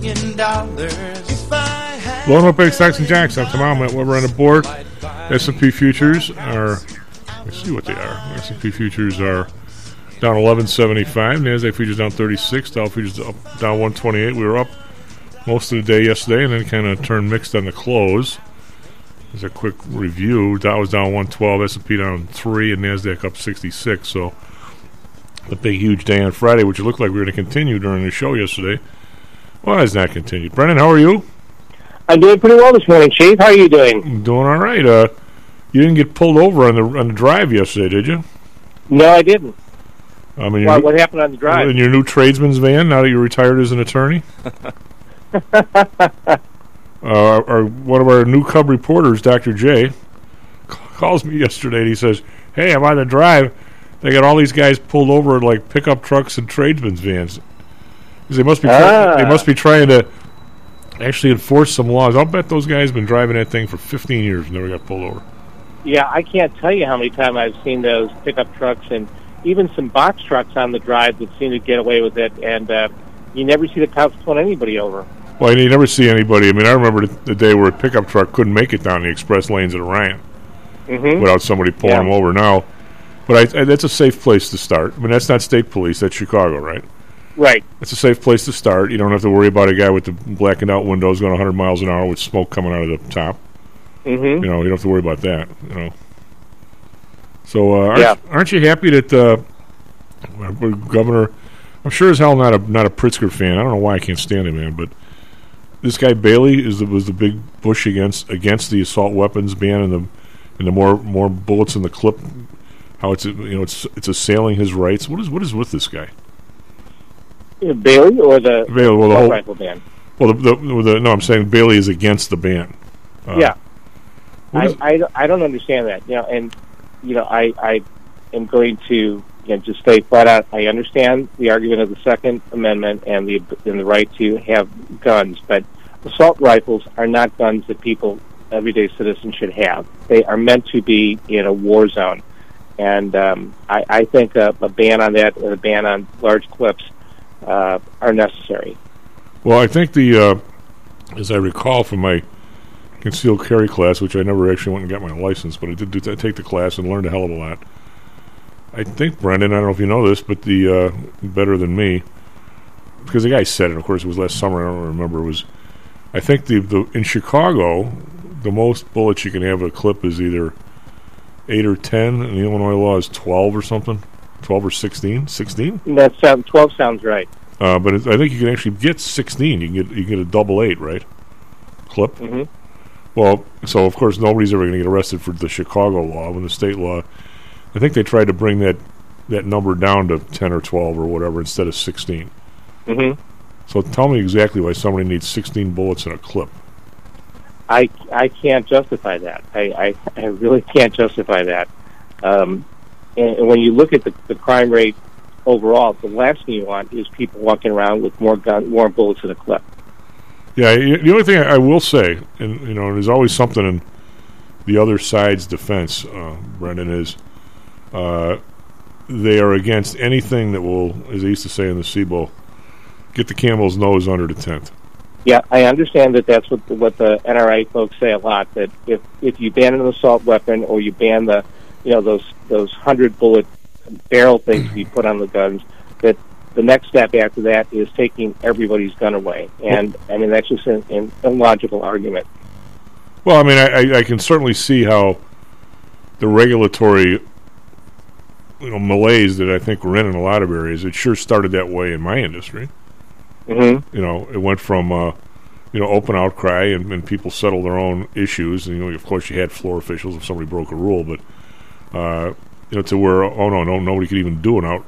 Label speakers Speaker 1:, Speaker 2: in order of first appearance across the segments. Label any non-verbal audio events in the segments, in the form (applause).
Speaker 1: million dollars, if I had
Speaker 2: Blowing up big stocks and jacks up tomorrow at what we're on the board. S&P futures are, let's see what they are. S&P futures are down 1175. NASDAQ futures down 36. Dow futures up, down 128. We were up most of the day yesterday and then kind of turned mixed on the close. As a quick review, Dow was down 112, S&P down 3, and NASDAQ up 66. So the big, huge day on Friday, which it looked like we were going to continue during the show yesterday. Well, has that continued. Brennan, how are you?
Speaker 3: I'm doing pretty well this morning, Chief. How are you doing?
Speaker 2: Doing all right. Uh, you didn't get pulled over on the on the drive yesterday, did you?
Speaker 3: No, I didn't.
Speaker 2: I mean,
Speaker 3: what happened on the drive?
Speaker 2: in your new tradesman's van now that you're retired as an attorney. (laughs) uh, our, one of our new cub reporters, Dr. J, calls me (laughs) yesterday and he says, "Hey, I'm on the drive. They got all these guys pulled over in like pickup trucks and tradesmen's vans. 'Cause They must be
Speaker 3: Ah.
Speaker 2: they must be trying to actually enforce some laws. I'll bet those guys have been driving that thing for 15 years and never got pulled over.
Speaker 3: Yeah, I can't tell you how many times I've seen those pickup trucks and even some box trucks on the drive that seem to get away with it, and uh, you never see the cops pulling anybody over.
Speaker 2: Well, you never see anybody. I mean, I remember the, the day where a pickup truck couldn't make it down the express lanes at Orion
Speaker 3: Mm-hmm.
Speaker 2: without somebody pulling
Speaker 3: Yeah.
Speaker 2: them over. Now, but I, I, that's a safe place to start. I mean, that's not state police. That's Chicago, right?
Speaker 3: Right.
Speaker 2: It's a safe place to start. You don't have to worry about a guy with the blackened out windows going 100 miles an hour with smoke coming out of the top.
Speaker 3: Mm-hmm.
Speaker 2: You know, you don't have to worry about that. You know. So, uh, aren't,
Speaker 3: Yeah.
Speaker 2: aren't you happy that uh, uh, Governor? I'm sure as hell not a not a Pritzker fan. I don't know why I can't stand him, man. But this guy Bailey is the, was the big push against against the assault weapons ban and the and the more more bullets in the clip. How it's you know it's it's assailing his rights. What is what is with this guy?
Speaker 3: Bailey or the
Speaker 2: Bailey, well, the
Speaker 3: assault
Speaker 2: whole,
Speaker 3: rifle ban?
Speaker 2: well, the, the, the, no, I'm saying Bailey is against the ban. Uh,
Speaker 3: yeah. I, I, I don't understand that. You know, and you know, I, I am going to you know, just say flat out. I understand the argument of the Second Amendment and the and the right to have guns, but assault rifles are not guns that people, everyday citizens, should have. They are meant to be in a war zone, and um, I, I think a, a ban on that and a ban on large clips uh, are necessary.
Speaker 2: Well, I think the, uh, as I recall from my concealed carry class, which I never actually went and got my license, but I did do, take the class and learned a hell of a lot. I think Brendan, I don't know if you know this, but the uh, better than me, because the guy said it. Of course, it was last summer. I don't remember. It Was I think the, the in Chicago, the most bullets you can have a clip is either eight or ten, and the Illinois law is twelve or something, twelve or 16? 16?
Speaker 3: That sound, twelve sounds right.
Speaker 2: Uh, but it, I think you can actually get 16. You can get you can get a double eight, right? Clip.
Speaker 3: Mhm.
Speaker 2: Well, so of course nobody's ever going to get arrested for the Chicago law when the state law. I think they tried to bring that that number down to 10 or 12 or whatever instead of 16.
Speaker 3: Mm-hmm.
Speaker 2: So tell me exactly why somebody needs 16 bullets in a clip.
Speaker 3: I, I can't justify that. I, I, I really can't justify that. Um, and, and when you look at the, the crime rate overall, the last thing you want is people walking around with more gun, more bullets in a clip.
Speaker 2: Yeah, the only thing I will say, and you know, there's always something in the other side's defense, uh, Brendan, is uh, they are against anything that will, as they used to say in the CBOE, get the camel's nose under the tent.
Speaker 3: Yeah, I understand that that's what the, what the NRA folks say a lot. That if if you ban an assault weapon or you ban the, you know, those those hundred bullet barrel things you put on the guns, that the next step after that is taking everybody's gun away. And I mean, that's just an, an illogical argument.
Speaker 2: Well, I mean, I, I- I can certainly see how the regulatory, you know, malaise that I think we're in in a lot of areas. It sure started that way in my industry.
Speaker 3: Mm-hmm.
Speaker 2: You know, it went from uh, you know open outcry and, and people settle their own issues. And you know, of course, you had floor officials if somebody broke a rule, but uh, you know, to where oh no, no, nobody could even do an out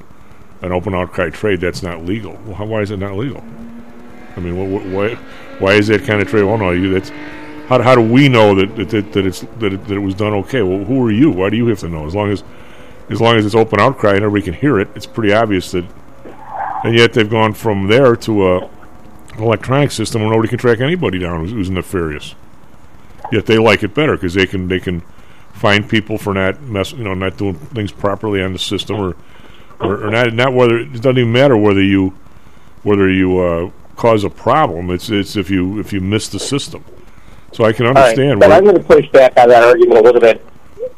Speaker 2: an open outcry trade. That's not legal. Well, how, why is it not legal? I mean, wh- wh- why why is that kind of trade? Oh no, you that's how, how do we know that that, that, that it's that it, that it was done okay? Well, who are you? Why do you have to know? As long as as long as it's open outcry and everybody can hear it, it's pretty obvious that. And yet they've gone from there to a electronic system where nobody can track anybody down who's, who's nefarious. Yet they like it better because they can they can find people for not mess you know not doing things properly on the system or or, or not not whether it doesn't even matter whether you whether you uh, cause a problem. It's it's if you if you miss the system. So I can
Speaker 3: All right,
Speaker 2: understand.
Speaker 3: but I'm going to push back on that argument a little bit.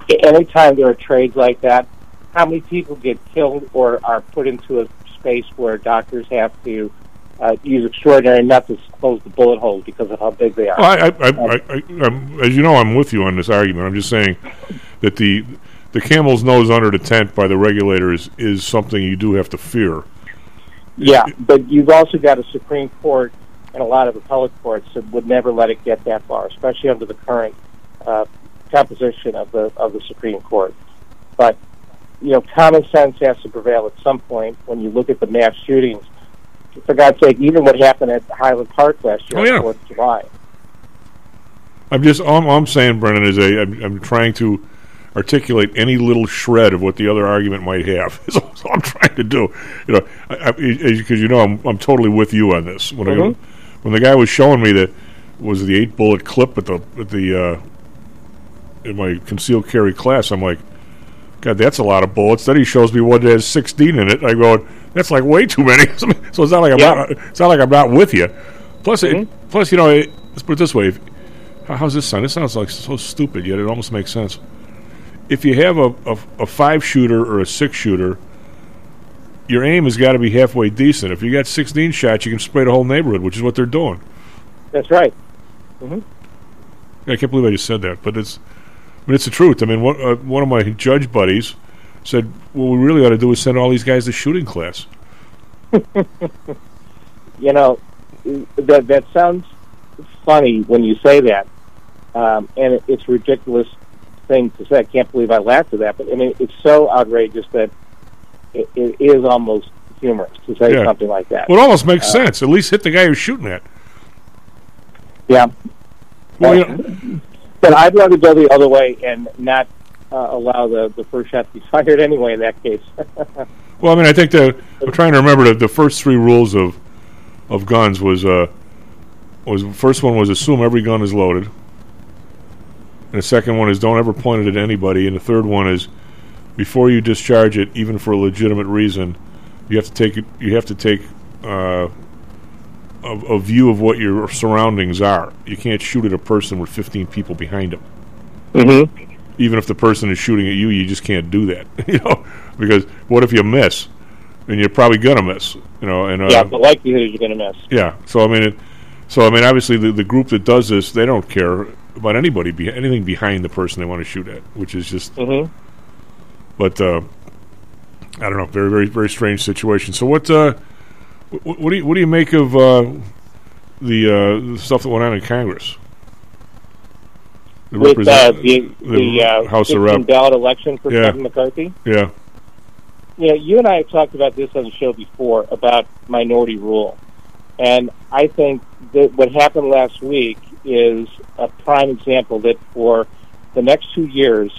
Speaker 3: Anytime there are trades like that, how many people get killed or are put into a space where doctors have to uh, use extraordinary methods to close the bullet holes because of how big they are?
Speaker 2: Well, I, I, I, as you know, I'm with you on this argument. I'm just saying that the the camel's nose under the tent by the regulators is, is something you do have to fear.
Speaker 3: Yeah, but you've also got a Supreme Court and a lot of appellate courts that would never let it get that far, especially under the current uh, composition of the of the Supreme Court. But you know, common sense has to prevail at some point when you look at the mass shootings. For God's sake, even what happened at Highland Park last year
Speaker 2: Oh, yeah.
Speaker 3: Fourth of July.
Speaker 2: I'm just all, I'm saying, Brennan, is a I'm, I'm trying to articulate any little shred of what the other argument might have. (laughs) Is all I'm trying to do. You know, because you know I'm I'm totally with you on this. When I,
Speaker 3: Mhm.
Speaker 2: when the guy was showing me that was the eight bullet clip at the at the uh, in my concealed carry class, I'm like, God, that's a lot of bullets. Then he shows me one that has 16 in it. I go, that's like way too many. (laughs) so it's not like I'm
Speaker 3: Yeah.
Speaker 2: not. It's not like I'm not with you. Plus, it, plus you know, it, let's put it this way. If, how- how's this sound? This sounds like so stupid, yet it almost makes sense. If you have a, a, a five shooter or a six shooter, your aim has got to be halfway decent. If you got 16 shots, you can spray the whole neighborhood, which is what they're doing.
Speaker 3: That's right.
Speaker 2: I can't believe I just said that, but it's but it's the truth. I mean, one, uh, one of my judge buddies said, "What we really ought to do is send all these guys to shooting class." (laughs)
Speaker 3: You know, that that sounds funny when you say that, um, and it, it's a ridiculous thing to say. I can't believe I laughed at that, but I mean, it's so outrageous that it, it is almost humorous to say
Speaker 2: Yeah.
Speaker 3: something like that.
Speaker 2: Well, it almost makes sense. At least hit the guy you're shooting at.
Speaker 3: Yeah,
Speaker 2: Well, you know, (laughs)
Speaker 3: but I'd rather go the other way and not uh, allow the the first shot to be (laughs) fired anyway. In that case, (laughs)
Speaker 2: well, I mean, I think the I'm trying to remember the, the first three rules of of guns was uh was the first one was assume every gun is loaded, and the second one is don't ever point it at anybody, and the third one is before you discharge it, even for a legitimate reason, you have to take it. You have to take uh, a, a view of what your surroundings are. You can't shoot at a person with 15 people behind him.
Speaker 3: mm-hmm.
Speaker 2: Even if the person is shooting at you, you just can't do that. (laughs) you know, because what if you miss? And you're probably gonna miss. You know, and uh,
Speaker 3: yeah, the likelihood is you're to miss.
Speaker 2: yeah. So I mean, it, so I mean, obviously the, the group that does this, they don't care about anybody, be, anything behind the person they want to shoot at, which is just.
Speaker 3: Mm-hmm.
Speaker 2: But uh, I don't know, very very very strange situation. So what uh, what, what do you what do you make of uh, the, uh, the stuff that went on in Congress?
Speaker 3: With uh, the the uh,
Speaker 2: House of
Speaker 3: 15
Speaker 2: Rep.
Speaker 3: ballot election for
Speaker 2: Yeah.
Speaker 3: Kevin McCarthy.
Speaker 2: Yeah,
Speaker 3: you know, you and I have talked about this on the show before about minority rule, and I think that what happened last week is a prime example that for the next two years,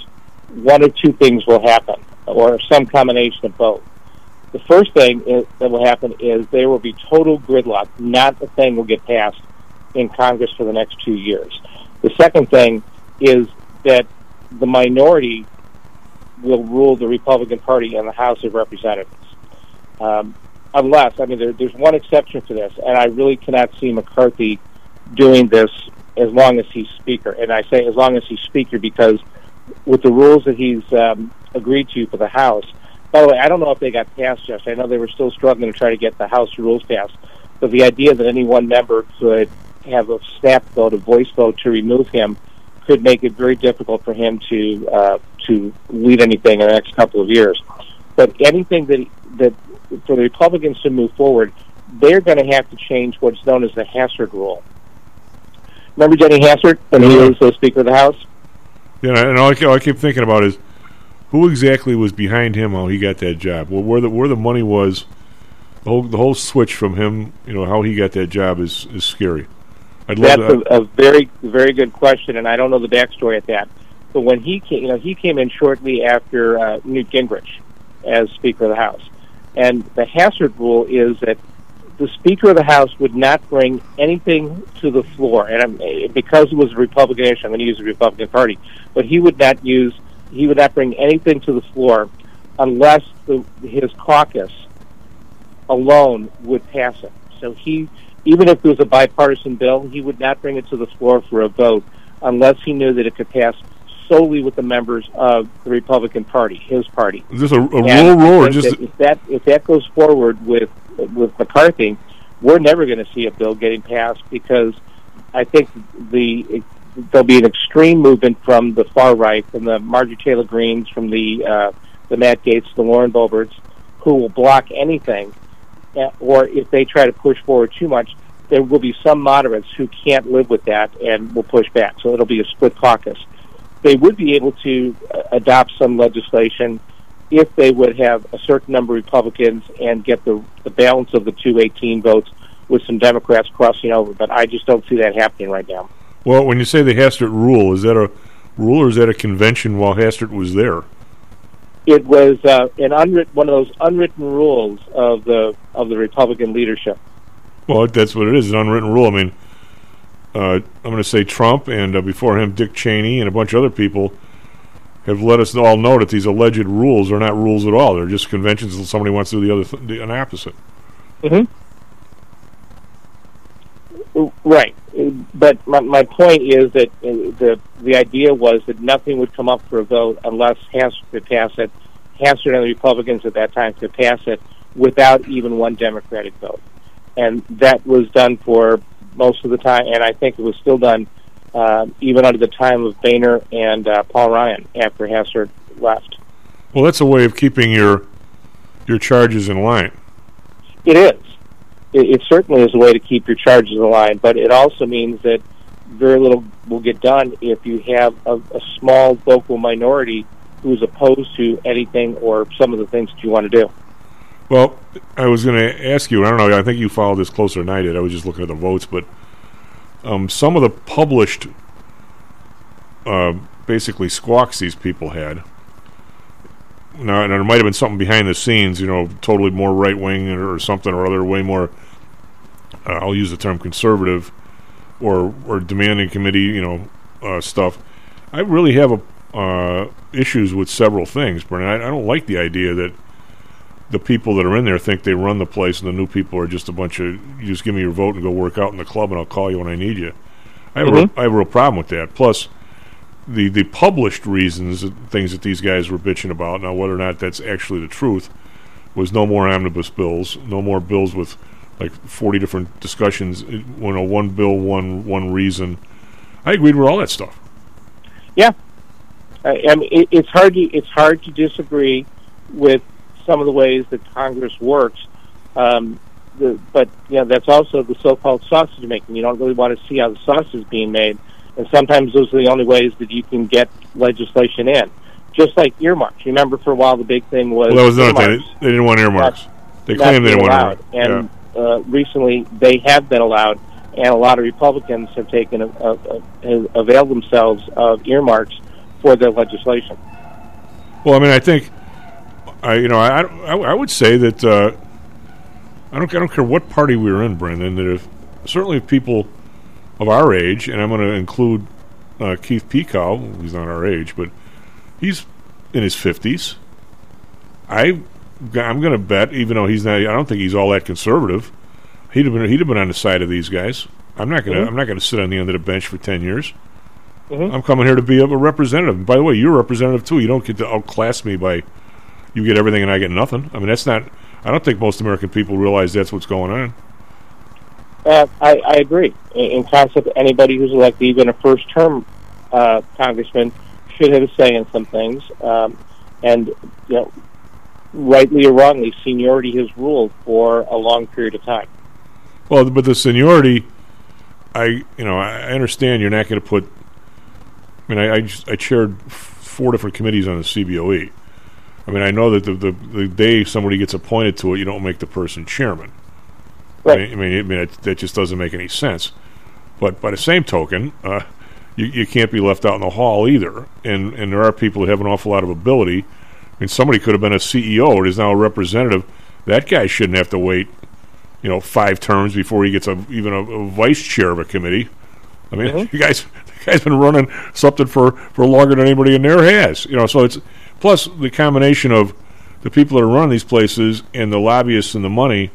Speaker 3: one or two things will happen, or some combination of both. The first thing is, that will happen is there will be total gridlock. Not a thing will get passed in Congress for the next two years. The second thing is that the minority will rule the Republican Party in the House of Representatives. Um, unless, I mean, there, there's one exception to this, and I really cannot see McCarthy doing this as long as he's Speaker. And I say as long as he's Speaker because with the rules that he's um, agreed to for the House, by the way, I don't know if they got passed just. I know they were still struggling to try to get the House rules passed. But the idea that any one member could have a snap vote, a voice vote to remove him, could make it very difficult for him to uh, to lead anything in the next couple of years. But anything that that for the Republicans to move forward, they're going to have to change what's known as the Hastert rule. Remember Denny Hastert when he was the Speaker of the House?
Speaker 2: Yeah, and all I, keep- all I keep thinking about is who exactly was behind him how he got that job. Well, where the where the money was, the whole the whole switch from him, you know, how he got that job is is scary. I'd love
Speaker 3: That's
Speaker 2: to.
Speaker 3: a, a very, very good question, and I don't know the backstory at that. But when he came, you know, he came in shortly after uh, Newt Gingrich as Speaker of the House, and the Hastert rule is that the Speaker of the House would not bring anything to the floor, and I'm, because it was a Republican issue, I'm going to use the Republican Party, but he would not use, he would not bring anything to the floor unless the, his caucus alone would pass it. So he, even if it was a bipartisan bill, he would not bring it to the floor for a vote unless he knew that it could pass solely with the members of the Republican Party, his party.
Speaker 2: Is this a, a rule or just
Speaker 3: that if that if that goes forward with with McCarthy, we're never going to see a bill getting passed because I think the there'll be an extreme movement from the far right, from the Marjorie Taylor Greenes, from the uh, the Matt Gaetz, the Lauren Boeberts, who will block anything, or if they try to push forward too much, there will be some moderates who can't live with that and will push back. So it'll be a split caucus. They would be able to uh, adopt some legislation if they would have a certain number of Republicans and get the, the balance of the 218 votes with some Democrats crossing over. But I just don't see that happening right now.
Speaker 2: well, when you say the Hastert rule, is that a rule or is that a convention while Hastert was there?
Speaker 3: It was uh, an unwritten, one of those unwritten rules of the of the Republican leadership.
Speaker 2: Well, that's what it is, an unwritten rule. I mean, uh, I'm going to say Trump and uh, before him Dick Cheney and a bunch of other people have let us all know that these alleged rules are not rules at all. They're just conventions that somebody wants to do the other th- the an opposite.
Speaker 3: Mm-hmm. Right, but my, my point is that uh, the the idea was that nothing would come up for a vote unless Hastert could pass it. Hastert and the Republicans at that time could pass it without even one Democratic vote, and that was done for most of the time. And I think it was still done uh, even under the time of Boehner and uh, Paul Ryan after Hastert left.
Speaker 2: Well, that's a way of keeping your your charges in line.
Speaker 3: It is. It, it certainly is a way to keep your charges line, but it also means that very little will get done if you have a, a small vocal minority who's opposed to anything or some of the things that you want to do.
Speaker 2: Well, I was going to ask you. I don't know. I think you followed this closer than I did. I was just looking at the votes, but um, some of the published, uh, basically squawks these people had. Now, and there might have been something behind the scenes, you know, totally more right wing or something or other, way more. Uh, I'll use the term conservative, or or demanding committee, you know, uh, stuff. I really have a, uh, issues with several things, Brennan. I, I don't like the idea that the people that are in there think they run the place, and the new people are just a bunch of you just give me your vote and go work out in the club, and I'll call you when I need you. I have, a, real, I have a real problem with that. Plus, the the published reasons, things that these guys were bitching about, now whether or not that's actually the truth, was no more omnibus bills, no more bills with like forty different discussions. You know, one bill, one one reason. I agreed with all that stuff.
Speaker 3: Yeah, I, I mean, it, it's hard to it's hard to disagree with some of the ways that Congress works. Um, the, but you know that's also the so-called sausage making. You don't really want to see how the sausage is being made, and sometimes those are the only ways that you can get legislation in. Just like earmarks. Remember, for a while, the big thing was
Speaker 2: Well, that was another
Speaker 3: earmarks
Speaker 2: thing. They didn't want earmarks. They claimed they didn't want earmarks.
Speaker 3: And uh, recently, they have been allowed, and a lot of Republicans have taken a, a, a, have availed themselves of earmarks for their legislation.
Speaker 2: Well, I mean, I think, I you know, I, I, I would say that uh, I don't I don't care what party we were in, Brendan. That if certainly if people of our age, and I'm going to include uh, Keith Peacock, he's not our age, but he's in his fifties. I I'm going to bet, even though he's not, I don't think he's all that conservative. He'd have been he'd have been on the side of these guys. I'm not going to
Speaker 3: Mhm.
Speaker 2: I'm not going to sit on the end of the bench for ten years.
Speaker 3: Mhm.
Speaker 2: I'm coming here to be a representative. And by the way, you're a representative too. You don't get to outclass me by you get everything and I get nothing. I mean, that's not. I don't think most American people realize that's what's going on.
Speaker 3: Uh, I, I agree. In, in concept, anybody who's elected, even a first-term uh, congressman, should have a say in some things. Um, and you know, rightly or wrongly, seniority has ruled for a long period of time.
Speaker 2: Well, but the seniority, I you know I understand you're not going to put. I mean, I I, just, I chaired four different committees on the CBOE. I mean, I know that the, the the day somebody gets appointed to it, you don't make the person chairman.
Speaker 3: Right.
Speaker 2: I mean, I mean, it, that just doesn't make any sense. But by the same token, uh, you you can't be left out in the hall either. And and there are people who have an awful lot of ability. I mean, somebody could have been a CEO or is now a representative. That guy shouldn't have to wait, you know, five terms before he gets a even a, a vice chair of a committee. I mean, (laughs) you guys, (laughs) the guy's been running something for, for longer than anybody in there has. You know, so it's plus the combination of the people that are running these places and the lobbyists and the money.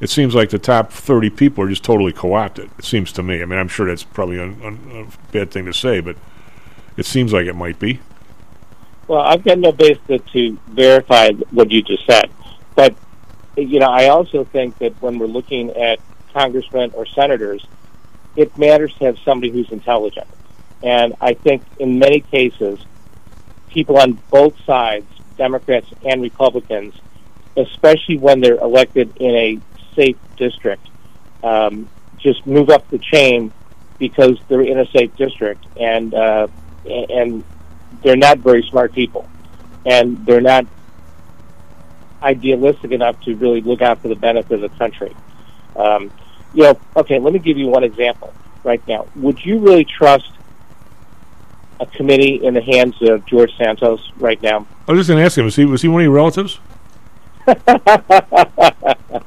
Speaker 2: It seems like the top thirty people are just totally co-opted. It seems to me. I mean, I'm sure that's probably a, a bad thing to say, but it seems like it might be.
Speaker 3: Well, I've got no basis to, verify what you just said, but you know, I also think that when we're looking at congressmen or senators, it matters to have somebody who's intelligent. And I think in many cases, people on both sides, Democrats and Republicans, especially when they're elected in a safe district, um, just move up the chain because they're in a safe district and uh, and they're not very smart people, and they're not idealistic enough to really look out for the benefit of the country. Um, you know, okay, let me give you one example right now. Would you really trust a committee in the hands of George Santos right now?
Speaker 2: I was just going to ask him: was he was he one of your relatives? (laughs)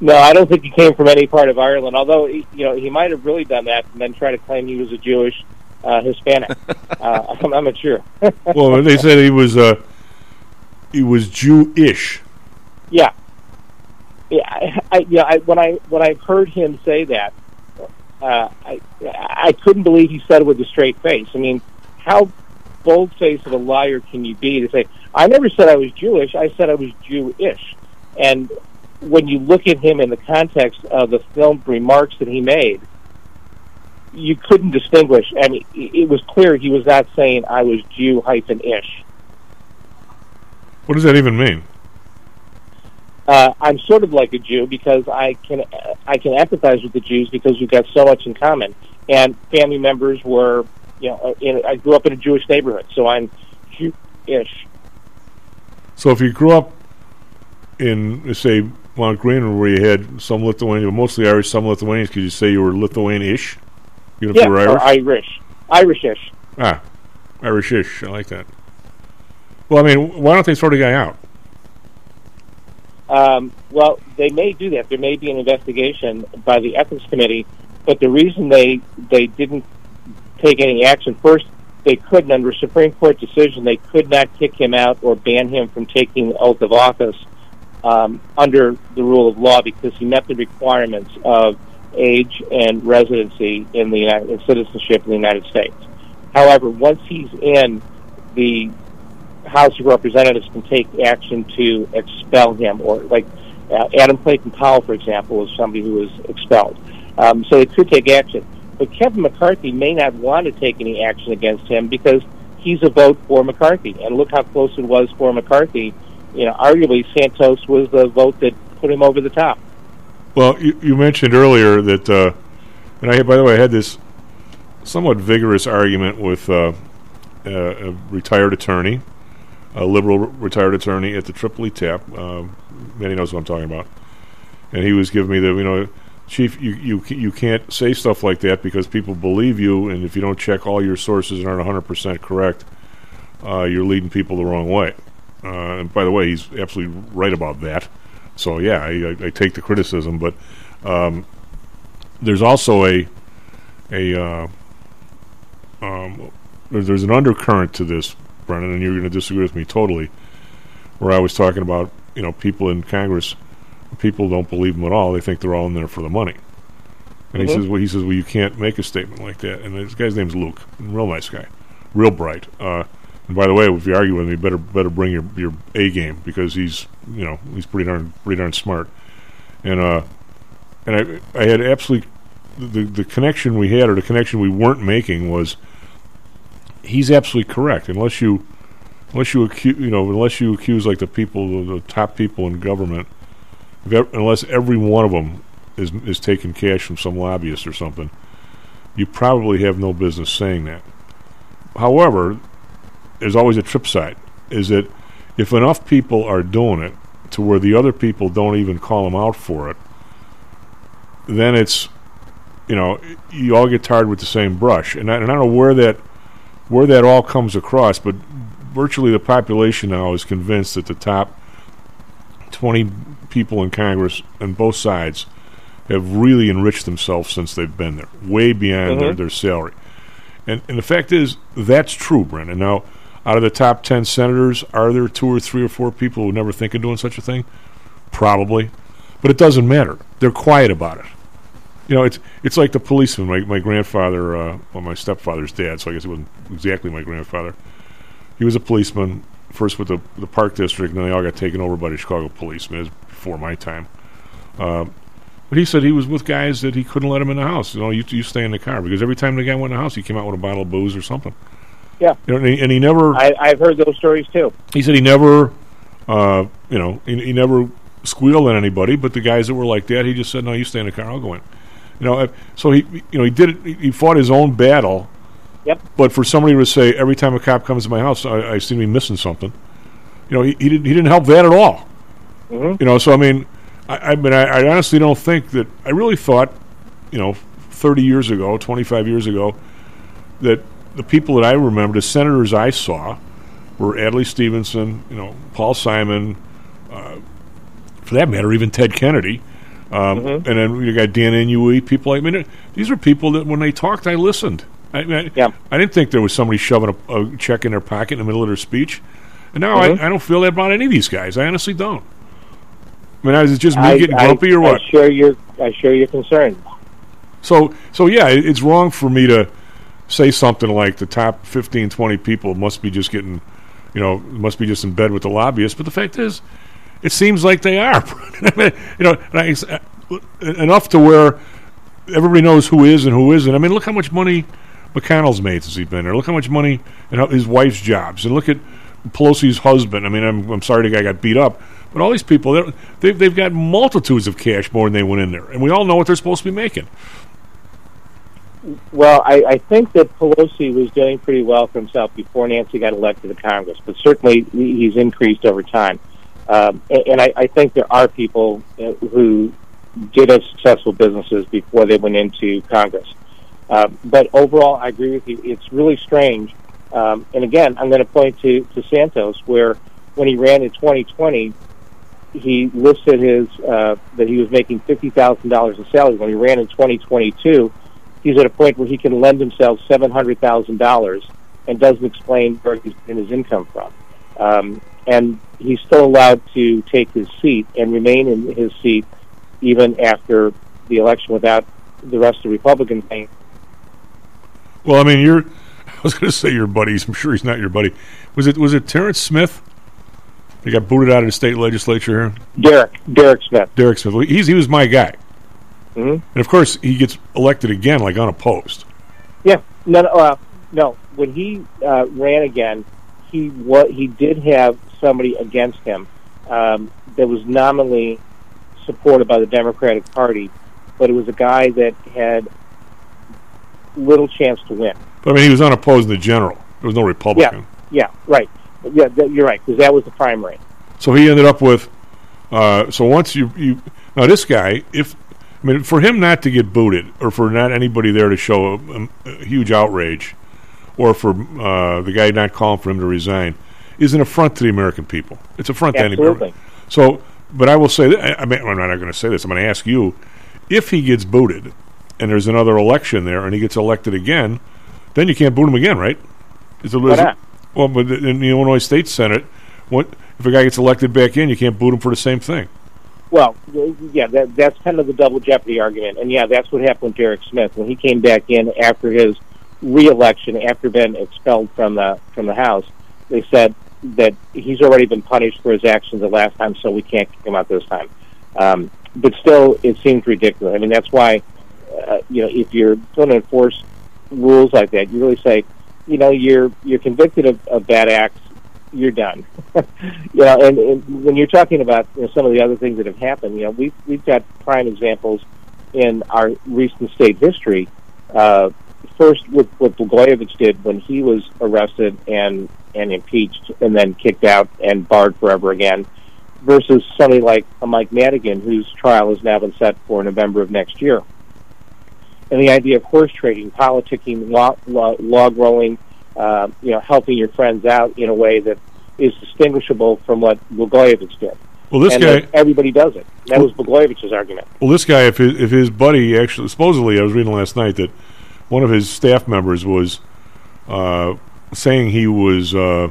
Speaker 3: No, I don't think he came from any part of Ireland. Although he, you know he might have really done that and then try to claim he was a Jewish uh, Hispanic. (laughs) uh, I'm, I'm not sure. (laughs)
Speaker 2: well, they said he was uh, he was Jewish.
Speaker 3: Yeah, yeah. I, I, yeah. I, when I when I heard him say that, uh, I I couldn't believe he said it with a straight face. I mean, how bold faced of a liar can you be to say I never said I was Jewish? I said I was Jewish. And when you look at him in the context of the film remarks that he made, you couldn't distinguish. I mean, it it was clear he was not saying I was Jew hyphen ish.
Speaker 2: What does that even mean?
Speaker 3: uh, I'm sort of like a Jew because I can I can empathize with the Jews because we've got so much in common. And family members were, you know, in, I grew up in a Jewish neighborhood, so I'm Jew-ish.
Speaker 2: So if you grew up in, say, Mount Green, where you had some Lithuanian, mostly Irish, some Lithuanians, could you say you were Lithuanian-ish? If
Speaker 3: Yeah,
Speaker 2: you
Speaker 3: or
Speaker 2: Irish?
Speaker 3: Irish, Irishish.
Speaker 2: ah, Irish-ish. I like that. Well, I mean, why don't they throw the guy out?
Speaker 3: Um, well, they may do that. There may be an investigation by the ethics committee, but the reason they they didn't take any action first, they couldn't under Supreme Court decision. They could not kick him out or ban him from taking the oath of office um, under the rule of law because he met the requirements of age and residency in the United, and citizenship in the United States. However, once he's in, the House of Representatives can take action to expel him, or like uh, Adam Clayton Powell, for example, is somebody who was expelled. Um, so they could take action. But Kevin McCarthy may not want to take any action against him because he's a vote for McCarthy. And look how close it was for McCarthy. You know, arguably Santos was the vote that put him over the top.
Speaker 2: Well, you, you mentioned earlier that, uh, and I by the way, I had this somewhat vigorous argument with uh, a, a retired attorney, a liberal re- retired attorney at the Tripoli Tap. Um, Manny knows what I'm talking about, and he was giving me the, you know, chief, you you you can't say stuff like that because people believe you, and if you don't check all your sources and aren't 100 percent correct, uh, you're leading people the wrong way. Uh, and by the way, he's absolutely right about that. So yeah, I, I, take the criticism, but um, there's also a a uh, um, there's, an undercurrent to this, Brennan, and you're going to disagree with me totally. Where I was talking about, you know, people in Congress, people don't believe them at all. They think they're all in there for the money. And he
Speaker 3: Mhm.
Speaker 2: says, well, he says, well, you can't make a statement like that. And this guy's name's Luke, real nice guy, real bright. Uh, And by the way, if you argue with me, better better bring your your A game because he's you know he's pretty darn pretty darn smart. And uh, and I I had absolutely the the connection we had or the connection we weren't making was he's absolutely correct unless you unless you accuse you know unless you accuse like the people the, the top people in government unless every one of them is is taking cash from some lobbyist or something you probably have no business saying that however there's always a trip side is that if enough people are doing it to where the other people don't even call them out for it then it's you know you all get tarred with the same brush and I, and I don't know where that where that all comes across but virtually the population now is convinced that the top 20 people in Congress on both sides have really enriched themselves since they've been there, way beyond their,
Speaker 3: Mhm.
Speaker 2: their salary. And, and the fact is, that's true, Brendan. Now, out of the top 10 senators, are there two or three or four people who never think of doing such a thing? Probably. But it doesn't matter. They're quiet about it. You know, it's it's like the policeman. My, my grandfather, uh, well, my stepfather's dad, so I guess he wasn't exactly my grandfather. He was a policeman, first with the, the Park District, and then they all got taken over by the Chicago police. I mean, it was before my time. Um, but he said he was with guys that he couldn't let him in the house. You know, you, you stay in the car because every time the guy went in the house, he came out with a bottle of booze or something.
Speaker 3: Yeah.
Speaker 2: You know, and, he, and he never.
Speaker 3: I, I've heard those stories too.
Speaker 2: He said he never, uh, you know, he, he never squealed at anybody. But the guys that were like that, he just said, "No, you stay in the car. I'll go in." You know, so he, you know, he did it. He fought his own battle.
Speaker 3: Yep.
Speaker 2: But for somebody to say every time a cop comes to my house, I, I seem to be missing something. You know, he, he didn't. He didn't help that at all.
Speaker 3: Mhm.
Speaker 2: You know, so I mean, I, I mean, I, I honestly don't think that. I really thought, you know, thirty years ago, twenty-five years ago, that the people that I remember, the senators I saw, were Adlai Stevenson, you know, Paul Simon, uh, for that matter, even Ted Kennedy, um, and then you got Dan Inouye, people like. I mean, these are people that when they talked, I listened. I, I,
Speaker 3: Yeah.
Speaker 2: I didn't think there was somebody shoving a, a check in their pocket in the middle of their speech, and now
Speaker 3: Mhm.
Speaker 2: I, I don't feel that about any of these guys. I honestly don't. I mean, is it just me getting grumpy or what?
Speaker 3: I share your I share your concern.
Speaker 2: So, so yeah, it, it's wrong for me to say something like the top 15, 20 people must be just getting, you know, must be just in bed with the lobbyists. But the fact is, it seems like they are. (laughs) you know, I, uh, enough to where everybody knows who is and who isn't. I mean, look how much money McConnell's made since he's been there. Look how much money and how his wife's jobs, and look at Pelosi's husband. I mean, I'm, I'm sorry the guy got beat up, but all these people, they've they've got multitudes of cash more than they went in there, and we all know what they're supposed to be making.
Speaker 3: Well, I, I think that Pelosi was doing pretty well for himself before Nancy got elected to Congress, but certainly he's increased over time. Um, and and I, I think there are people uh, who did have successful businesses before they went into Congress. Uh, but overall, I agree with you. It's really strange. Um, and again, I'm going to point to, to Santos, where when he ran in 2020, he listed his uh, that he was making fifty thousand dollars in salary. When he ran in 2022, he's at a point where he can lend himself seven hundred thousand dollars and doesn't explain where he's getting his income from. Um, and he's still allowed to take his seat and remain in his seat even after the election without the rest of the Republicans saying,
Speaker 2: Well, I mean, you're. (laughs) I was going to say your buddies. I'm sure he's not your buddy. Was it was it Terrence Smith? He got booted out of the state legislature here.
Speaker 3: Derrick, Derrick Smith.
Speaker 2: Derrick Smith. He's he was my guy,
Speaker 3: hmm
Speaker 2: and of course he gets elected again, like unopposed.
Speaker 3: Yeah, no, no, uh, no. When he uh, ran again, he what he did have somebody against him um, that was nominally supported by the Democratic Party, but it was a guy that had little chance to win.
Speaker 2: But I mean, he was unopposed in the general. There was no Republican.
Speaker 3: Yeah, yeah, right. Yeah, that, you're right because that was the primary.
Speaker 2: So he ended up with. Uh, so once you you now this guy, if I mean for him not to get booted, or for not anybody there to show a, a huge outrage, or for uh, the guy not calling for him to resign, is an affront to the American people. It's an affront to anybody. So, but I will say that I mean I'm not going to say this. I'm going to ask you if he gets booted, and there's another election there, and he gets elected again, then you can't boot him again, right? Is it,
Speaker 3: Why not?
Speaker 2: well, but in the Illinois State Senate, what if a guy gets elected back in? You can't boot him for the same thing.
Speaker 3: Well, yeah, that, that's kind of the double jeopardy argument, and yeah, that's what happened with Derrick Smith when he came back in after his reelection, after being expelled from the from the House. they said that he's already been punished for his actions the last time, so we can't kick him out this time. Um, but still, it seems ridiculous. I mean, that's why, uh, you know, if you're going to enforce rules like that, you really say, you know, you're you're convicted of, of bad acts, you're done. (laughs) you know, and, and when you're talking about you know, some of the other things that have happened, you know, we've we've got prime examples in our recent state history. Uh, first, with what Blagojevich did when he was arrested and and impeached, and then kicked out and barred forever again, versus somebody like a Mike Madigan, whose trial has now been set for November of next year. And the idea of horse trading, politicking, log, log rolling, uh, you know, helping your friends out in a way that is distinguishable from what Blagojevich did.
Speaker 2: Well, this
Speaker 3: and
Speaker 2: guy,
Speaker 3: everybody does it. That was Blagojevich's argument.
Speaker 2: well, this guy, if his, if his buddy actually, supposedly, I was reading last night that one of his staff members was uh, saying he was, uh,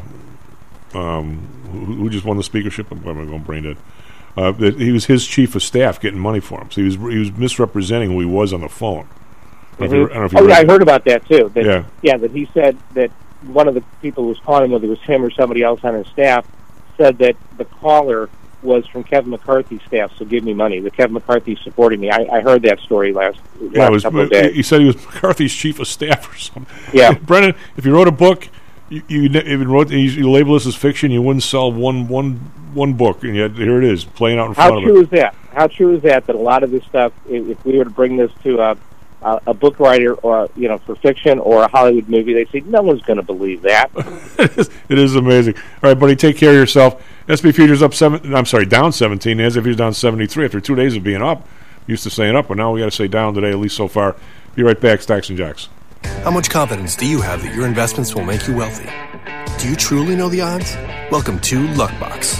Speaker 2: um, who, who just won the speakership? I'm going brain dead. Uh, that he was his chief of staff getting money for him. So he was he was misrepresenting who he was on the phone. I don't know if you- I don't know if you
Speaker 3: Oh, yeah, I heard about that too. That,
Speaker 2: Yeah.
Speaker 3: that he said that one of the people who was calling him, whether it was him or somebody else on his staff, said that the caller was from Kevin McCarthy's staff, so give me money. The Kevin McCarthy supporting me. I, I heard that story last,
Speaker 2: Yeah,
Speaker 3: last
Speaker 2: was,
Speaker 3: couple of
Speaker 2: he-
Speaker 3: days.
Speaker 2: he said he was McCarthy's chief of staff or something.
Speaker 3: Yeah. (laughs)
Speaker 2: Brennan, if you wrote a book, you, you you wrote you, you label this as fiction, you wouldn't sell one one one book, and yet here it is playing out in front
Speaker 3: How
Speaker 2: of
Speaker 3: true is that? How true is that? That a lot of this stuff, if we were to bring this to a, a, a book writer or you know for fiction or a Hollywood movie, they say no one's going to believe that. (laughs)
Speaker 2: it is amazing. All right, buddy, take care of yourself. S&P Futures up seven. I'm sorry, down 17. As if he's down 73 after two days of being up. Used to saying up, but now we got to say down today, at least so far. Be right back, Stocks and Jocks.
Speaker 4: How much confidence do you have that your investments will make you wealthy? Do you truly know the odds? Welcome to Luckbox,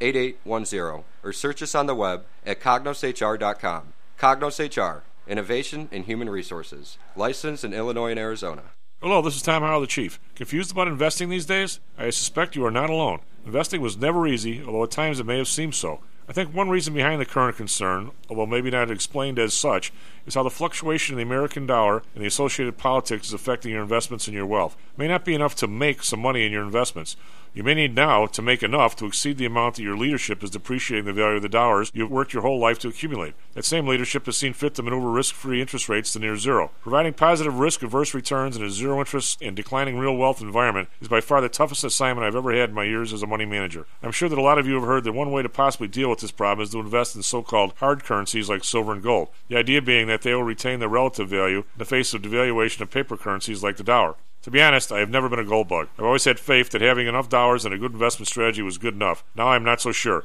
Speaker 5: 8810 or search us on the web at cognoshr.com. Cognos HR, Innovation in Human Resources, licensed in Illinois and Arizona.
Speaker 2: Hello, this is Tom Howell, the Chief. Confused about investing these days? I suspect you are not alone. Investing was never easy, although at times it may have seemed so. I think one reason behind the current concern, although maybe not explained as such, is how the fluctuation in the American dollar and the associated politics is affecting your investments and your wealth. It may not be enough to make some money in your investments. You may need now to make enough to exceed the amount that your leadership is depreciating the value of the dollars you've worked your whole life to accumulate. That same leadership has seen fit to maneuver risk free interest rates to near zero. Providing positive risk averse returns in a zero interest and declining real wealth environment is by far the toughest assignment I've ever had in my years as a money manager. I'm sure that a lot of you have heard that one way to possibly deal with this problem is to invest in so called hard currencies like silver and gold. The idea being that they will retain their relative value in the face of devaluation of paper currencies like the dollar. To be honest, I have never been a gold bug. I've always had faith that having enough dollars and a good investment strategy was good enough. Now I'm not so sure.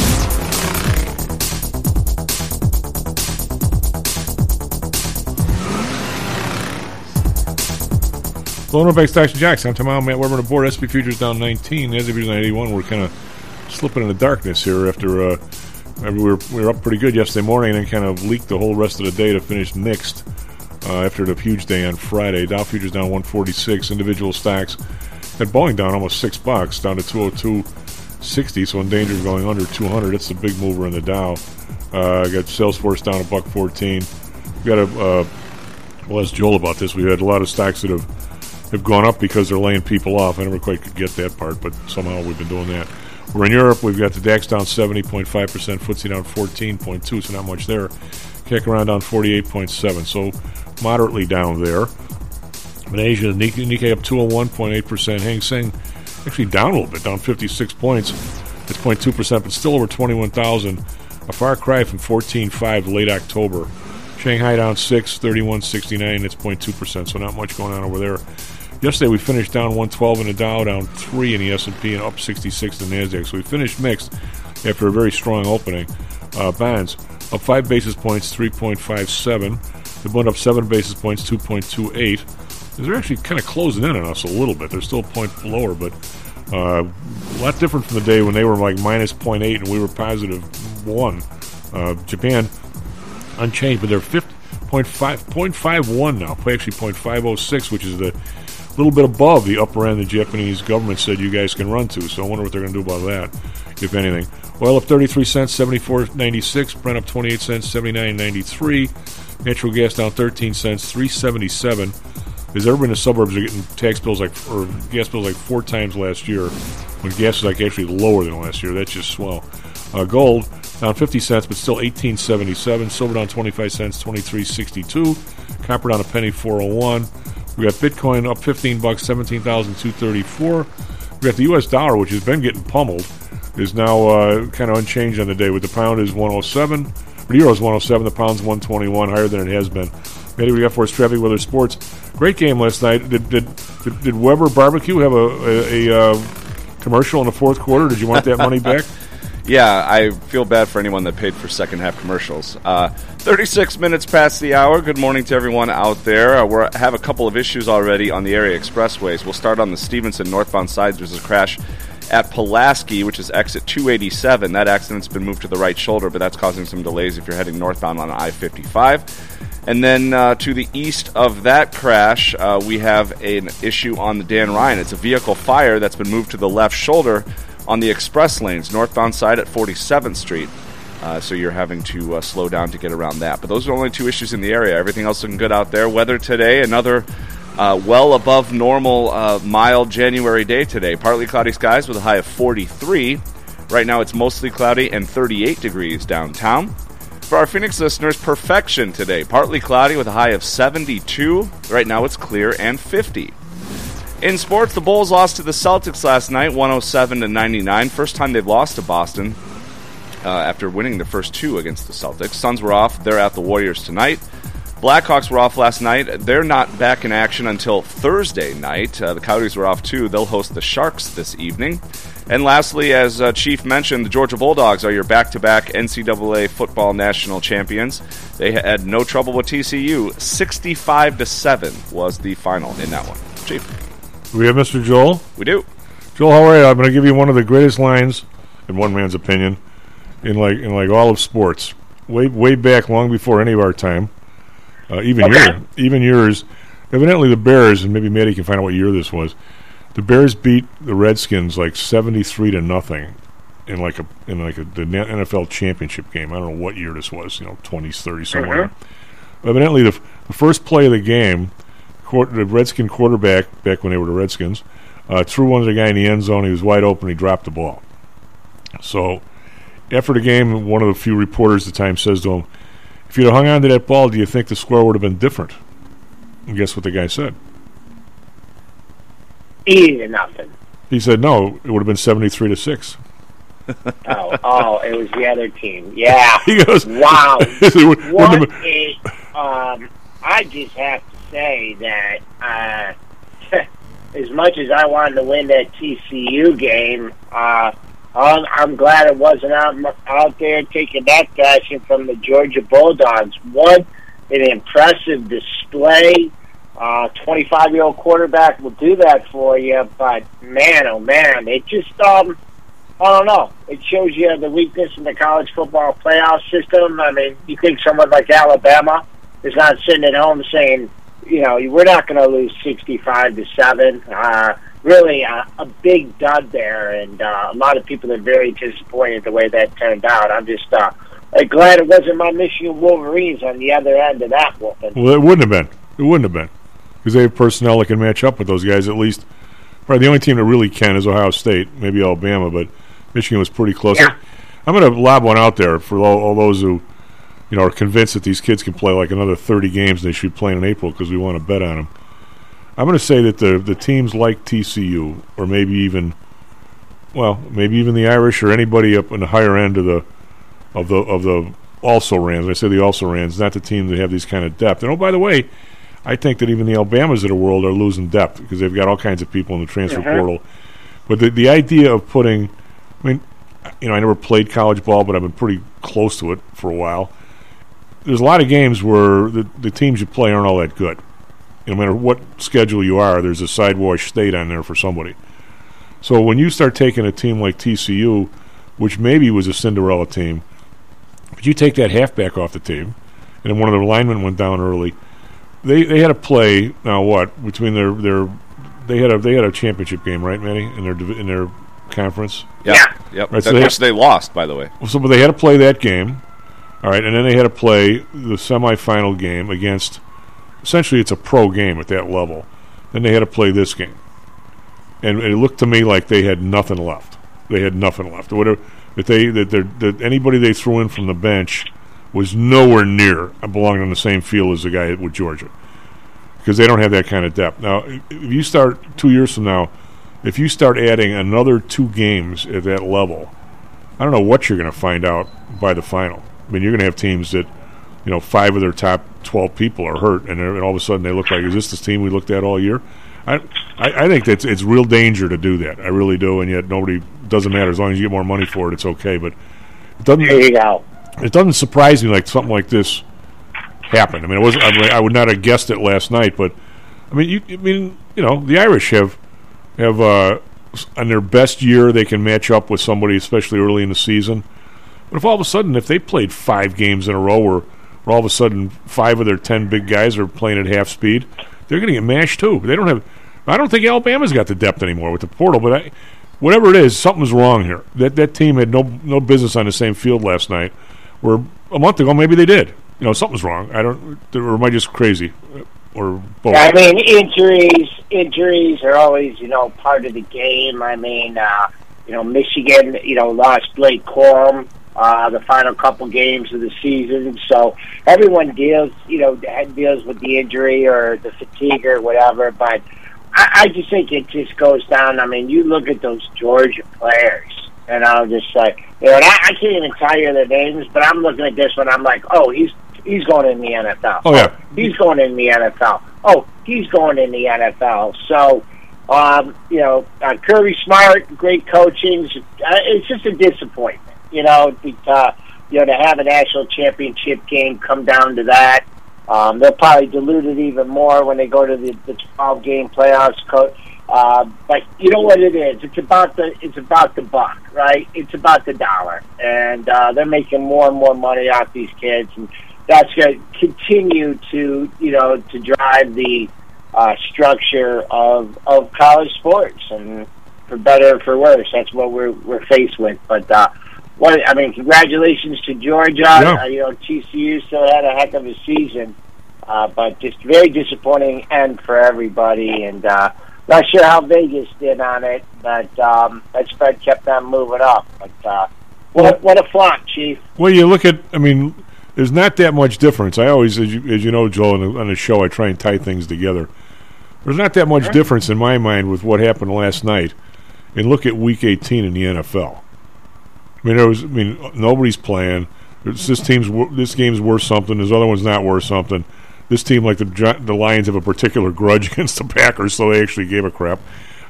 Speaker 2: Bank Stocks and Jocks. I'm Tom Allen, Matt Weber on the board. SP Futures down 19. As of 81, we're kind of slipping in the darkness here after uh, we, were, we were up pretty good yesterday morning and kind of leaked the whole rest of the day to finish mixed uh, after the huge day on Friday. Dow Futures down 146. Individual stocks at Boeing down almost six bucks, down to 202.60, so in danger of going under 200. That's the big mover in the Dow. Uh, got Salesforce down a buck 14. We got a uh, well, ask Joel about this. We've had a lot of stocks that have have gone up because they're laying people off. I never quite could get that part, but somehow we've been doing that. We're in Europe. We've got the DAX down 70.5%, FTSE down 14.2, so not much there. Kick around down 48.7, so moderately down there. In Asia, Nikkei, Nikkei up 201.8%. Hang Seng actually down a little bit, down 56 points. It's 0.2%, but still over 21,000. A far cry from 14.5 late October. Shanghai down 6, 31.69. It's 0.2%, so not much going on over there. Yesterday we finished down 112 in the Dow, down 3 in the S&P, and up 66 in the Nasdaq. So we finished mixed after a very strong opening. Uh, bonds up 5 basis points, 3.57. The bond up 7 basis points, 2.28. They're actually kind of closing in on us a little bit. They're still a point lower, but uh, a lot different from the day when they were like minus 0.8 and we were positive 1. Uh, Japan unchanged, but they're 50, 0.5, 0.51 now, actually 0.506, which is the little bit above the upper end the Japanese government said you guys can run to. So I wonder what they're going to do about that, if anything. Oil up 33 cents, 74.96. Brent up 28 cents, 79.93. Natural gas down 13 cents, 377. Because everybody in the suburbs are getting tax bills like, or gas bills like four times last year, when gas is like actually lower than last year. That's just swell. Uh, gold down 50 cents, but still 18.77. Silver down 25 cents, 23.62. Copper down a penny, 401. We got Bitcoin up 15 bucks, 17,234. We got the U.S. dollar, which has been getting pummeled, is now uh, kind of unchanged on the day. With the pound is 107, the euro is 107, the pound's 121, higher than it has been. Maybe we got for us traffic weather sports. Great game last night. Did did did, did Weber Barbecue have a a, a uh, commercial in the fourth quarter? Did you want that money back? (laughs)
Speaker 6: Yeah, I feel bad for anyone that paid for second half commercials. Uh, 36 minutes past the hour. Good morning to everyone out there. Uh, we have a couple of issues already on the area expressways. We'll start on the Stevenson northbound side. There's a crash at Pulaski, which is exit 287. That accident's been moved to the right shoulder, but that's causing some delays if you're heading northbound on I 55. And then uh, to the east of that crash, uh, we have an issue on the Dan Ryan. It's a vehicle fire that's been moved to the left shoulder on the express lanes, northbound side at 47th Street. Uh, so you're having to uh, slow down to get around that. But those are only two issues in the area. Everything else looking good out there. Weather today, another uh, well above normal uh, mild January day today. Partly cloudy skies with a high of 43. Right now it's mostly cloudy and 38 degrees downtown. For our Phoenix listeners, perfection today. Partly cloudy with a high of 72. Right now it's clear and 50. In sports, the Bulls lost to the Celtics last night, 107 to 99. First time they've lost to Boston uh, after winning the first two against the Celtics. Suns were off. They're at the Warriors tonight. Blackhawks were off last night. They're not back in action until Thursday night. Uh, the Coyotes were off too. They'll host the Sharks this evening. And lastly, as uh, Chief mentioned, the Georgia Bulldogs are your back-to-back NCAA football national champions. They had no trouble with TCU. 65 to seven was the final in that one. Chief.
Speaker 2: We have Mr. Joel.
Speaker 6: We do.
Speaker 2: Joel, how are you? I'm going to give you one of the greatest lines, in one man's opinion, in like in like all of sports. Way way back, long before any of our time, uh, even
Speaker 3: Okay.
Speaker 2: your even yours. Evidently, the Bears, and maybe Maddie can find out what year this was. The Bears beat the Redskins like 73 to nothing in like a in like a the NFL championship game. I don't know what year this was. You know, 20s, 30s, somewhere. Evidently, the, f- the first play of the game, quar- the Redskin quarterback back when they were the Redskins uh, threw one to the guy in the end zone. He was wide open. He dropped the ball. So after the game, one of the few reporters at the time says to him, If you'd have hung on to that ball, do you think the score would have been different? And guess what the guy said?
Speaker 7: Eighty to nothing.
Speaker 2: He said no, it would have been seventy-three to six. (laughs)
Speaker 7: Oh, oh, it was the other team. Yeah. (laughs)
Speaker 2: He goes,
Speaker 7: Wow. (laughs) What a, um, I just have to say that uh, (laughs) as much as I wanted to win that TCU game, uh, I'm, I'm glad it wasn't out out there taking that fashion from the Georgia Bulldogs. What an impressive display! Uh, 25 year old quarterback will do that for you, but man, oh man, it just um, I don't know. It shows you the weakness in the college football playoff system. I mean, you think someone like Alabama is not sitting at home saying, you know, we're not going to lose 65 to 7. Uh, really a, a big dud there, and uh, a lot of people are very disappointed the way that turned out. I'm just uh, glad it wasn't my Michigan Wolverines on the other end of that whooping.
Speaker 2: Well, it wouldn't have been. It wouldn't have been because they have personnel that can match up with those guys. At least, probably the only team that really can is Ohio State, maybe Alabama, but Michigan was pretty close. I'm going to lob one out there for all, all those who, you know, are convinced that these kids can play like another 30 games. They should play in April because we want to bet on them. I'm going to say that the the teams like TCU or maybe even, well, maybe even the Irish or anybody up in the higher end of the of the of the also rans. I say the also rans, not the teams that have these kind of depth. And oh, by the way, I think that even the Alabamas of the world are losing depth because they've got all kinds of people in the transfer
Speaker 8: Mhm.
Speaker 2: portal. But the the idea of putting, I mean, you know, I never played college ball, but I've been pretty close to it for a while. There's a lot of games where the the teams you play aren't all that good. No matter what schedule you are, there's a sidewash state on there for somebody. So when you start taking a team like TCU, which maybe was a Cinderella team, but you take that halfback off the team, and then one of their linemen went down early. They they had a play now what between their their they had a they had a championship game right, Manny, in their in their conference.
Speaker 6: Yep. Yep.
Speaker 2: Right,
Speaker 6: That-
Speaker 2: they
Speaker 6: which they lost, by the way.
Speaker 2: so but they had to play that game, all right, and then they had to play the semifinal game against. Essentially, it's a pro game at that level. Then they had to play this game, and it looked to me like they had nothing left. They had nothing left. Whatever that they that, that anybody they threw in from the bench was nowhere near belonging on the same field as the guy with Georgia, because they don't have that kind of depth. Now, if you start two years from now, if you start adding another two games at that level, I don't know what you're going to find out by the final. I mean, you're going to have teams that, you know, five of their top 12 people are hurt, and, and all of a sudden they look like, is this the team we looked at all year? I, I, I think that's it's real danger to do that. I really do, and yet nobody doesn't matter as long as you get more money for it. It's okay, but it doesn't.
Speaker 7: There you go.
Speaker 2: It doesn't surprise me like something like this happened. I mean, it was I, I would not have guessed it last night, but I mean, you I mean, you know, the Irish have have uh, on their best year they can match up with somebody, especially early in the season. But if all of a sudden, if they played five games in a row, where, where all of a sudden five of their ten big guys are playing at half speed, they're going to get mashed too. They don't have. I don't think Alabama's got the depth anymore with the portal, but I, whatever it is, something's wrong here. That that team had no no business on the same field last night. Where a month ago maybe they did. You know, something's wrong. I don't. Or am I just crazy? Or both?
Speaker 7: I mean, injuries injuries are always you know part of the game. I mean, uh, you know, Michigan you know lost Blake Corum uh, the final couple games of the season, so everyone deals you know deals with the injury or the fatigue or whatever. But I, I just think it just goes down. I mean, you look at those Georgia players. And I'll just say, you know, and I, I can't even tell you their names, but I'm looking at this one. I'm like, oh, he's he's going in the NFL.
Speaker 2: Oh yeah.
Speaker 7: He's going in the NFL. Oh, he's going in the NFL. So, um, you know, uh, Kirby Smart, great coaching. Uh, it's just a disappointment, you know, you know, to have a national championship game come down to that. Um, they'll probably dilute it even more when they go to the, the 12 game playoffs. Co- uh, but you know what it is? It's about the it's about the buck, right? It's about the dollar, and uh, they're making more and more money off these kids, and that's going to continue to you know to drive the uh, structure of of college sports, and for better or for worse, that's what we're we're faced with. But uh, what I mean, congratulations to Georgia.
Speaker 2: Yeah.
Speaker 7: Uh, you know, TCU still had a heck of a season, uh, but just very disappointing end for everybody, and. Uh, not sure how Vegas did on it, but um, that spread kept on moving up. But uh, what what a flop, Chief.
Speaker 2: Well, you look at, I mean, there's not that much difference. I always, as you, as you know, Joel, on the, on the show, I try and tie things together. There's not that much difference in my mind with what happened last night, and look at Week 18 in the NFL. I mean, there was, I mean, nobody's playing. It's, this team's, this game's worth something. This other one's not worth something. This team, like the the Lions, have a particular grudge (laughs) against the Packers, so they actually gave a crap.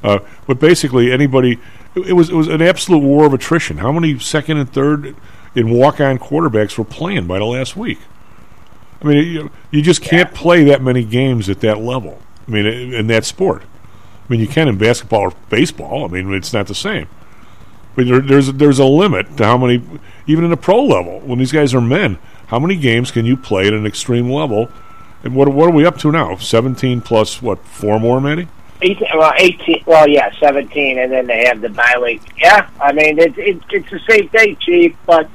Speaker 2: Uh, but basically, anybody, it, it was it was an absolute war of attrition. How many second and third in walk-on quarterbacks were playing by the last week? I mean, you, you just can't play that many games at that level. I mean, in in that sport. I mean, you can in basketball or baseball. I mean, it's not the same. But there, there's there's a limit to how many, even in the pro level, when these guys are men, how many games can you play at an extreme level? And what what are we up to now? Seventeen plus what? Four more, maybe?
Speaker 7: 18, well, 18, well, yeah, 17, and then they have the bye week. Yeah, I mean, it, it, it's the same thing, Chief, but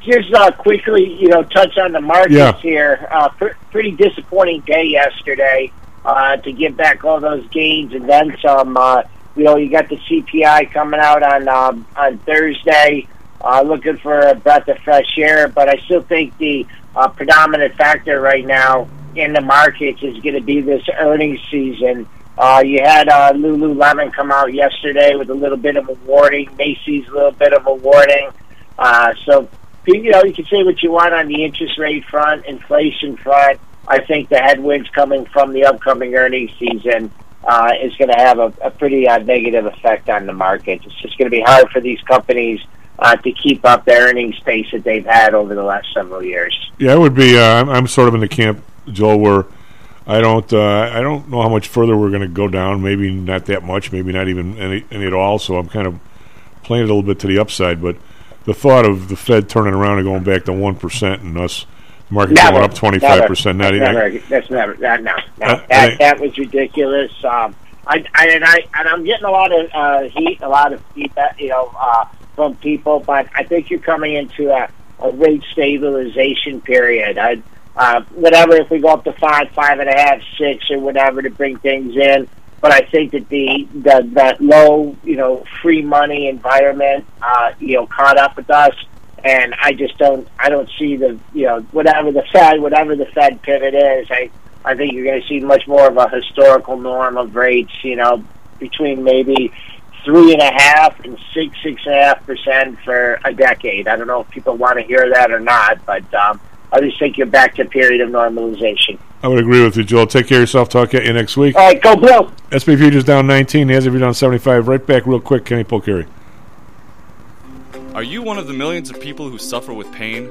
Speaker 7: just uh, quickly, you know, touch on the markets
Speaker 2: Yeah.
Speaker 7: here. Uh, pr- pretty disappointing day yesterday uh, to get back all those gains and then some. Uh, you know, you got the CPI coming out on um, on Thursday. Uh, looking for a breath of fresh air, but I still think the uh, predominant factor right now in the markets is going to be this earnings season. Uh, you had uh, Lululemon come out yesterday with a little bit of a warning. Macy's a little bit of a warning. Uh, so, you know, you can say what you want on the interest rate front, inflation front. I think the headwinds coming from the upcoming earnings season uh, is going to have a, a pretty uh, negative effect on the market. It's just going to be hard for these companies uh, to keep up the earnings pace that they've had over the last several years.
Speaker 2: Yeah, it would be. Uh, I'm, I'm sort of in the camp, Joel, where I don't uh, I don't know how much further we're going to go down. Maybe not that much. Maybe not even any, any at all. So I'm kind of playing it a little bit to the upside. But the thought of the Fed turning around and going back to one percent and us market
Speaker 7: Never.
Speaker 2: going up twenty five percent, not
Speaker 7: never. That's never. That no. no.
Speaker 2: Uh,
Speaker 7: that
Speaker 2: think-
Speaker 7: that was ridiculous. Um, I, I and I and I'm getting a lot of uh, heat, a lot of feedback, you know, uh, from people. But I think you're coming into a, a rate stabilization period. I, uh, whatever, if we go up to five, five and a half, six, or whatever to bring things in. But I think that the, the that low, you know, free money environment, uh, you know, caught up with us and I just don't I don't see the you know whatever the Fed whatever the Fed pivot is I I think you're going to see much more of a historical norm of rates you know between maybe three and a half and six six and a half percent for a decade I don't know if people want to hear that or not but um, I just think you're back to a period of normalization
Speaker 2: I would agree with you, Joel. Take care of yourself. Talk at you next week.
Speaker 7: all right go blue
Speaker 2: SP futures down 19. The S&P down 75. Right back, real quick. Kenny Polcari.
Speaker 6: Are you one of the millions of people who suffer with pain?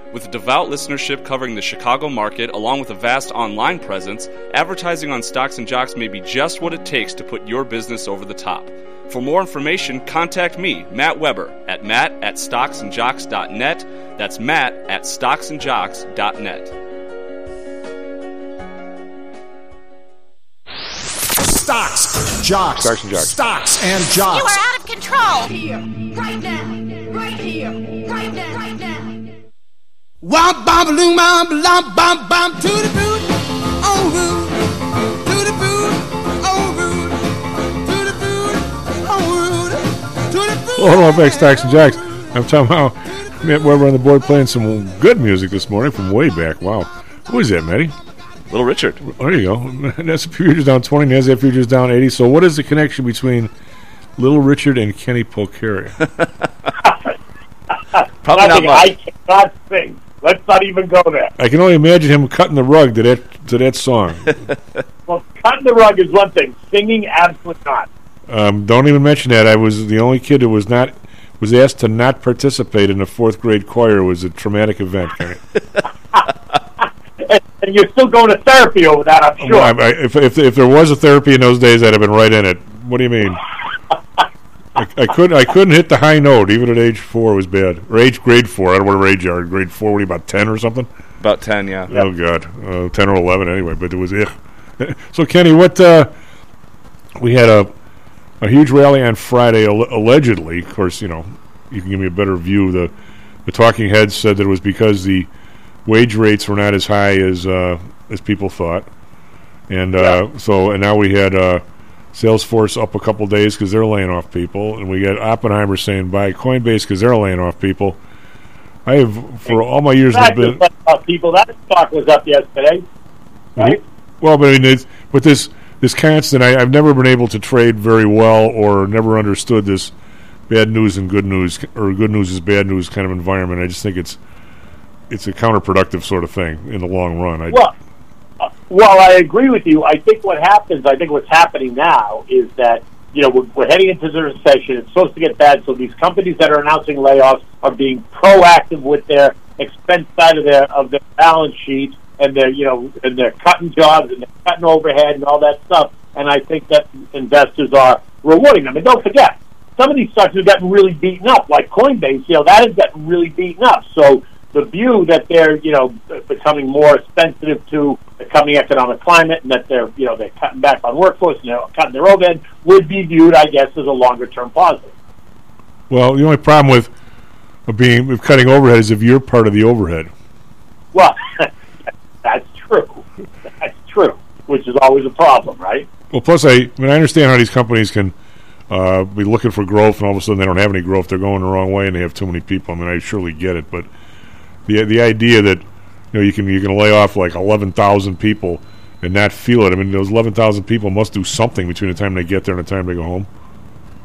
Speaker 6: With devout listenership covering the Chicago market along with a vast online presence, advertising on Stocks and Jocks may be just what it takes to put your business over the top. For more information, contact me, Matt Weber, at matt at stocksandjocks.net. That's matt at stocksandjocks.net.
Speaker 9: Stocks, jocks,
Speaker 6: Stocks and jocks.
Speaker 9: stocks and
Speaker 10: You
Speaker 9: jocks.
Speaker 10: are out of control.
Speaker 11: Right Here, right now, right here, right now, right now.
Speaker 1: Womp bom loom bom lom bom bom to the boot, oh root, to the boot, oh root, to the boot, oh root, to the boot.
Speaker 2: Hello, back oh, Stocks and Jocks. I'm somehow Matt Weber on the board playing some good music this morning from way back. Wow. Who is that, Matty?
Speaker 6: Little Richard.
Speaker 2: There you go. (laughs) That's futures down 20, NASDAQ futures down 80. So what is the connection between Little Richard and Kenny Polcari? (laughs)
Speaker 6: Probably not much.
Speaker 12: I cannot sing. Let's not even go there.
Speaker 2: I can only imagine him cutting the rug to that to that song. (laughs)
Speaker 12: Well, cutting the rug is one thing. Singing, absolutely not.
Speaker 2: Um, don't even mention that. I was the only kid who was not was asked to not participate in the fourth grade choir. It was a traumatic event. Kenny.
Speaker 12: And, (laughs) and you're still going to therapy over that, I'm sure.
Speaker 2: Well, I, I, if, if if there was a therapy in those days, I'd have been right in it. What do you mean? I, I couldn't I couldn't hit the high note even at age four was bad. Or age grade four I don't know what age you are grade four what are you about ten or something?
Speaker 6: About 10, yeah.
Speaker 2: oh god. Uh, ten or eleven anyway but it was ugh. (laughs) so Kenny what uh, we had a a huge rally on Friday al- allegedly. Of course you know you can give me a better view. The the talking heads said that it was because the wage rates were not as high as uh, as people thought. And uh, so and now we had uh, Salesforce up a couple days because they're laying off people, and we got Oppenheimer saying buy Coinbase because they're laying off people. I have for all my years been
Speaker 12: just let people. That stock was up yesterday. Mm-hmm. Right?
Speaker 2: well, but I mean, it's, with this this constant, I, I've never been able to trade very well, or never understood this bad news and good news, or good news is bad news kind of environment. I just think it's it's a counterproductive sort of thing in the long run. I,
Speaker 12: Well, well, I agree with you. I think what happens, I think what's happening now is that you know we're, we're heading into the recession. It's supposed to get bad, so these companies that are announcing layoffs are being proactive with their expense side of their of their balance sheet, and they're you know and they're cutting jobs and they're cutting overhead and all that stuff. And I think that investors are rewarding them. And don't forget, some of these stocks have gotten really beaten up, like Coinbase. You know that has gotten really beaten up. So the view that they're you know becoming more sensitive to the coming economic climate and that they're you know they're cutting back on workforce and they're cutting their overhead would be viewed, I guess, as a longer term positive.
Speaker 2: well, the only problem with being with cutting overhead is if you're part of the overhead.
Speaker 12: Well, (laughs) that's true. That's true, which is always a problem, right?
Speaker 2: Well, plus I, I mean, I understand how these companies can uh, be looking for growth, and all of a sudden they don't have any growth. They're going the wrong way, and they have too many people. I mean, I surely get it, but the the idea that you know you can you can lay off like eleven thousand people and not feel it. I mean, those eleven thousand people must do something between the time they get there and the time they go home.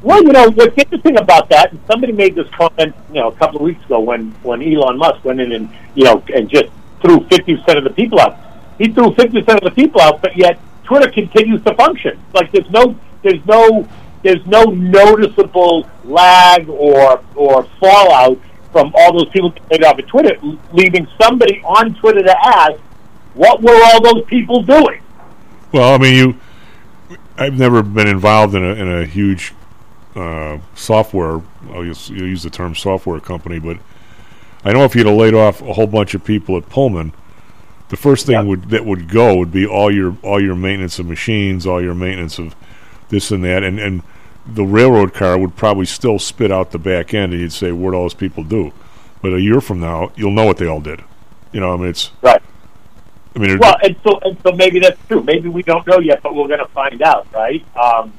Speaker 12: Well, you know what's interesting about that, and somebody made this comment, you know, a couple of weeks ago when when Elon Musk went in and you know and just threw fifty percent of the people out. He threw fifty percent of the people out, but yet Twitter continues to function. Like there's no there's no there's no noticeable lag or or fallout from all those people laid off of Twitter, leaving somebody on Twitter to ask, what were all those people doing?
Speaker 2: Well, I mean, you. I've never been involved in a in a huge uh, software. I'll use, you'll use the term software company, but I know if you'd have laid off a whole bunch of people at Pullman, the first thing would that would go would be all your all your maintenance of machines, all your maintenance of this and that, and and the railroad car would probably still spit out the back end, and you'd say, "What all those people do?" But a year from now, you'll know what they all did. You know, I mean, it's
Speaker 12: right.
Speaker 2: I mean,
Speaker 12: Well, and so and so maybe that's true. Maybe we don't know yet, but we're going to find out, right? Um,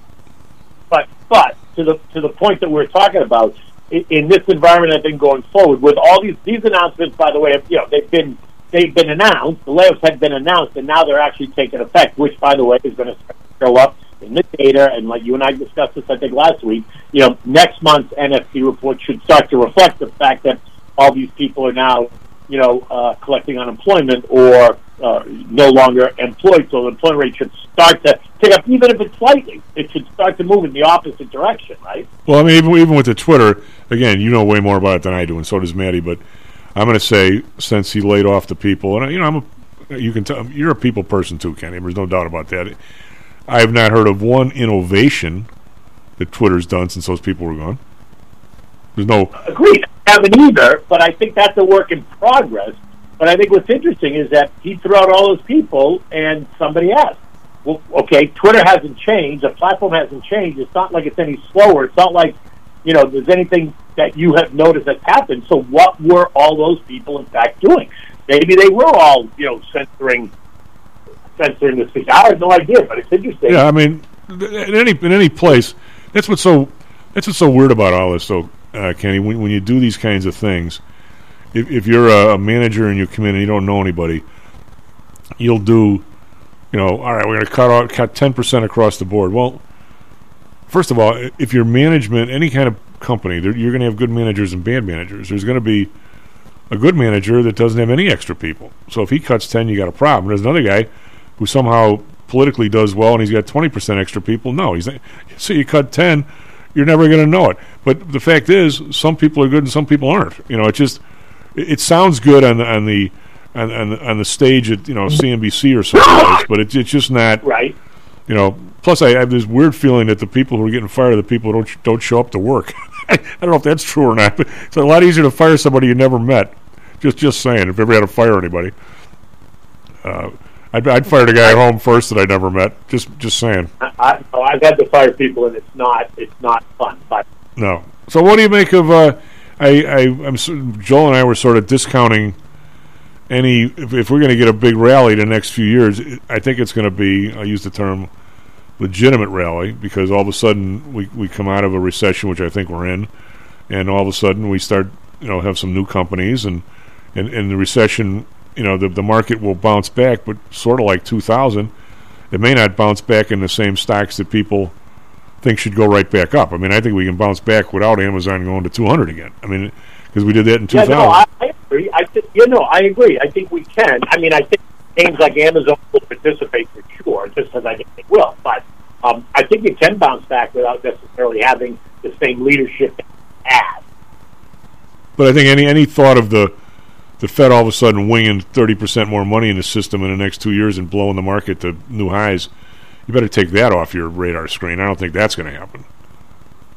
Speaker 12: but but to the to the point that we're talking about in, in this environment, I think going forward with all these these announcements, by the way, have, you know they've been they've been announced. The layoffs had been announced, and now they're actually taking effect. Which, by the way, is going to show up in the data. And like you and I discussed this, I think last week. You know, next month's NFP report should start to reflect the fact that all these people are now you know, uh, collecting unemployment or uh, no longer employed. So the employment rate should start to pick up, even if it's slightly. It should start to move in the opposite direction, right?
Speaker 2: Well, I mean, even, even with the Twitter, again, you know way more about it than I do, and so does Maddie. But I'm going to say, since he laid off the people, and you know, I'm a, you can tell you're a people person too, Kenny. There's no doubt about that. I have not heard of one innovation that Twitter's done since those people were gone. There's no.
Speaker 12: Agreed. I haven't either, but I think that's a work in progress. But I think what's interesting is that he threw out all those people, and somebody asked, well, okay, Twitter hasn't changed, the platform hasn't changed. It's not like it's any slower. It's not like you know there's anything that you have noticed that's happened. So what were all those people in fact doing? Maybe they were all you know censoring censoring the speech. I have no idea, but it's interesting.
Speaker 2: Yeah, I mean, in any in any place, that's what's so that's what's so weird about all this, though, uh, Kenny. When when you do these kinds of things, if if you're a, a manager and you come in and you don't know anybody, you'll do, you know, all right, we're going to cut out cut ten percent across the board. Well, first of all, if your management, any kind of company, you're going to have good managers and bad managers. There's going to be a good manager that doesn't have any extra people. So if he cuts ten, you got a problem. There's another guy who somehow politically does well and he's got 20% extra people. No, he's so you cut 10, you're never going to know it. But the fact is, some people are good and some people aren't. You know, it just it, it sounds good on the on the on, on, the- on the stage at you know CNBC or someplace, but it's it's just not
Speaker 12: right.
Speaker 2: You know. Plus, I have this weird feeling that the people who are getting fired are the people who don't don't show up to work. (laughs) I don't know if that's true or not, but it's a lot easier to fire somebody you never met. Just just saying, if ever had to fire anybody. Uh, I'd, I'd fire the guy at home first that I never met. Just just saying.
Speaker 12: I, I, I've had to fire people, and it's not it's not fun. But
Speaker 2: No. So what do you make of? Uh, I, I I'm Joel and I were sort of discounting any if, if we're going to get a big rally the next few years. I think it's going to be I use the term legitimate rally because all of a sudden we we come out of a recession, which I think we're in, and all of a sudden we start you know have some new companies and and, and the recession you know the the market will bounce back, but sort of like 2000, it may not bounce back in the same stocks that people think should go right back up. I mean, I think we can bounce back without Amazon going to 200 again. I mean, because we did that in 2000.
Speaker 12: yeah,
Speaker 2: 2000.
Speaker 12: no, I, I agree. I think you know, I agree. I think we can. I mean, I think names like Amazon will participate for sure, just as I think they will. But um, I think you can bounce back without necessarily having the same leadership as.
Speaker 2: But I think any any thought of the the Fed all of a sudden winging 30% more money in the system in the next two years and blowing the market to new highs, you better take that off your radar screen. I don't think that's going to happen.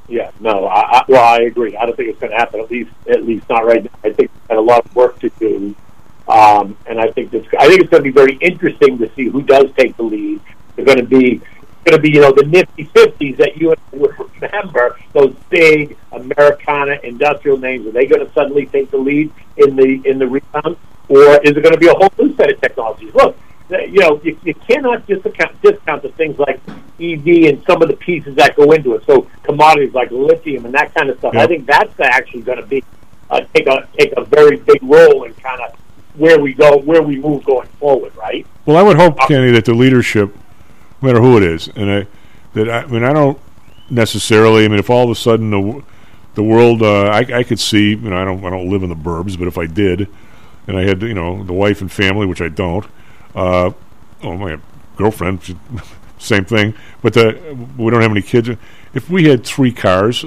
Speaker 12: Yeah, no, I, I, well, I agree. I don't think it's going to happen. At least, at least not right now. I think we've got a lot of work to do, um, and I think this. I think it's going to be very interesting to see who does take the lead. They're going to be going to be, you know, the nifty fifties that you would remember. Those big Americana industrial names. Are they going to suddenly take the lead in the in the rebound, or is it going to be a whole new set of technologies? Look, you know, you, you cannot discount discount the things like EV and some of the pieces that go into it. So commodities like lithium and that kind of stuff. I think that's actually going to be uh, take a take a very big role in kind of where we go, where we move going forward. Right?
Speaker 2: Well, I would hope, Kenny, that the leadership, no matter who it is, and I, that I, I mean, I don't necessarily. I mean, if all of a sudden the the world, uh, I, I could see, you know, I don't, I don't live in the burbs, but if I did, and I had, you know, the wife and family, which I don't, uh, oh my girlfriend, she, (laughs) same thing, but the, we don't have any kids. If we had three cars,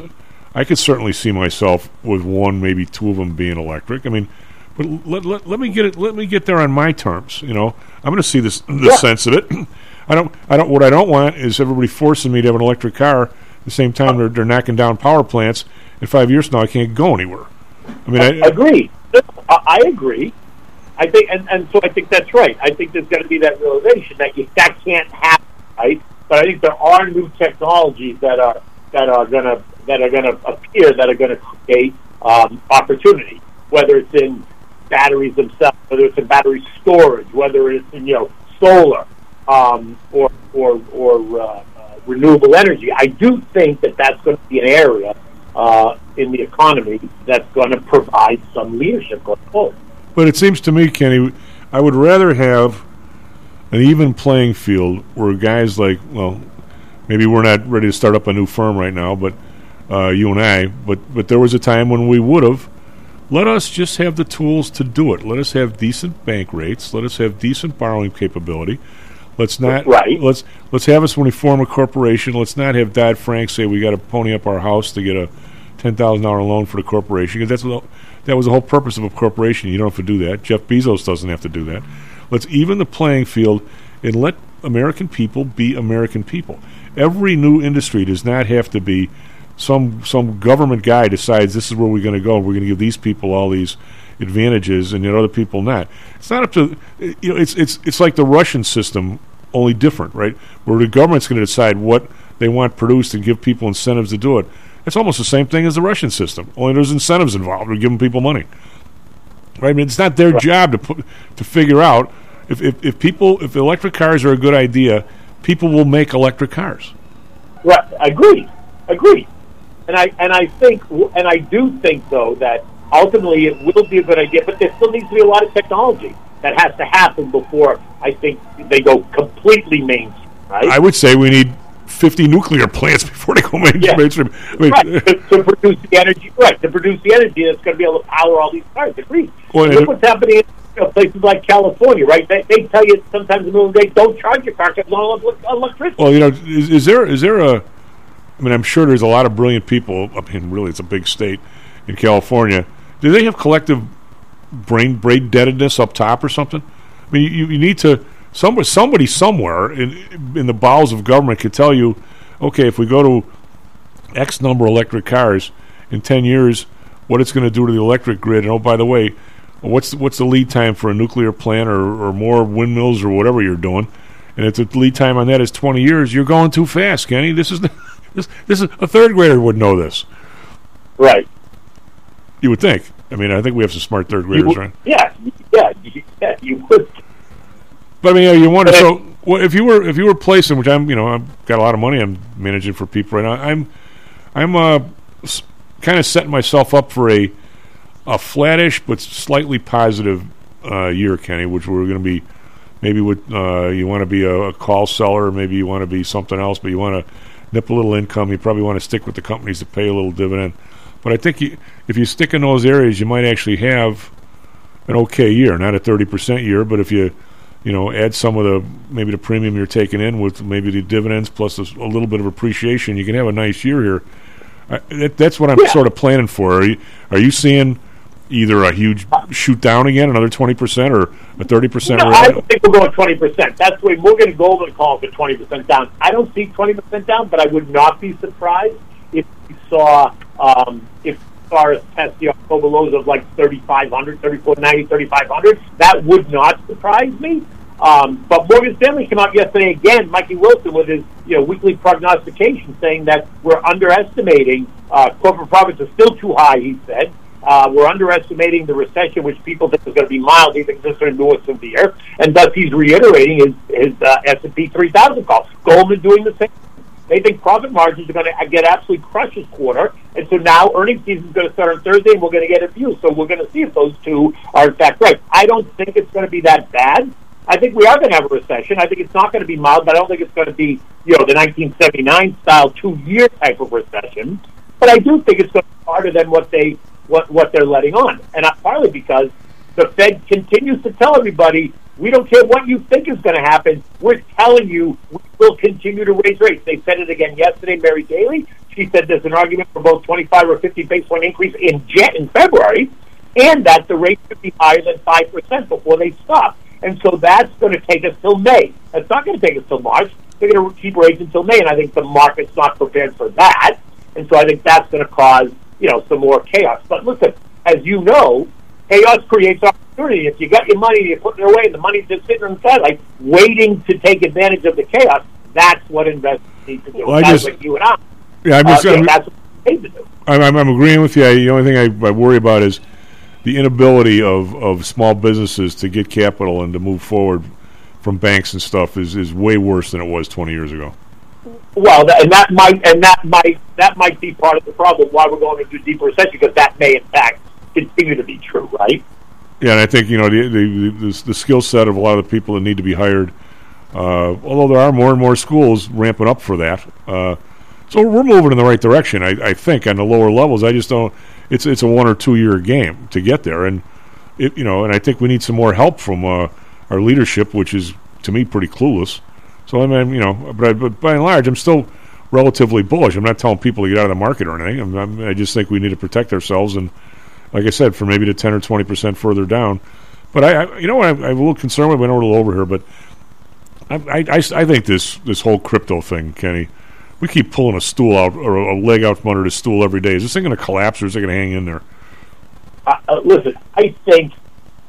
Speaker 2: I could certainly see myself with one, maybe two of them being electric. I mean, but let, let, let me get it. Let me get there on my terms. You know, I'm going to see this the
Speaker 12: Yeah.
Speaker 2: sense of it. I don't. I don't. What I don't want is everybody forcing me to have an electric car. At the same time, they're, they're knocking down power plants. In five years from now, I can't go anywhere. I mean, I,
Speaker 12: Agreed. No, I, I agree. I think, and, and so I think that's right. I think there's going to be that realization that you, that can't happen, right? But I think there are new technologies that are that are going to that are going to appear that are going to create um, opportunity, whether it's in batteries themselves, whether it's in battery storage, whether it's in you know solar um, or or or uh, uh, renewable energy. I do think that that's going to be an area uh, in the economy that's going to provide some leadership going forward.
Speaker 2: But it seems to me, Kenny, I would rather have an even playing field where guys like, well, maybe we're not ready to start up a new firm right now, but uh, you and I, but but there was a time when we would have. Let us just have the tools to do it. Let us have decent bank rates. Let us have decent borrowing capability. Let's not
Speaker 12: Right.
Speaker 2: Let's let's have us when we form a corporation. Let's not have Dodd Frank say we got to pony up our house to get a ten thousand dollar loan for the corporation because that's what, that was the whole purpose of a corporation. You don't have to do that. Jeff Bezos doesn't have to do that. Let's even the playing field and let American people be American people. Every new industry does not have to be some some government guy decides this is where we're going to go. We're going to give these people all these advantages and yet other people not. It's not up to you know. It's it's it's like the Russian system only different, right? Where the government's going to decide what they want produced and give people incentives to do it. It's almost the same thing as the Russian system. Only there's incentives involved. We're giving people money. Right? I mean, it's not their job to put to figure out if, if, if people if electric cars are a good idea, people will make electric cars.
Speaker 12: Right. Agreed. Agreed. And I and I think and I do think though that ultimately it will be a good idea, but there still needs to be a lot of technology that has to happen before I think they go completely mainstream. Right.
Speaker 2: I would say we need 50 nuclear plants (laughs) before they go main-
Speaker 12: Yeah.
Speaker 2: mainstream. I mean,
Speaker 12: right, to, to produce the energy, right? To produce the energy that's going to be able to power all these cars. Agreed.
Speaker 2: Well,
Speaker 12: Look what's happening in you know, places like California, right? They, they tell you sometimes in the middle of the day, don't charge your car because elec- electricity.
Speaker 2: Well, you know, is, is there is there a? I mean, I'm sure there's a lot of brilliant people. I mean, really, it's a big state in California. Do they have collective brain brain deadedness up top or something? I mean, you, you need to somebody somebody somewhere in in the bowels of government could tell you, okay, if we go to X number of electric cars in ten years, what it's going to do to the electric grid, and oh, by the way, what's the, what's the lead time for a nuclear plant or, or more windmills or whatever you're doing? And if the lead time on that is 20 years, you're going too fast, Kenny. This is (laughs) this this is a third grader would know this.
Speaker 12: Right.
Speaker 2: You would think. I mean, I think we have some smart third graders, right?
Speaker 12: Yeah, yeah, you- yeah. You would.
Speaker 2: But I mean, you wonder. So, well, if you were if you were placing, which I'm, you know, I've got a lot of money I'm managing for people right now. I'm, I'm uh, s- kind of setting myself up for a, a flattish but slightly positive uh, year, Kenny. Which we're going to be, maybe with uh, you want to be a, a call seller, maybe you want to be something else, but you want to nip a little income. You probably want to stick with the companies that pay a little dividend. But I think you, if you stick in those areas, you might actually have an okay year, not a thirty percent year, but if you you know add some of the maybe the premium you're taking in with maybe the dividends plus a little bit of appreciation, you can have a nice year here. I, that, that's what I'm sort of planning for. Are you, are you seeing either a huge shoot down again, another twenty percent, or a thirty percent?
Speaker 12: No, I don't think we're going twenty percent. That's the way Morgan Goldman call for twenty percent down. I don't see twenty percent down, but I would not be surprised if we saw um, if far as test the October lows of like 3,500, 3,490, 3,500. That would not surprise me. Um, but Morgan Stanley came out yesterday again, Mikey Wilson, with his you know weekly prognostication, saying that we're underestimating uh, corporate profits are still too high. He said uh, we're underestimating the recession, which people think is going to be mild. He thinks it's going to be more severe, and thus he's reiterating his his uh, S and P 3000 call. Goldman doing the same. They think profit margins are going to get absolutely crushed this quarter, and so now earnings season is going to start on Thursday, and we're going to get a view. So we're going to see if those two are in fact right. I don't think it's going to be that bad. I think we are going to have a recession. I think it's not going to be mild, but I don't think it's going to be you know the 1979 style two year type of recession. But I do think it's going to be harder than what they what what they're letting on, and uh, partly because the Fed continues to tell everybody, we don't care what you think is going to happen. We're telling you we will continue to raise rates. They said it again yesterday, Mary Daly. She said there's an argument for both 25 or 50 basis point increase in jet in February, and that the rate should be higher than 5% before they stop. And so that's going to take us till May. That's not going to take us till March. They're going to keep rates until May, and I think the market's not prepared for that. And so I think that's going to cause, you know, some more chaos. But listen, as you know, chaos creates opportunity. If you got your money, you're putting it away, and the money's just sitting on the side, like waiting to take advantage of the chaos. That's what investors need to do.
Speaker 2: Well,
Speaker 12: that's
Speaker 2: just-
Speaker 12: what you and I.
Speaker 2: Yeah, I'm just-
Speaker 12: uh,
Speaker 2: I'm-
Speaker 12: that's what they need to do.
Speaker 2: I'm, I'm, I'm agreeing with you. I, the only thing I, I worry about is the inability of, of small businesses to get capital and to move forward from banks and stuff is, is way worse than it was 20 years ago.
Speaker 12: Well, that, and that might and that might that might be part of the problem why we're going into a deeper recession because that may in fact continue to be true, right?
Speaker 2: Yeah, and I think you know the the, the, the skill set of a lot of the people that need to be hired. Uh, although there are more and more schools ramping up for that, uh, so we're moving in the right direction. I, I think on the lower levels, I just don't. It's it's a one or two year game to get there, and it you know, and I think we need some more help from uh, our leadership, which is to me pretty clueless. So I mean, you know, but, I, but by and large, I'm still relatively bullish. I'm not telling people to get out of the market or anything. I'm, I'm, I just think we need to protect ourselves and like I said, for maybe the ten or twenty percent further down. But I, I you know, I'm, I'm a little concerned. I know we're a little over here, but I, I, I, I think this this whole crypto thing, Kenny, we keep pulling a stool out or a leg out from under the stool every day. Is this thing going to collapse or is it going to hang in there?
Speaker 12: Uh, uh, listen, I think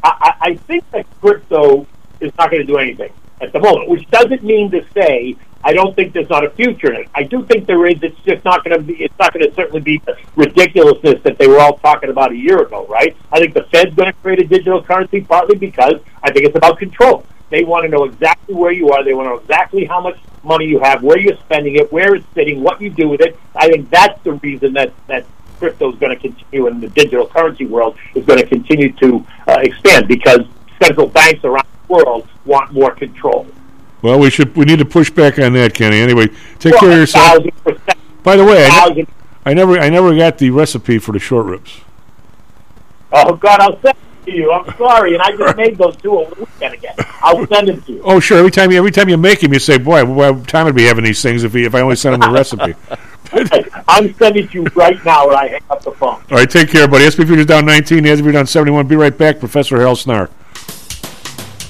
Speaker 12: I, I I think that crypto is not going to do anything, at the moment, which doesn't mean to say I don't think there's not a future in it. I do think there is. It's just not going to be. It's not going to certainly be the ridiculousness that they were all talking about a year ago, right? I think the Fed's going to create a digital currency partly because I think it's about control. They want to know exactly where you are. They want to know exactly how much money you have, where you're spending it, where it's sitting, what you do with it. I think that's the reason that that crypto is going to continue and the digital currency world is going to continue to uh, expand because central banks around the world want more control.
Speaker 2: Well, we should we need to push back on that, Kenny. Anyway, take care of yourself. By the way, I, ne- I never I never got the recipe for the short ribs.
Speaker 12: Oh God, I'll send it to you. I'm sorry, and I just made those two over the weekend again. I'll send them to you.
Speaker 2: Oh, sure. Every time you every time you make them, you say, "Boy, what time would be having these things if he, if I only sent him the recipe." (laughs) (laughs)
Speaker 12: I'm sending it to you right now when I hang up the phone.
Speaker 2: All right, take care, buddy. SP Futures down 19, the S&P down 71. Be right back, Professor Harold Snarr.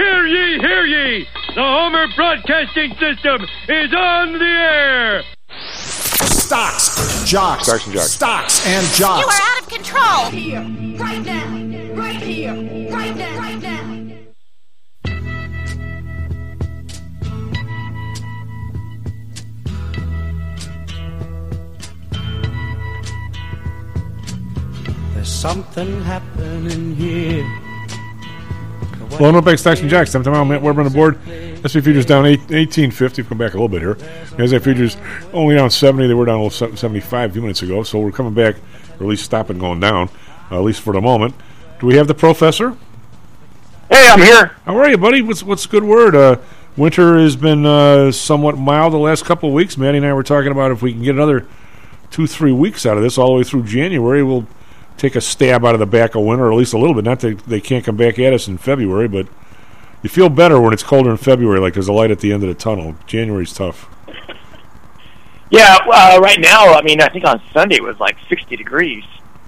Speaker 13: Hear ye, hear ye! The Homer Broadcasting System is on the air!
Speaker 9: Stocks, jocks,
Speaker 14: Stocks and jocks.
Speaker 9: stocks and jocks.
Speaker 11: You are out of control. Here, right now, right here, right now, right now.
Speaker 1: There's something happening here.
Speaker 2: Well, no back stocks and jocks. Sometime Matt Weber on the board. S&P futures down eight, 1850. Come back a little bit here. NASDAQ futures only down 70. They were down a little 75 a few minutes ago. So we're coming back, or at least stopping going down, uh, at least for the moment. Do we have the professor?
Speaker 12: Hey, I'm here.
Speaker 2: How are you, buddy? What's what's a good word? Uh, winter has been uh, somewhat mild the last couple of weeks. Maddie and I were talking about if we can get another two, three weeks out of this, all the way through January, we'll take a stab out of the back of winter, or at least a little bit. Not that they can't come back at us in February, but you feel better when it's colder in February, like there's a light at the end of the tunnel. January's tough.
Speaker 15: Yeah, uh, right now, I mean, I think on Sunday it was like 60 degrees.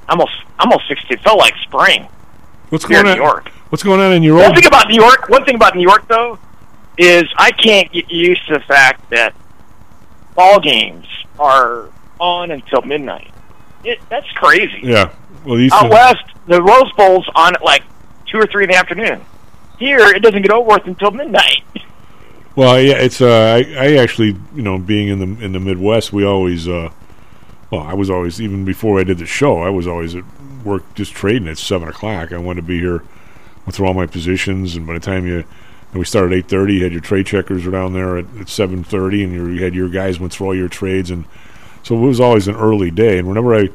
Speaker 15: Almost, almost 60. It felt like spring.
Speaker 2: What's going
Speaker 15: in
Speaker 2: on?
Speaker 15: New York.
Speaker 2: What's going on in your
Speaker 15: One thing about New York, one thing about New York though, is I can't get used to the fact that ball games are on until midnight. It, that's crazy.
Speaker 2: Yeah. Well, these
Speaker 15: Out west, the Rose Bowl's on at like two or three in the afternoon. Here, it doesn't get over with until midnight.
Speaker 2: Well, yeah, it's. Uh, I, I actually, you know, being in the in the Midwest, we always. Uh, well, I was always even before I did the show. I was always at work just trading at seven o'clock. I wanted to be here with all my positions, and by the time you, and we started at eight thirty, you had your trade checkers around there at, at seven thirty, and you, you had your guys went through all your trades, and so it was always an early day. And whenever I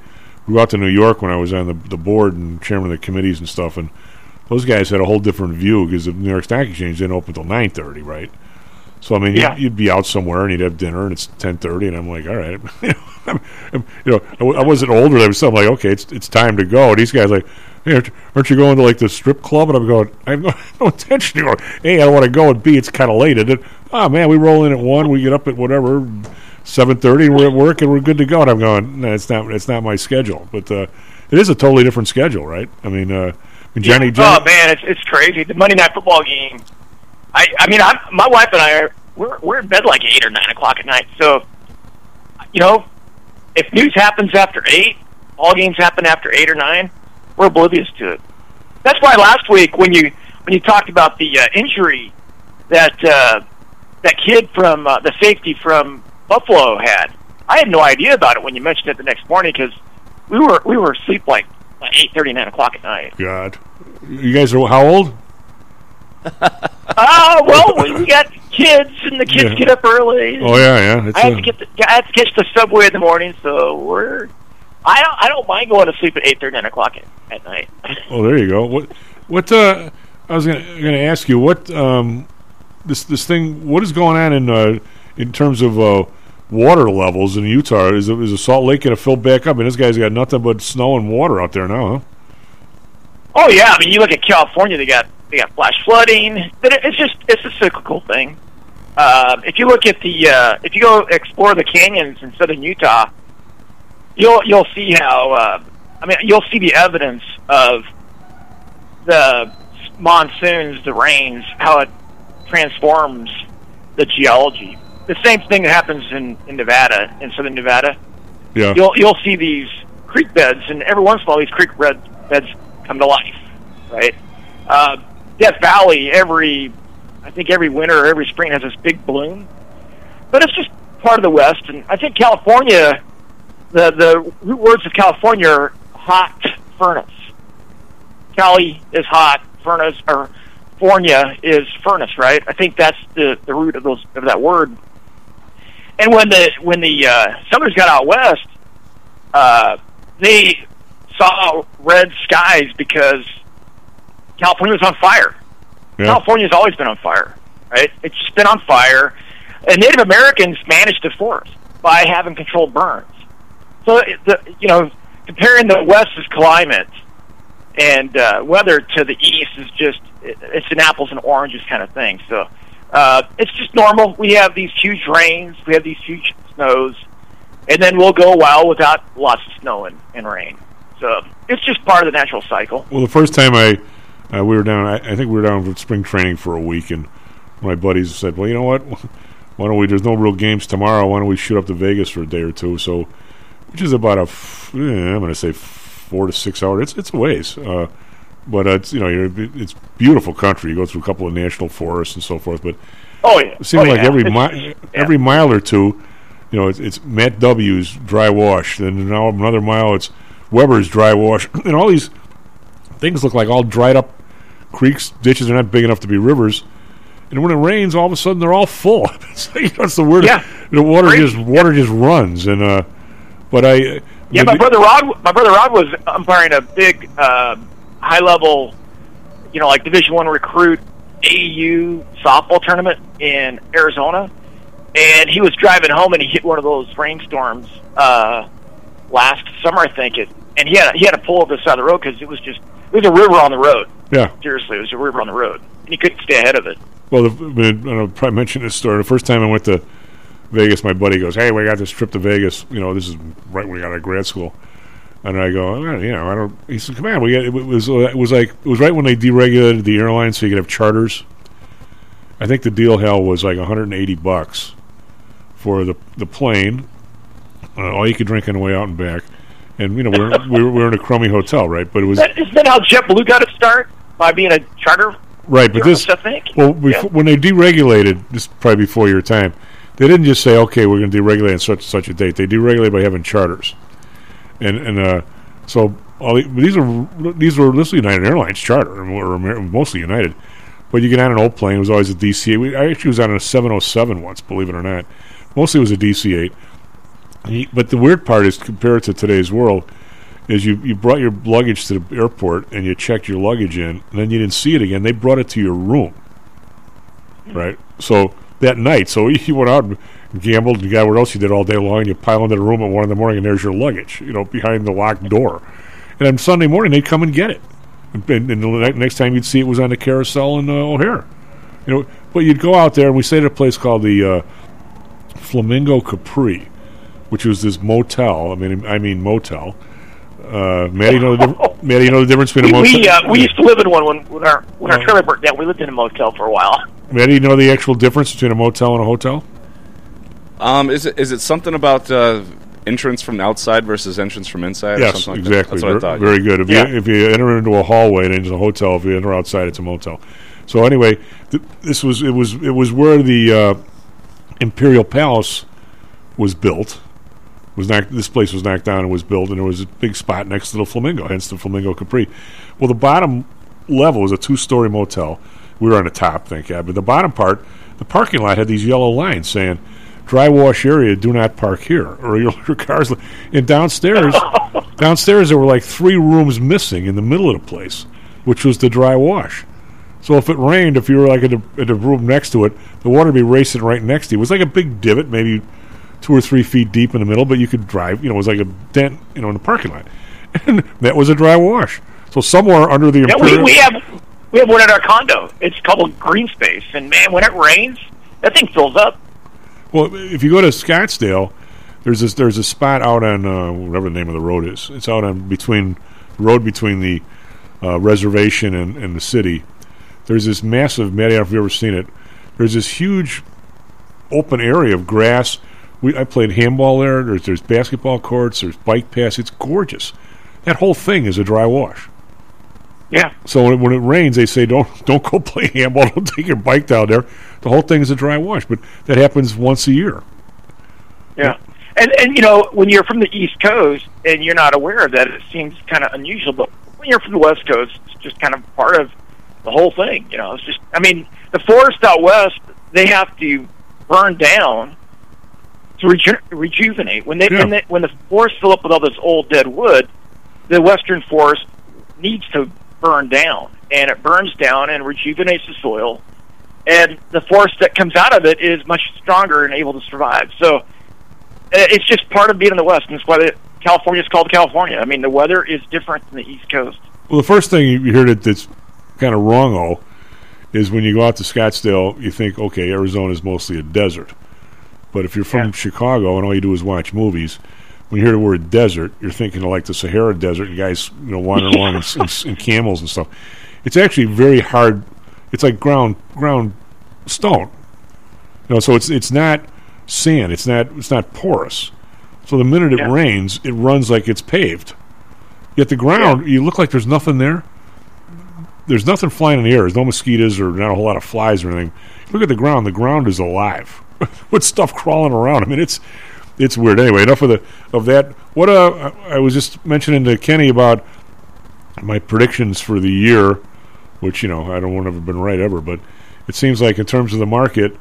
Speaker 2: grew out to New York, when I was on the the board and chairman of the committees and stuff, and those guys had a whole different view because the New York Stock Exchange didn't open until nine thirty, right? So I mean,
Speaker 15: Yeah.
Speaker 2: you'd, you'd be out somewhere and you'd have dinner, and it's ten thirty, and I'm like, all right, (laughs) you know, I'm, I'm- you know, I, w- I wasn't older. I was something like, okay, it's it's time to go. And these guys like, hey, aren't, aren't you going to like the strip club? And I'm going, I have no, (laughs) no intention to go. A, I don't want to go, and B, it's kind of late. And then, oh man, we roll in at one, we get up at whatever seven thirty, and we're at work, and we're good to go. And I'm going, no, it's not, it's not my schedule, but uh, it is a totally different schedule, right? I mean, uh, I mean, Johnny,
Speaker 15: Oh man, it's it's crazy. The Monday night football game. I I mean, I my wife and I are we're we're in bed like eight or nine o'clock at night. So, you know, if news happens after eight, all games happen after eight or nine, we're oblivious to it. That's why last week when you when you talked about the uh, injury that uh, that kid from uh, the safety from Buffalo had, I had no idea about it when you mentioned it the next morning because we were we were asleep like eight thirty nine o'clock at night.
Speaker 2: God, you guys are how old? (laughs)
Speaker 15: Ah, well, we we got kids, and the kids
Speaker 2: Yeah.
Speaker 15: get up early.
Speaker 2: Oh yeah, yeah. It's
Speaker 15: I have
Speaker 2: a-
Speaker 15: to get the, I have to catch the subway in the morning, so we're. I don't. I don't mind going to sleep at eight thirty, nine o'clock at, at night. (laughs)
Speaker 2: Oh, there you go. What? What? Uh, I was gonna, gonna ask you what um, this this thing. What is going on in uh, in terms of uh, water levels in Utah? Is is the Salt Lake gonna fill back up? I And this guy's got nothing but snow and water out there now, huh?
Speaker 15: Oh yeah, I mean, you look at California; they got they got flash flooding, but it, it's just it's a cyclical thing. Uh, if you look at the uh, if you go explore the canyons in southern Utah, you'll you'll see how uh, I mean you'll see the evidence of the monsoons, the rains, how it transforms the geology. The same thing that happens in, in Nevada, in southern Nevada.
Speaker 2: Yeah.
Speaker 15: You'll you'll see these creek beds, and every once in a while these creek bed, beds come to life, right? Uh, Death Valley, every I think every winter or every spring has this big bloom, but it's just part of the West, and I think California, the the root words of California are hot furnace. Cali is hot, furnace or Fornia is furnace, right? I think that's the the root of those of that word. And when the when the uh, Southerners got out west, uh, they saw red skies because California was on fire.
Speaker 2: Yeah.
Speaker 15: California's always been on fire, right? It's just been on fire, and Native Americans managed the forest by having controlled burns. So, the, you know, comparing the West's climate and uh, weather to the East is just it, it's an apples and oranges kind of thing. So, uh, it's just normal. We have these huge rains, we have these huge snows, and then we'll go a while without lots of snow and, and rain. So, it's just part of the natural cycle.
Speaker 2: Well, the first time I uh, we were down, I, I think we were down for spring training for a week, and my buddies said, "Well, you know what? (laughs) Why don't we? There's no real games tomorrow. Why don't we shoot up to Vegas for a day or two? So, which is about a, f- eh, I'm going to say four to six hours. It's it's a ways, uh, but uh, it's you know you're, it's beautiful country. You go through a couple of national forests and so forth, but
Speaker 15: Oh yeah,
Speaker 2: it seems
Speaker 15: oh,
Speaker 2: like
Speaker 15: yeah.
Speaker 2: every mi-
Speaker 15: yeah.
Speaker 2: every mile or two, you know, it's, it's Matt W's dry wash. Then now another mile, it's Weber's dry wash, (clears throat) and all these things look like all dried up creeks, ditches. They're not big enough to be rivers. And when it rains, all of a sudden they're all full. (laughs) it's like, you know, the word.
Speaker 15: Yeah.
Speaker 2: The water
Speaker 15: Crazy.
Speaker 2: just water just runs, and uh, but I.
Speaker 15: Yeah, my brother Rod. My brother Rod was umpiring a big, uh, high level, you know, like Division One recruit AU softball tournament in Arizona, and he was driving home and he hit one of those rainstorms uh, last summer, I think it, and he had he had to pull over the side of the road because it was just it was a river on the road.
Speaker 2: Yeah.
Speaker 15: Seriously, it was a river on the road, and he couldn't stay ahead of it.
Speaker 2: Well, the, I'll probably mention this story. The first time I went to Vegas, my buddy goes, "Hey, we got this trip to Vegas. You know, this is right when we got out of grad school." And I go, "Eh, "You know, I don't." He said, "Come on, we got." It was it was like it was right when they deregulated the airline, so you could have charters. I think the deal hell was like 180 bucks for the the plane, uh, all you could drink on the way out and back, and you know we're (laughs) we were, we were in a crummy hotel, right? But it was
Speaker 15: isn't that how JetBlue got its start by being a charter?
Speaker 2: Right, but this
Speaker 15: service, I think.
Speaker 2: well, before, when they deregulated, this is probably before your time, they didn't just say, "Okay, we're going to deregulate on such such a date." They deregulated by having charters, and and uh, so all the, these are these were this United Airlines charter, Amer- mostly United. But you get on an old plane; it was always a DC. I actually was on a 707 once, believe it or not. Mostly it was a DC-8. But the weird part is, compared to today's world, is you, you brought your luggage to the airport and you checked your luggage in, and then you didn't see it again. They brought it to your room, right? So that night, so (laughs) you went out and gambled and got what else you did all day long, and you pile into the room at one in the morning, and there's your luggage, you know, behind the locked door. And then Sunday morning, they'd come and get it. And, and, the next time you'd see it was on the carousel in uh, O'Hare. You know, but you'd go out there, and we stayed at a place called the uh, Flamingo Capri, which was this motel. I mean, I mean motel. Uh, Matt, you know the diff- Matt, you know the difference between a motel.
Speaker 15: we, uh, we used to live in one when, when our when our trailer burnt down. We lived in a motel for a while.
Speaker 2: Matt, you know the actual difference between a motel and a hotel?
Speaker 6: Um, is it is it something about uh, entrance from outside versus entrance from inside? or
Speaker 2: Yes,
Speaker 6: like that?
Speaker 2: exactly.
Speaker 6: That's what I
Speaker 2: Ver-
Speaker 6: thought.
Speaker 2: Very good. If
Speaker 6: Yeah.
Speaker 2: you if you enter into a hallway and into a hotel, if you enter outside, it's a motel. So anyway, th- this was it was it was where the uh, Imperial Palace was built. Was knocked, this place was knocked down and was built, and there was a big spot next to the Flamingo, hence the Flamingo Capri. Well, the bottom level was a two-story motel. We were on the top, thank God. But the bottom part, the parking lot had these yellow lines saying, "Dry wash area, do not park here," or your, (laughs) your cars. And downstairs, (laughs) downstairs there were like three rooms missing in the middle of the place, which was the dry wash. So if it rained, if you were like in the room next to it, the water would be racing right next to you. It was like a big divot, maybe two or three feet deep in the middle, but you could drive. You know, it was like a dent, you know, in the parking lot, (laughs) and that was a dry wash. So somewhere under the
Speaker 15: Yeah, we, we have we have one at our condo. It's called green space, and man, when it rains, that thing fills up.
Speaker 2: Well, if you go to Scottsdale, there's this there's a spot out on uh, whatever the name of the road is. It's out on between the road between the uh, reservation and, and the city. There's this massive. Maddie, I don't know if you've ever seen it. There's this huge open area of grass. We I played handball there. There's there's basketball courts. There's bike paths. It's gorgeous. That whole thing is a dry wash.
Speaker 15: Yeah.
Speaker 2: So when it, when it rains, they say don't don't go (laughs) play handball. Don't take your bike down there. The whole thing is a dry wash. But that happens once a year.
Speaker 15: Yeah. And and you know, when you're from the East Coast and you're not aware of that, it seems kind of unusual. But when you're from the West Coast, it's just kind of part of the whole thing. You know, it's just. I mean, the forest out west, they have to burn down to reju- rejuvenate. When they, when they when the forests fill up with all this old dead wood, the western forest needs to burn down, and it burns down and rejuvenates the soil. And the forest that comes out of it is much stronger and able to survive. So uh, it's just part of being in the West, and that's why California is called California. I mean, the weather is different than the East Coast.
Speaker 2: Well, the first thing you hear that that's kind of wrong, oh, is when you go out to Scottsdale, you think, okay, Arizona is mostly a desert. But if you're from Chicago and all you do is watch movies, when you hear the word desert, you're thinking of like the Sahara Desert and guys, you know, wandering (laughs) along in, in, in camels and stuff. It's actually very hard. It's like ground ground stone. You know, so it's it's not sand. It's not it's not porous. So the minute it rains, it runs like it's paved. Yet the ground, you look like there's nothing there. There's nothing flying in the air. There's no mosquitoes or not a whole lot of flies or anything. Look at the ground. The ground is alive (laughs) with stuff crawling around. I mean, it's it's weird. Anyway, enough of the of that. What uh, I I was just mentioning to Kenny about my predictions for the year, which you know I don't want to have been right ever, but it seems like in terms of the market,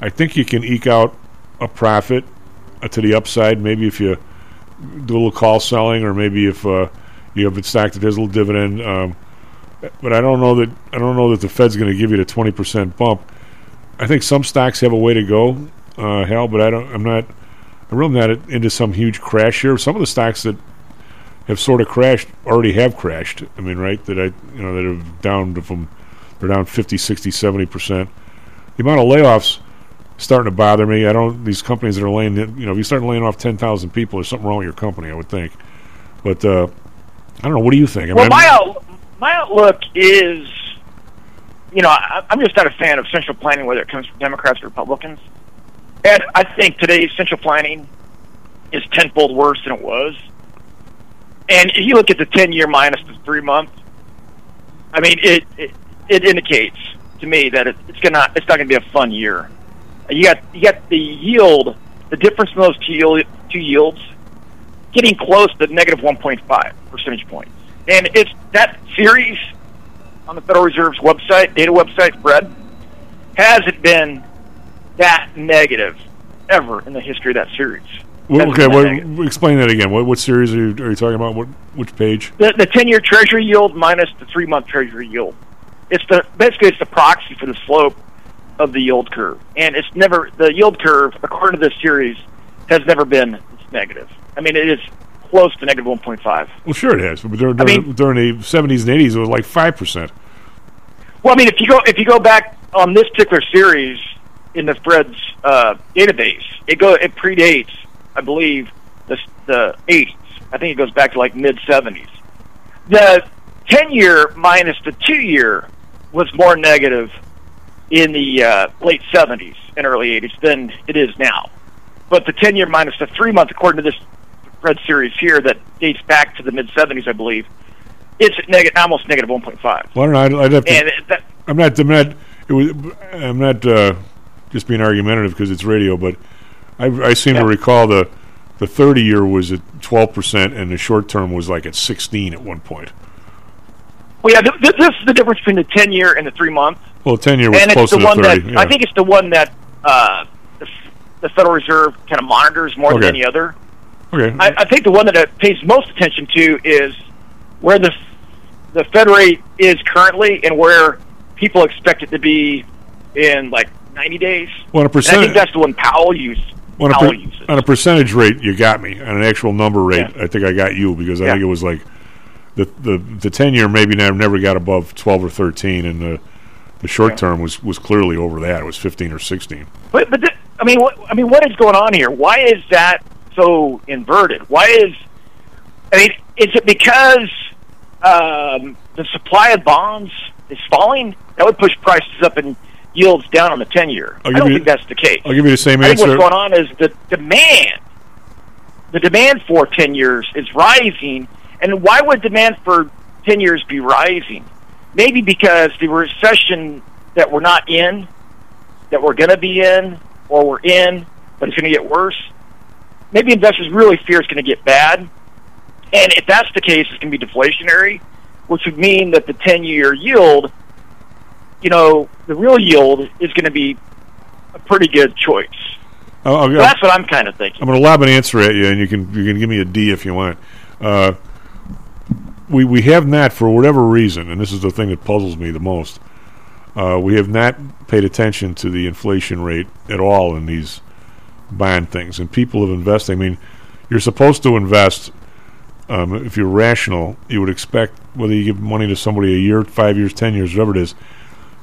Speaker 2: I think you can eke out a profit uh, to the upside. Maybe if you do a little call selling, or maybe if uh, you have it stacked that has a little dividend. Um, but I don't know that I don't know that the Fed's going to give you the twenty percent bump. I think some stocks have a way to go, uh, Hal, but I don't. I'm not. I'm really not into some huge crash here. Some of the stocks that have sort of crashed already have crashed. I mean, right? That I you know that have down to from they're down 50, 60, 70 percent. The amount of layoffs starting to bother me. I don't. These companies that are laying, you know, if you start laying off ten thousand people, there's something wrong with your company. I would think. But uh, I don't know. What do you think? I
Speaker 15: well,
Speaker 2: mean,
Speaker 15: my out, my outlook is, you know, I, I'm just not a fan of central planning, whether it comes from Democrats or Republicans. And I think today's central planning is tenfold worse than it was. And if you look at the ten year minus the three month, I mean, it it, it indicates to me that it, it's gonna it's not gonna be a fun year. You got you got the yield, the difference in those two, two yields, getting close to negative 1.5 percentage points. And it's that series on the Federal Reserve's website, data website, Fred, hasn't been that negative ever in the history of that series.
Speaker 2: Well, okay, what, explain that again. What what series are you, are you talking about? What which page?
Speaker 15: The, the 10-year Treasury yield minus the three-month Treasury yield. It's the basically it's the proxy for the slope of the yield curve, and it's never the yield curve according to this series has never been negative. I mean, it is close to negative 1.5.
Speaker 2: Well, sure it has. But during,
Speaker 15: I mean-
Speaker 2: during the seventies and eighties, it was like five percent.
Speaker 15: Well, I mean, if you go if you go back on this particular series in the Fred's uh, database, it go it predates, I believe, the the 80s. I think it goes back to like mid 70s. The 10 year minus the two year was more negative in the uh, late 70s and early 80s than it is now. But the 10 year minus the three month, according to this Fred series here, that dates back to the mid 70s, I believe, it's neg- almost negative 1.5.
Speaker 2: Well, I don't know. I'd, have to.
Speaker 15: And that,
Speaker 2: I'm not. I'm not. It was, I'm not uh, just being argumentative because it's radio, but I, I seem to recall the the 30 year was at 12 percent, and the short term was like at 16 at one point.
Speaker 15: Well, yeah, th- th- this is the difference between the 10 year and the three month.
Speaker 2: Well, ten year was
Speaker 15: and it's
Speaker 2: closer
Speaker 15: the
Speaker 2: to
Speaker 15: one
Speaker 2: thirty.
Speaker 15: that
Speaker 2: yeah.
Speaker 15: I think it's the one that uh, the, the Federal Reserve kind of monitors more
Speaker 2: Okay.
Speaker 15: than any other.
Speaker 2: okay.
Speaker 15: I, I think the one that it pays most attention to is where the the Fed rate is currently and where people expect it to be in like 90 days.
Speaker 2: Well, a
Speaker 15: And I think that's the one Powell used.
Speaker 2: On a, per- on a percentage rate, you got me. On an actual number rate, I think I got you because I
Speaker 15: Yeah.
Speaker 2: think it was like the the the ten year maybe never never got above twelve or thirteen, and the the short term was was clearly over that. It was fifteen or sixteen.
Speaker 15: But but th- I mean, what I mean, what is going on here? Why is that so inverted? Why is I mean, is it because um, the supply of bonds is falling? That would push prices up and yields down on the ten year.
Speaker 2: I'll
Speaker 15: I don't
Speaker 2: you-
Speaker 15: think that's the case.
Speaker 2: I'll give you the same
Speaker 15: I think
Speaker 2: answer.
Speaker 15: what's going on is the demand. The demand for ten years is rising, and why would demand for ten years be rising? Maybe because the recession that we're not in, that we're going to be in, or we're in, but it's going to get worse. Maybe investors really fear it's going to get bad, and if that's the case, it's going to be deflationary, which would mean that the ten-year yield, you know, the real yield is going to be a pretty good choice.
Speaker 2: I'll,
Speaker 15: So that's what I'm kind of thinking.
Speaker 2: I'm going to lob an answer at you, and you can you can give me a D if you want. Uh, we we have not, for whatever reason, and this is the thing that puzzles me the most. Uh, we have not paid attention to the inflation rate at all in these bond things, and people have invested. I mean, you're supposed to invest. Um, if you're rational, you would expect whether you give money to somebody a year, five years, ten years, whatever it is,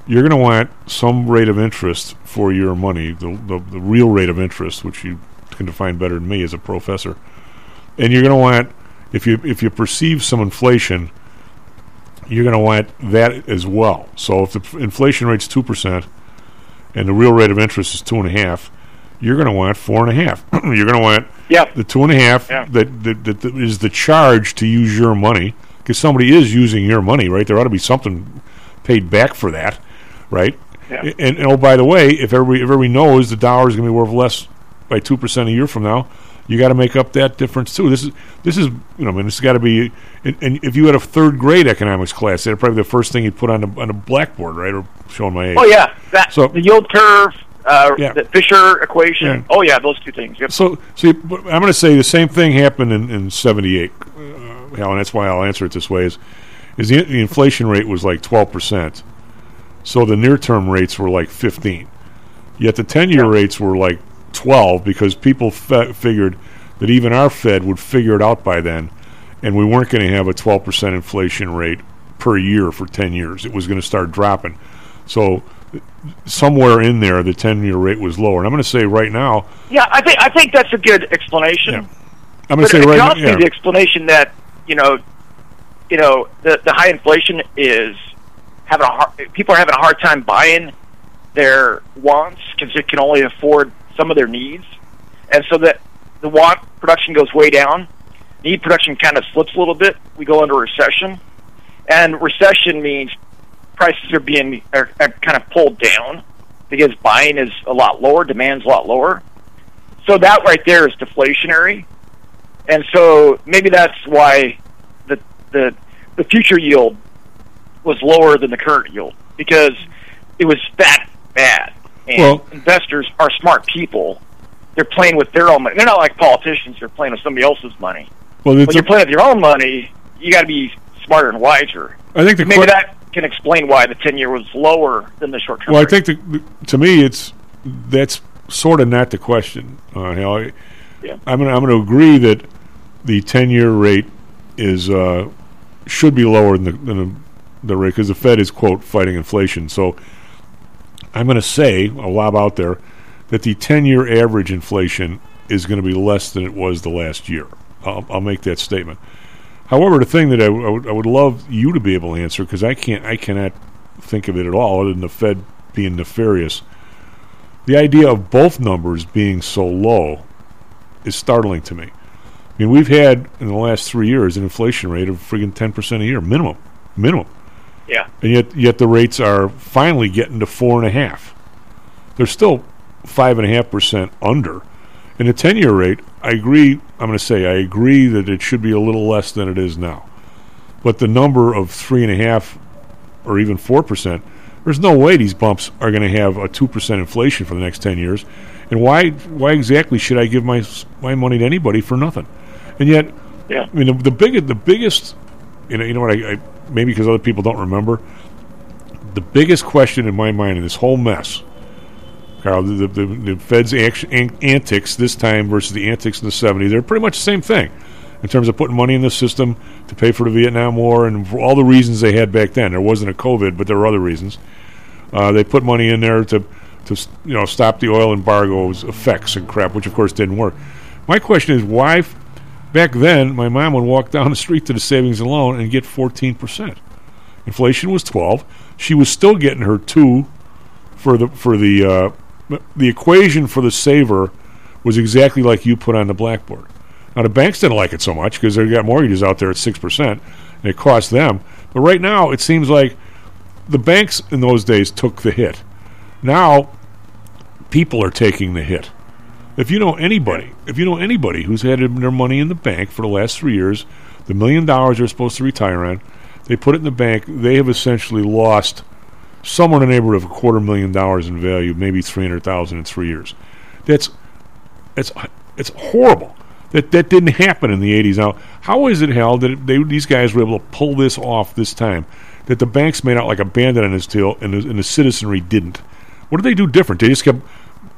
Speaker 2: you're going to want some rate of interest for your money, the, the, the real rate of interest, which you can define better than me as a professor. And you're going to want, if you if you perceive some inflation, you're going to want that as well. So if the inflation rate's two percent and the real rate of interest is two and a half, you're going to want four and a half. (clears throat) you're going to want
Speaker 15: Yep.
Speaker 2: the two and a half
Speaker 15: Yeah.
Speaker 2: that, that, that, that is the charge to use your money because somebody is using your money, right? There ought to be something paid back for that, right?
Speaker 15: Yeah.
Speaker 2: And, and oh, by the way, if everybody if everybody knows the dollar is going to be worth less by two percent a year from now, you got to make up that difference too. This is this is you know, I mean, this has got to be. And, and if you had a third grade economics class, that'd probably be the first thing you'd put on a, on the blackboard, right? Or showing my age.
Speaker 15: Oh yeah, that
Speaker 2: So-
Speaker 15: the yield curve, uh,
Speaker 2: Yeah.
Speaker 15: the Fisher equation.
Speaker 2: Yeah.
Speaker 15: Oh yeah, those two things. Yep.
Speaker 2: So, see, but I'm going to say the same thing happened in, in '78, uh, Hal, and that's why I'll answer it this way: is, is the, the inflation rate was like 12 percent, so the near-term rates were like 15. Yet the 10-year rates were like 12 because people fe- figured that even our Fed would figure it out by then, and we weren't going to have a 12 percent inflation rate per year for 10 years. It was going to start dropping. So somewhere in there, the 10-year rate was lower. And I'm going to say right now,
Speaker 15: Yeah, I think I think that's a good explanation.
Speaker 2: I'm going to say
Speaker 15: it
Speaker 2: right now, yeah.
Speaker 15: the explanation that you know, you know, the the high inflation is having a hard, people are having a hard time buying their wants because they can only afford some of their needs, and so that the want production goes way down. Need production kind of slips a little bit. We go into recession, and recession means prices are being are, are kind of pulled down because buying is a lot lower, demand's a lot lower. So that right there is deflationary, and so maybe that's why the the the future yield was lower than the current yield because it was that bad. And
Speaker 2: Well-
Speaker 15: investors are smart people. They're playing with their own money. They're not like politicians. They're playing with somebody else's money.
Speaker 2: Well,
Speaker 15: when you're playing with your own money, you got to be smarter and wiser.
Speaker 2: I think the
Speaker 15: maybe
Speaker 2: que-
Speaker 15: that can explain why the ten year was lower than the short term.
Speaker 2: Well, I think the, to me, it's that's sort of not the question. Uh, Hal. I,
Speaker 15: Yeah.
Speaker 2: I'm going I'm to agree that the ten year rate is uh, should be lower than the, than the, the rate because the Fed is quote fighting inflation. So I'm going to say I'll lob out there that the ten year average inflation is going to be less than it was the last year. I'll, I'll make that statement. However, the thing that I would love you to be able to answer because I can't, I cannot think of it at all other than the Fed being nefarious. The idea of both numbers being so low is startling to me. I mean, we've had in the last three years an inflation rate of friggin' ten percent a year, minimum, minimum,
Speaker 15: Yeah.
Speaker 2: and yet yet the rates are finally getting to four and a half. They're still five and a half percent under. And the ten-year rate, I agree. I'm going to say I agree that it should be a little less than it is now. But the number of three and a half or even four percent There's no way these bumps are going to have a two percent inflation for the next ten years. And why why exactly should I give my my money to anybody for nothing? And yet,
Speaker 15: Yeah.
Speaker 2: I mean the, the biggest the biggest you know you know what I, I maybe because other people don't remember the biggest question in my mind in this whole mess, Carl, the, the, the Fed's antics this time versus the antics in the 70s, they're pretty much the same thing in terms of putting money in the system to pay for the Vietnam War and for all the reasons they had back then. There wasn't a COVID, but there were other reasons. Uh, they put money in there to, to you know stop the oil embargo's effects and crap, which of course didn't work. My question is why, back then, my mom would walk down the street to the savings and loan and get 14 percent. Inflation was 12. She was still getting her two for the for the uh, the equation for the saver was exactly like you put on the blackboard. Now the banks didn't like it so much because they got mortgages out there at six percent, and it cost them. But right now, it seems like the banks in those days took the hit. Now, people are taking the hit. If you know anybody, if you know anybody who's had their money in the bank for the last three years, the million dollars they're supposed to retire on, they put it in the bank. They have essentially lost somewhere in the neighborhood of a quarter million dollars in value, maybe three hundred thousand in three years. That's it's it's horrible. That that didn't happen in the eighties. Now, how is it held that they, these guys were able to pull this off this time? That the banks made out like a bandit on his tail, and the, and the citizenry didn't. What did they do different? They just kept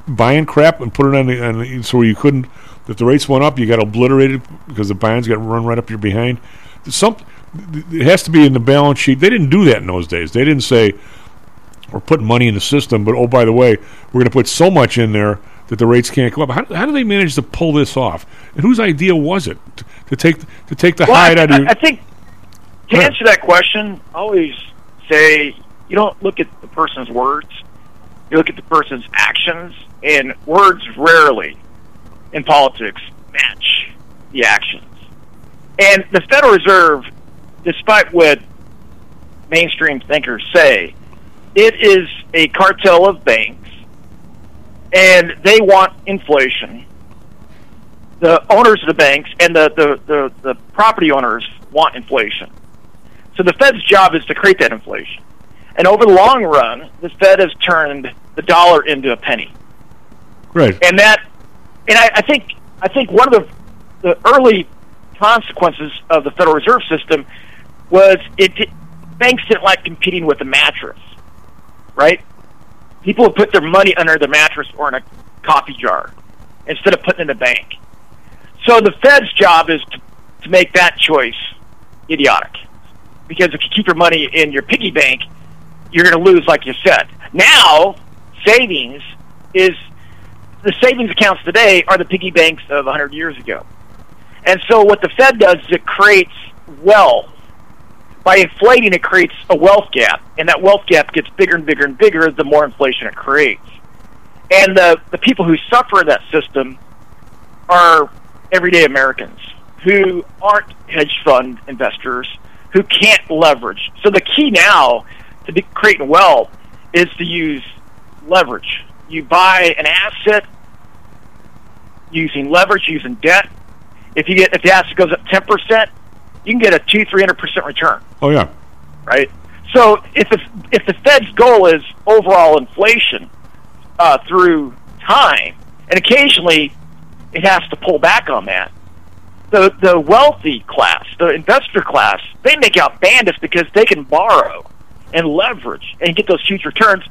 Speaker 2: buying crap and put it on the, on the so you couldn't. If the rates went up, you got obliterated because the bonds got run right up your behind. Some it has to be in the balance sheet. They didn't do that in those days. They didn't say we're putting money in the system, but oh by the way, we're going to put so much in there that the rates can't go up. How, how do they manage to pull this off? And whose idea was it to, to take to take the
Speaker 15: Well,
Speaker 2: hide
Speaker 15: I,
Speaker 2: out of?
Speaker 15: I,
Speaker 2: your-
Speaker 15: I think to answer that question, I always say you don't look at the person's words, you look at the person's actions, and words rarely in politics match the actions. And the Federal Reserve, despite what mainstream thinkers say, it is a cartel of banks, and they want inflation. The owners of the banks and the, the, the, the property owners want inflation. So the Fed's job is to create that inflation. And over the long run, the Fed has turned the dollar into a penny.
Speaker 2: right.
Speaker 15: And that, and I, I think, I think one of the, the early consequences of the Federal Reserve System was it di- banks didn't like competing with the mattress, right? People would put their money under the mattress or in a coffee jar instead of putting it in a bank. So the Fed's job is to, to make that choice idiotic. Because if you keep your money in your piggy bank, you're going to lose, like you said. Now, savings is the savings accounts today are the piggy banks of 100 years ago. And so what the Fed does is it creates wealth. By inflating, it creates a wealth gap, and that wealth gap gets bigger and bigger and bigger the more inflation it creates. And the, the people who suffer in that system are everyday Americans who aren't hedge fund investors, who can't leverage. So the key now to be creating wealth is to use leverage. You buy an asset using leverage, using debt. If you get if the asset goes up ten percent, you can get a two three hundred percent return,
Speaker 2: Oh yeah.
Speaker 15: right? So if the if the Fed's goal is overall inflation uh, through time, and occasionally it has to pull back on that, the the wealthy class, the investor class, they make out bandits because they can borrow and leverage and get those huge returns.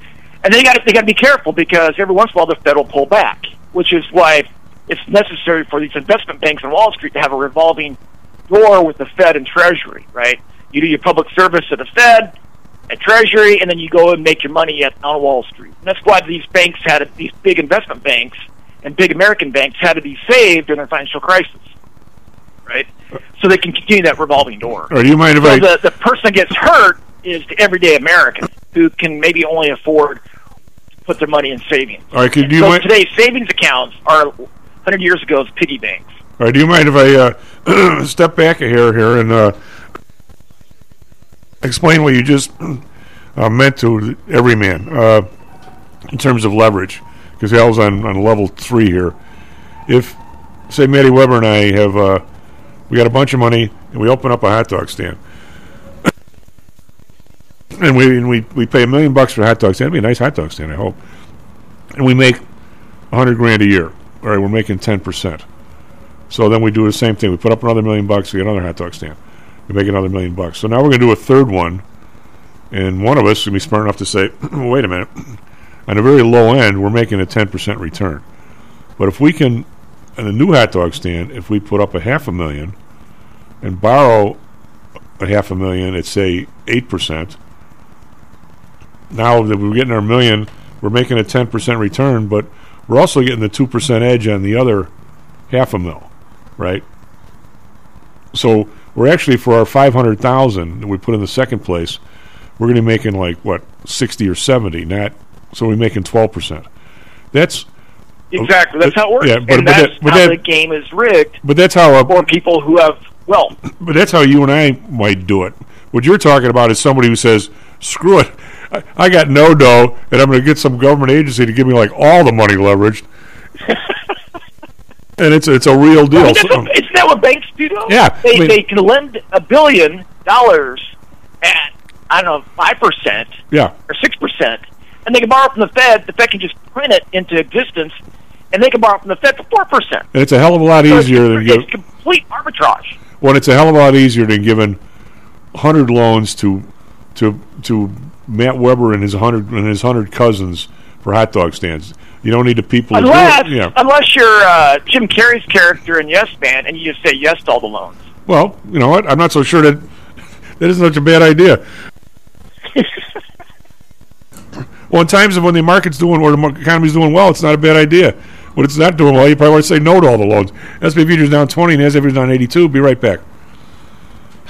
Speaker 15: And they got they got to be careful because every once in a while the Fed will pull back, which is why it's necessary for these investment banks on Wall Street to have a revolving door with the Fed and Treasury. Right? You do your public service at the Fed, at Treasury, and then you go and make your money at on Wall Street. And that's why these banks had these big investment banks and big American banks had to be saved during the financial crisis. Right? So they can continue that revolving door.
Speaker 2: Do you mind if
Speaker 15: so
Speaker 2: I-
Speaker 15: the, the person that gets hurt is the everyday American who can maybe only afford put their money in savings.
Speaker 2: All right, could you
Speaker 15: so
Speaker 2: mind-
Speaker 15: today's savings accounts are 100 years ago's piggy banks.
Speaker 2: All right, do you mind if I uh, (clears throat) step back a hair here and uh, explain what you just (clears throat) uh, meant to every man uh, in terms of leverage? Because Hal's on, on level three here. If, say, Matty Weber and I have, uh, we got a bunch of money and we open up a hot dog stand. And we and we we pay a million bucks for a hot dog stand. It'd be a nice hot dog stand, I hope. And we make a hundred grand a year. All right, we're making ten percent. So then we do the same thing. We put up another million bucks. We get another hot dog stand. We make another million bucks. So now we're going to do a third one, and one of us is going to be smart enough to say, (clears throat) "Wait a minute." On a very low end, we're making a ten percent return. But if we can, in a new hot dog stand, if we put up a half a million and borrow a half a million at say eight percent, now that we're getting our million, we're making a ten percent return, but we're also getting the two percent edge on the other half a mil, right? So we're actually for our five hundred thousand that we put in the second place, we're going to be making like what sixty or seventy, not so we're making twelve percent. That's
Speaker 15: Exactly. That's how it works.
Speaker 2: Yeah, but-
Speaker 15: and
Speaker 2: but
Speaker 15: that's
Speaker 2: that- but
Speaker 15: how
Speaker 2: that-
Speaker 15: the game is rigged
Speaker 2: But that's how a,
Speaker 15: for people who have wealth.
Speaker 2: But that's how you and I might do it. What you're talking about is somebody who says, "Screw it, I, I got no dough, and I'm going to get some government agency to give me like all the money leveraged." (laughs) and it's it's a real
Speaker 15: I
Speaker 2: deal.
Speaker 15: mean, that's
Speaker 2: So-
Speaker 15: what, isn't that what banks do? Though?
Speaker 2: Yeah,
Speaker 15: they
Speaker 2: I mean-
Speaker 15: they can lend a billion dollars at I don't know five percent
Speaker 2: yeah,
Speaker 15: or six percent, and they can borrow from the Fed. The Fed can just print it into existence, and they can borrow from the Fed for four percent.
Speaker 2: and it's a hell of a lot
Speaker 15: So
Speaker 2: easier than give,
Speaker 15: it's complete arbitrage.
Speaker 2: well, it's a hell of a lot easier than giving hundred loans to to to Matt Weber and his hundred and his hundred cousins for hot dog stands. You don't need the people. to do it.
Speaker 15: Unless
Speaker 2: yeah.
Speaker 15: unless you're uh, Jim Carrey's character in Yes Man, and you just say yes to all the loans.
Speaker 2: Well, you know what? I'm not so sure that that isn't such a bad idea. (laughs) well, in times of when the market's doing or the economy's doing well, it's not a bad idea. When it's not doing well, you probably want to say no to all the loans. SP futures down 20 and futures down 82. Be right back.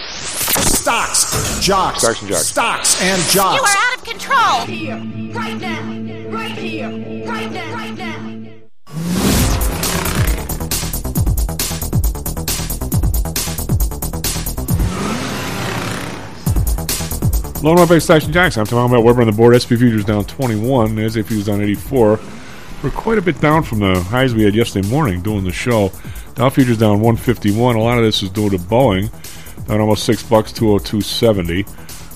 Speaker 9: Stocks, jocks,
Speaker 6: Stocks and jocks.
Speaker 9: stocks and jocks.
Speaker 11: You are out of control. Here, right now, right here, right now, right now.
Speaker 2: Lone Base Station Jackson. I'm talking about Weber on the board. SP Futures down 21. NASDAQ Futures down 84. We're quite a bit down from the highs we had yesterday morning doing the show. Dow Futures down 151. A lot of this is due to Boeing. Down almost 6 bucks, 202.70.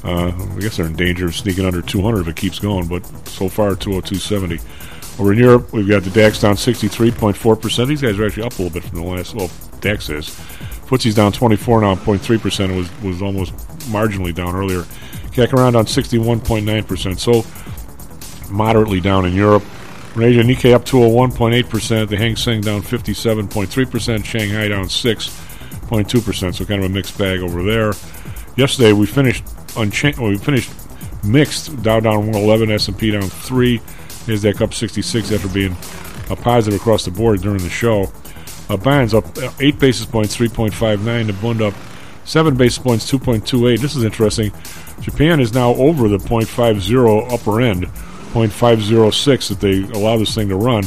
Speaker 2: Uh, I guess they're in danger of sneaking under 200 if it keeps going, but so far 202.70. Over in Europe, we've got the DAX down 63.4%. These guys are actually up a little bit from the last, well, DAX is. FTSE's down 24 now, 0.3%. It was, was almost marginally down earlier. CAC around on 61.9%. So moderately down in Europe. In Asia, Nikkei up 201.8%. The Hang Seng down 57.3%. Shanghai down 6.2%. So kind of a mixed bag over there. Yesterday we finished uncha- well, we finished mixed. Dow down 111, S&P down 3. Nasdaq up 66 after being a positive across the board during the show. Uh, Bonds up uh, 8 basis points, 3.59. The Bund up 7 basis points, 2.28. This is interesting. Japan is now over the 0.50 upper end, 0.506 that they allow this thing to run.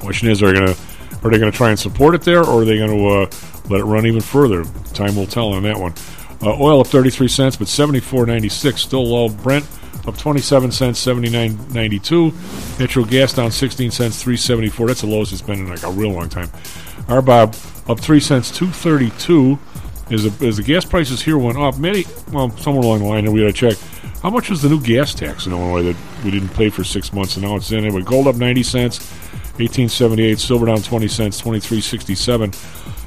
Speaker 2: Question is, are going to are they going to try and support it there, or are they going to uh, let it run even further? Time will tell on that one. Uh, oil up 33 cents, but 74.96 still low. Brent up 27 cents, 79.92. Natural gas down 16 cents, 374. That's the lowest it's been in like a real long time. RBOB up 3 cents, 232. As the, as the gas prices here went up, many, well, somewhere along the line, and we got to check how much was the new gas tax in Illinois that we didn't pay for six months, and now it's in. Anyway, gold up 90 cents, 1878. Silver down 20 cents, 2367.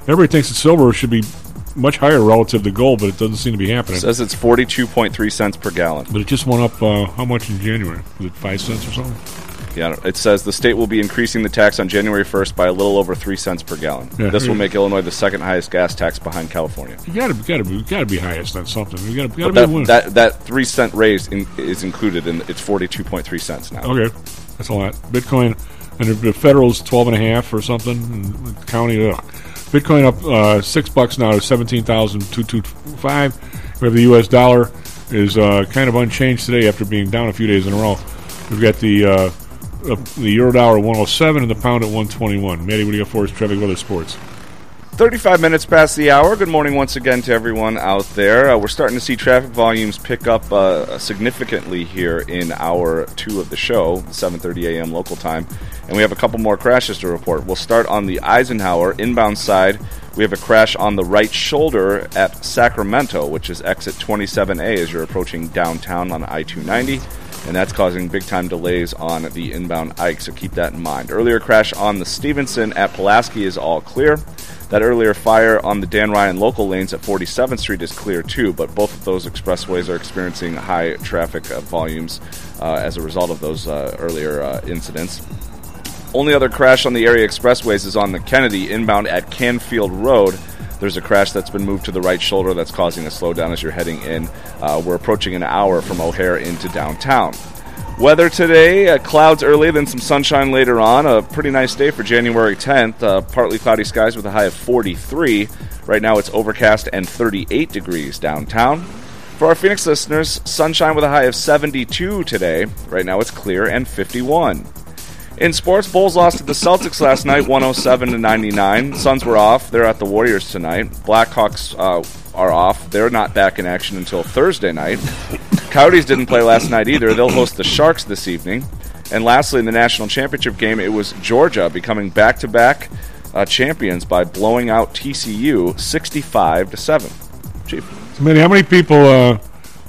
Speaker 2: Everybody thinks that silver should be much higher relative to gold, but it doesn't seem to be happening.
Speaker 6: It says it's 42.3 cents per gallon.
Speaker 2: But it just went up uh, how much in January? Was it five cents or something?
Speaker 6: Yeah, it says the state will be increasing the tax on January 1st by a little over three cents per gallon.
Speaker 2: Yeah.
Speaker 6: This will make Illinois the second highest gas tax behind California.
Speaker 2: You gotta, gotta be, gotta be highest on something. You gotta, gotta be winner.
Speaker 6: that, that that three cent raise in, is included in it's 42.3 cents now.
Speaker 2: Okay, that's a lot. Bitcoin and the, the federal's twelve and a half or something. And the county, ugh. Bitcoin up uh, six bucks now to seventeen thousand two two five. We have the U.S. dollar is uh, kind of unchanged today after being down a few days in a row. We've got the uh, the euro dollar at one hundred seven and the pound at one twenty one. Maddie, what do you got for us? Traffic, weather, sports.
Speaker 6: 35 minutes past the hour. Good morning once again to everyone out there. Uh, we're starting to see traffic volumes pick up uh, significantly here in hour two of the show, 7:30 a.m. local time, and we have a couple more crashes to report. We'll start on the Eisenhower inbound side. We have a crash on the right shoulder at Sacramento, which is exit 27A as you're approaching downtown on I-290 and that's causing big time delays on the inbound Ike, so keep that in mind. Earlier crash on the Stevenson at Pulaski is all clear. That earlier fire on the Dan Ryan local lanes at 47th Street is clear too, but both of those expressways are experiencing high traffic uh, volumes uh, as a result of those uh, earlier uh, incidents. Only other crash on the area expressways is on the Kennedy inbound at Canfield Road. There's a crash that's been moved to the right shoulder that's causing a slowdown as you're heading in. Uh, we're approaching an hour from O'Hare into downtown. Weather today, uh, clouds early, then some sunshine later on. A pretty nice day for January 10th. Uh, partly cloudy skies with a high of 43. Right now it's overcast and 38 degrees downtown. For our Phoenix listeners, sunshine with a high of 72 today. Right now it's clear and 51. In sports, Bulls lost to the Celtics last night, 107 to 99. Suns were off. They're at the Warriors tonight. Blackhawks uh, are off. They're not back in action until Thursday night. Coyotes didn't play last night either. They'll host the Sharks this evening. And lastly, in the national championship game, it was Georgia becoming back-to-back uh, champions by blowing out TCU 65 to seven. Chief.
Speaker 2: So, Manny, how many people uh,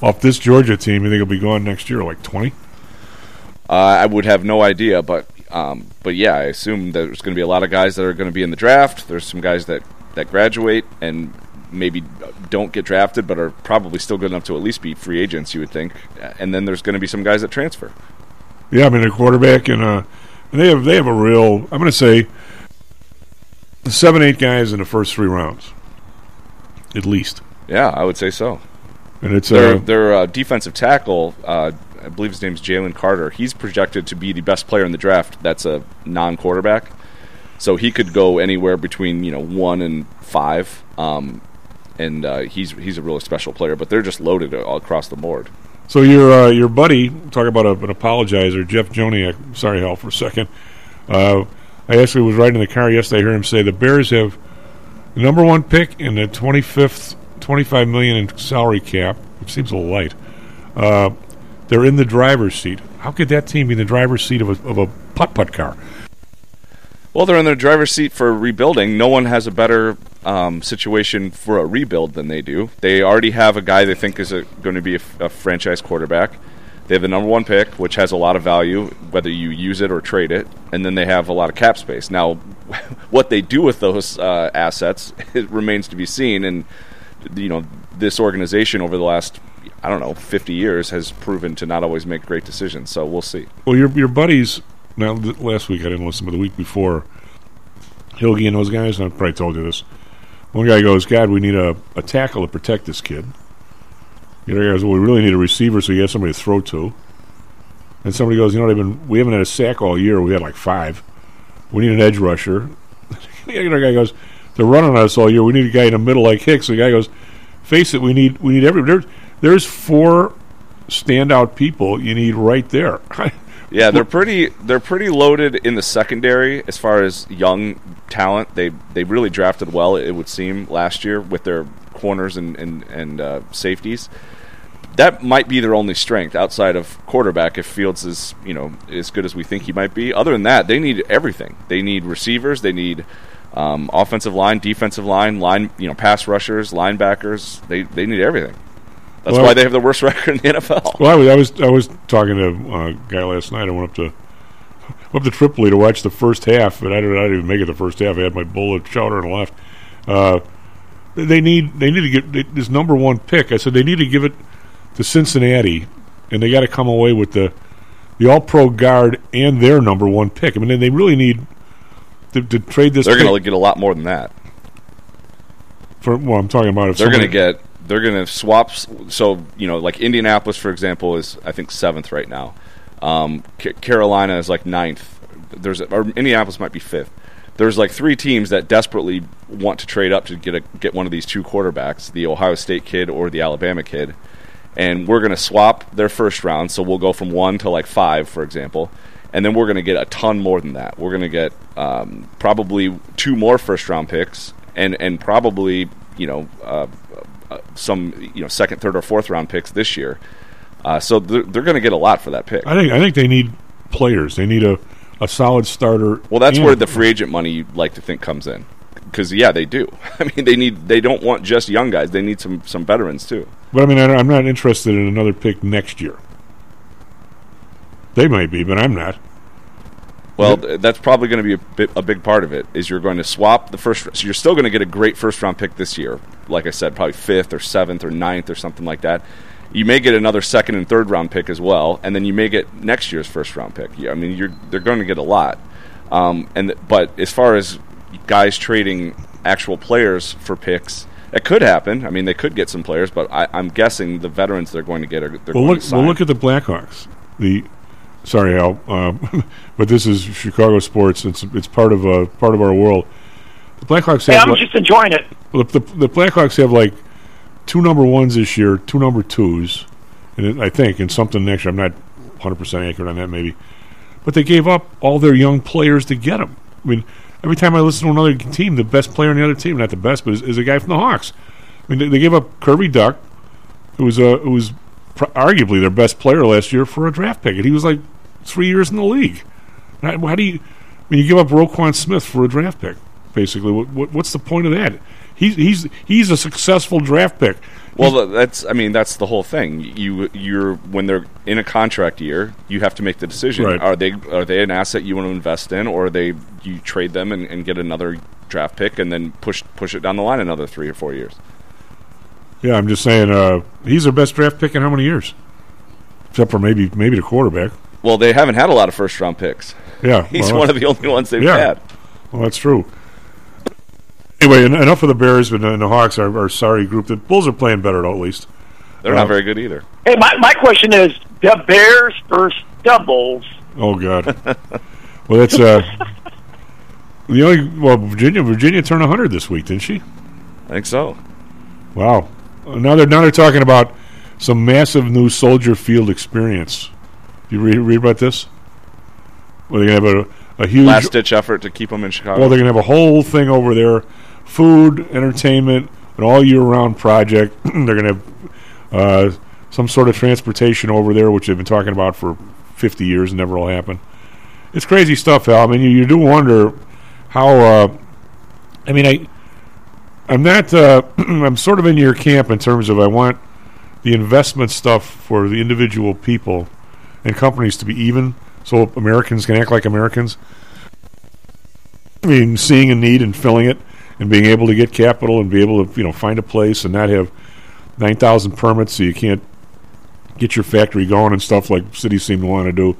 Speaker 2: off this Georgia team you think will be gone next year? Like 20?
Speaker 6: Uh, I would have no idea, but um, but yeah, I assume there's going to be a lot of guys that are going to be in the draft. There's some guys that, that graduate and maybe don't get drafted, but are probably still good enough to at least be free agents. You would think, and then there's going to be some guys that transfer.
Speaker 2: Yeah, I mean, a quarterback and uh, and they have they have a real. I'm going to say seven, eight guys in the first three rounds, at least.
Speaker 6: Yeah, I would say so.
Speaker 2: And it's
Speaker 6: their
Speaker 2: uh,
Speaker 6: their uh, defensive tackle. Uh, I believe his name's Jalen Carter. He's projected to be the best player in the draft. That's a non-quarterback, so he could go anywhere between you know one and five. Um, and uh, he's he's a really special player. But they're just loaded all across the board.
Speaker 2: So your uh, your buddy, talk about a, an apologizer, Jeff Joniak. Sorry, Hal, for a second. Uh, I actually was riding in the car yesterday. I heard him say the Bears have the number one pick and the twenty fifth, twenty five million in salary cap, which seems a little light. Uh, they're in the driver's seat. How could that team be in the driver's seat of a, of a putt putt car?
Speaker 6: Well, they're in their driver's seat for rebuilding. No one has a better um, situation for a rebuild than they do. They already have a guy they think is going to be a franchise quarterback. They have the number one pick, which has a lot of value, whether you use it or trade it, and then they have a lot of cap space. Now, (laughs) what they do with those uh, assets (laughs) it remains to be seen. And you know, this organization over the last I don't know 50 years has proven to not always make great decisions. So we'll see.
Speaker 2: Well, your your buddies. Now, th- last week I didn't listen, but the week before, Hilgy and those guys, and I probably told you this. One guy goes, "God, we need a, a tackle to protect this kid." The other guy goes, "Well, we really need a receiver so you have somebody to throw to." And somebody goes, "You know, they've been we haven't had a sack all year. We had like five. We need an edge rusher." (laughs) the other guy goes, "They're running us all year. We need a guy in the middle like Hicks." The guy goes, "Face it, we need we need every there, there's four standout people you need right there." (laughs)
Speaker 6: Yeah, they're pretty they're pretty loaded in the secondary as far as young talent. They they really drafted well, it would seem, last year with their corners and and, and uh, safeties. That might be their only strength outside of quarterback. If Fields is you know as good as we think he might be, other than that, they need everything. They need receivers. They need um, offensive line, defensive line, line you know pass rushers, linebackers. They they need everything. That's
Speaker 2: Well-
Speaker 6: why they have the worst (laughs) record in the NFL.
Speaker 2: Well, I was, I was I was talking to uh, a guy last night. I went up to up to Tripoli to watch the first half, but I didn't, I didn't even make it the first half. I had my bullet of chowder and left. Uh, they need they need to get they- this number one pick. I said they need to give it to Cincinnati, and they got to come away with the the All Pro guard and their number one pick. I mean, they really need to, to trade this.
Speaker 6: They're going to get a lot more than that.
Speaker 2: for. Well, I'm talking about if
Speaker 6: they're going to get they're going to swap so you know like indianapolis for example is i think seventh right now. Um, Ca- carolina is like ninth. There's or indianapolis might be fifth. There's like three teams that desperately want to trade up to get a, get one of these two quarterbacks the ohio state kid or the alabama kid. And we're going to swap their first round so we'll go from one to like five for example. And then we're going to get a ton more than that. We're going to get um, probably two more first round picks and and probably you know uh, uh, some you know second, third, or fourth round picks this year. Uh, so they're, they're going to get a lot for that pick.
Speaker 2: I think I think they need players. They need a, a solid starter.
Speaker 6: Well, that's where the free agent money you'd like to think comes in, because yeah, they do. (laughs) I mean, they need they don't want just young guys; they need some some veterans too.
Speaker 2: But I mean, I, I'm not interested in another pick next year. They might be, but I'm not.
Speaker 6: Well, th- that's probably going to be a, bit, a big part of it. Is you're going to swap the first, so you're still going to get a great first round pick this year. Like I said, probably fifth or seventh or ninth or something like that. You may get another second and third round pick as well, and then you may get next year's first round pick. Yeah, I mean, you're they're going to get a lot. Um, and th- but as far as guys trading actual players for picks, it could happen. I mean, they could get some players, but I, I'm guessing the veterans they're going to get are they're
Speaker 2: Well,
Speaker 6: going
Speaker 2: look. Well, look at the Blackhawks. The sorry, Al, um, (laughs) but this is Chicago sports. It's it's part of uh, part of our world. The Blackhawks
Speaker 15: Hey,
Speaker 2: have
Speaker 15: I'm
Speaker 2: like-
Speaker 15: just enjoying it.
Speaker 2: The, the, the Blackhawks have like two number ones this year, two number twos, and it, I think, and something next year. I'm not 100 percent accurate on that, maybe, but they gave up all their young players to get them. I mean, every time I listen to another team, the best player on the other team, not the best, but is, is a guy from the Hawks. I mean, they, they gave up Kirby Dach, who was uh, who was arguably their best player last year for a draft pick, and he was like three years in the league. How, do you? Mean, you give up Roquan Smith for a draft pick, basically. What, what, what's the point of that? He's he's he's a successful draft pick.
Speaker 6: Well, that's I mean that's the whole thing. You you're when they're in a contract year, you have to make the decision:
Speaker 2: Right.
Speaker 6: are they are they an asset you want to invest in, or are they you trade them and, and get another draft pick and then push push it down the line another three or four years?
Speaker 2: Yeah, I'm just saying uh, he's their best draft pick in how many years? Except for maybe maybe the quarterback.
Speaker 6: Well, they haven't had a lot of first round picks.
Speaker 2: Yeah, (laughs)
Speaker 6: he's
Speaker 2: well,
Speaker 6: one of the only ones they've
Speaker 2: yeah.
Speaker 6: had.
Speaker 2: Well, that's true. Anyway, en- enough of the Bears and, and the Hawks are, are sorry group. The Bulls are playing better, at least.
Speaker 6: They're
Speaker 2: Uh,
Speaker 6: not very good either.
Speaker 15: Hey, my, my question is the Bears versus the Bulls.
Speaker 2: Oh God. well, that's uh, (laughs) the only. Well, Virginia. Virginia turned 100 this week, didn't she?
Speaker 6: I think so.
Speaker 2: Wow. Now they're now they're talking about some massive new Soldier Field experience. You read, read about this? Well, they're gonna have a, a huge
Speaker 6: Last ditch effort to keep them in Chicago.
Speaker 2: Well, they're going to have a whole thing over there food, entertainment, an all year round project. (clears throat) they're going to have uh, some sort of transportation over there, which they've been talking about for 50 years and never will happen. It's crazy stuff, Al. I mean, you, you do wonder how. Uh, I mean, I I'm not. Uh, (clears throat) I'm sort of in your camp in terms of I want the investment stuff for the individual people and companies to be even, so Americans can act like Americans. I mean, seeing a need and filling it, and being able to get capital and be able to you know find a place and not have nine thousand permits so you can't get your factory going and stuff like cities seem to want to do.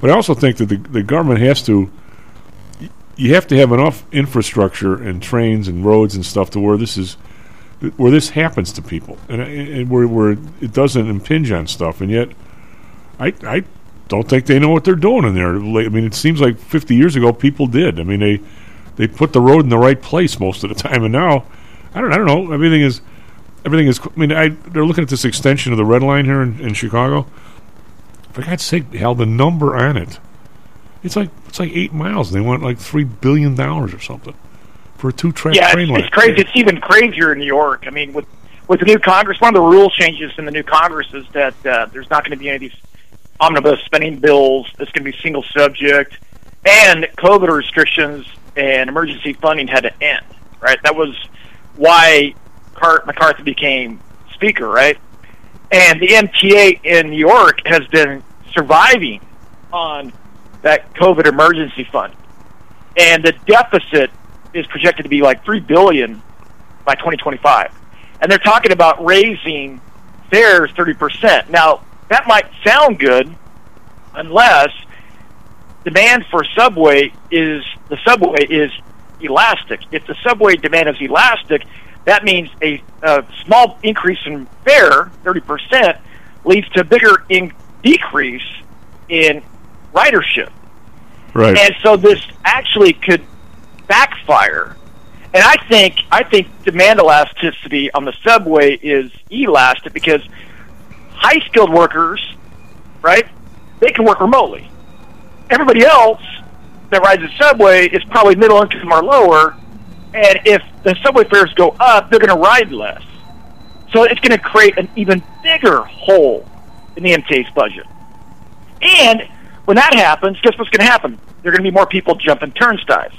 Speaker 2: But I also think that the the government has to. You have to have enough infrastructure and trains and roads and stuff to where this is, where this happens to people, and, and where where it doesn't impinge on stuff. And yet, I I don't think they know what they're doing in there. I mean, it seems like 50 years ago people did. I mean, they they put the road in the right place most of the (laughs) time, and now I don't I don't know. Everything is everything is. I mean, I they're looking at this extension of the red line here in, in Chicago. For God's sake, hell, the number on it, it's like it's like eight miles. They want like three billion dollars or something for a two-track
Speaker 15: yeah,
Speaker 2: train line.
Speaker 15: it's crazy. It's even crazier in New York. I mean, with with the new Congress, one of the rule changes in the new Congress is that uh, there's not going to be any of these omnibus spending bills. It's going to be single subject, and COVID restrictions and emergency funding had to end. Right, that was why Car- McCarthy became Speaker. Right, and the MTA in New York has been surviving on that COVID emergency fund, and the deficit is projected to be like three billion by 2025, and they're talking about raising fares 30 percent. Now that might sound good, unless demand for subway is the subway is elastic. If the subway demand is elastic, that means a, a small increase in fare, 30%, leads to a bigger in, decrease in ridership.
Speaker 2: Right.
Speaker 15: And so this actually could backfire. And I think I think demand elasticity on the subway is elastic because high skilled workers, right, they can work remotely. Everybody else that rides the subway is probably middle income or lower, and if the subway fares go up, they're going to ride less. So it's going to create an even bigger hole in the MTA's budget. And when that happens, guess what's going to happen? There are going to be more people jumping turnstiles.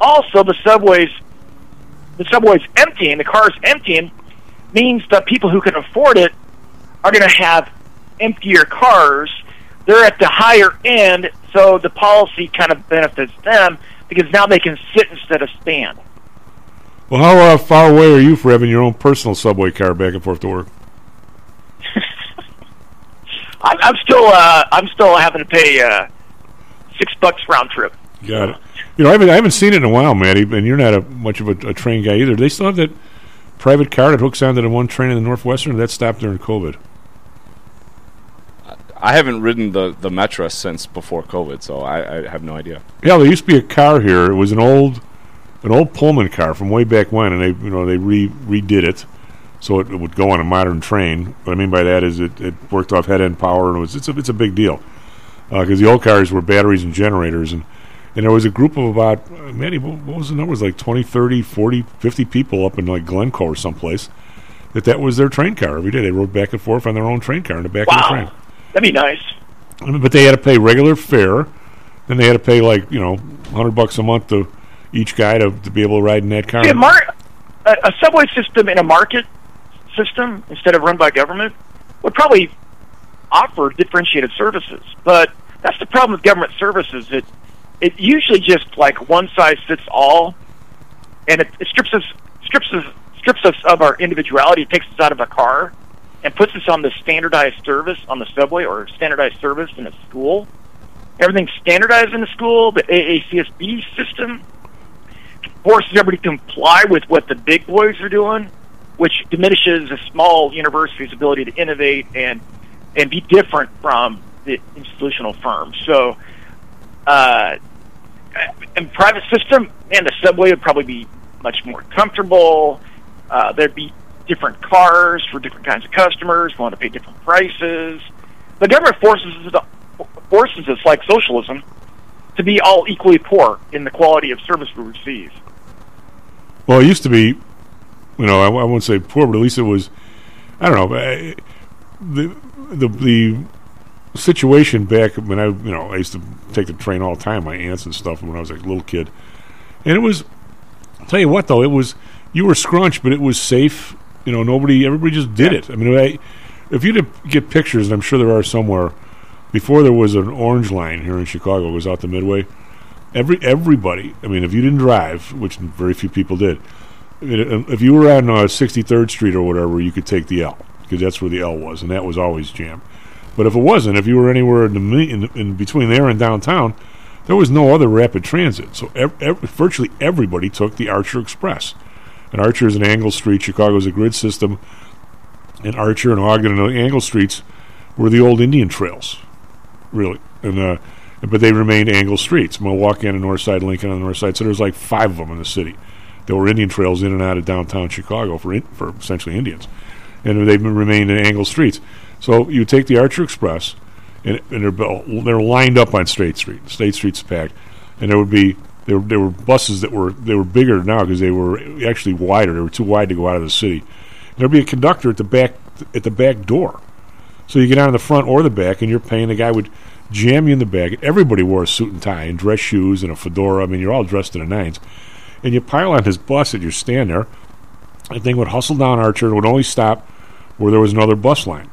Speaker 15: Also, the subways, the subways emptying, the cars emptying, means that people who can afford it are going to have emptier cars. They're at the higher end, so the policy kind of benefits them because now they can sit instead of stand.
Speaker 2: Well, how uh, far away are you for having your own personal subway car back and forth to work? (laughs)
Speaker 15: I'm, I'm still, uh, I'm still having to pay uh, six bucks round trip.
Speaker 2: Got it. You know, I haven't, I haven't seen it in a while, Matty, and you're not a, much of a, a train guy either. They still have that private car that hooks onto the one train in the Northwestern. That stopped during COVID.
Speaker 6: I haven't ridden the the Metra since before COVID, so I, I have no idea.
Speaker 2: Yeah, there used to be a car here. It was an old, an old Pullman car from way back when, and they, you know, they re redid it so it, it would go on a modern train. What I mean by that is it, it worked off head end power, and it was it's a it's a big deal because the old cars were batteries and generators, and and there was a group of about uh, Matty, what, what was the numbers like 20, 30, 40, 50 people up in like Glencoe or someplace that that was their train car every day. They rode back and forth on their own train car in the back of the train.
Speaker 15: That'd be nice.
Speaker 2: I mean, but they had to pay regular fare. Then they had to pay like you know, hundred bucks a month to each guy to, to be able to ride in that car.
Speaker 15: A, mar- a, a subway system in a market system instead of run by government would probably offer differentiated services. But that's the problem with government services. It it usually just like one size fits all, and it, it strips us strips us strips us of our individuality. It takes us out of a car and puts us on the standardized service on the subway or standardized service in a school. Everything's standardized in the school. The AACSB system forces everybody to comply with what the big boys are doing, which diminishes a small university's ability to innovate and and be different from the institutional firms. So, uh, in private system, and the subway would probably be much more comfortable. Uh, there'd be different cars for different kinds of customers. Want to pay different prices. The government forces us, to, forces us like socialism to be all equally poor in the quality of service we receive.
Speaker 2: Well, it used to be, you know, I, I won't say poor, but at least it was. I don't know. I, eh, the the the situation back when I you know I used to take the train all the time, my aunts and stuff when I was like a little kid, and it was. I'll tell you what though, it was you were scrunched, but it was safe. You know, nobody, everybody just did it. I mean, I, if you get pictures, and I'm sure there are somewhere, before there was an orange line here in Chicago, it was out the Midway. Every everybody, I mean, if you didn't drive, which very few people did, if you were on uh, 63rd Street or whatever, you could take the L because that's where the L was, and that was always jammed. But if it wasn't, if you were anywhere in, the, in, in between there and downtown, there was no other rapid transit. So ev- ev- virtually everybody took the Archer Express. And Archer is an angle street. Chicago is a grid system. And Archer and Ogden and angle streets were the old Indian trails, really. And uh, but they remained angle streets. Milwaukee on the north side, Lincoln on the north side. So there's like five of them in the city. There were Indian trails in and out of downtown Chicago for in, for essentially Indians, and they've remained in angle streets. So you take the Archer Express, and, and they're they're lined up on State Street. State Street's packed, and there would be there there were buses that were they were bigger now because they were actually wider. They were too wide to go out of the city. There'd be a conductor at the back at the back door. So you get out in the front or the back, and you're paying. The guy would jam you in the back. Everybody wore a suit and tie and dress shoes and a fedora. I mean, you're all dressed in the nines. And you pile on his bus and you stand there. And thing would hustle down Archer and would only stop where there was another bus line.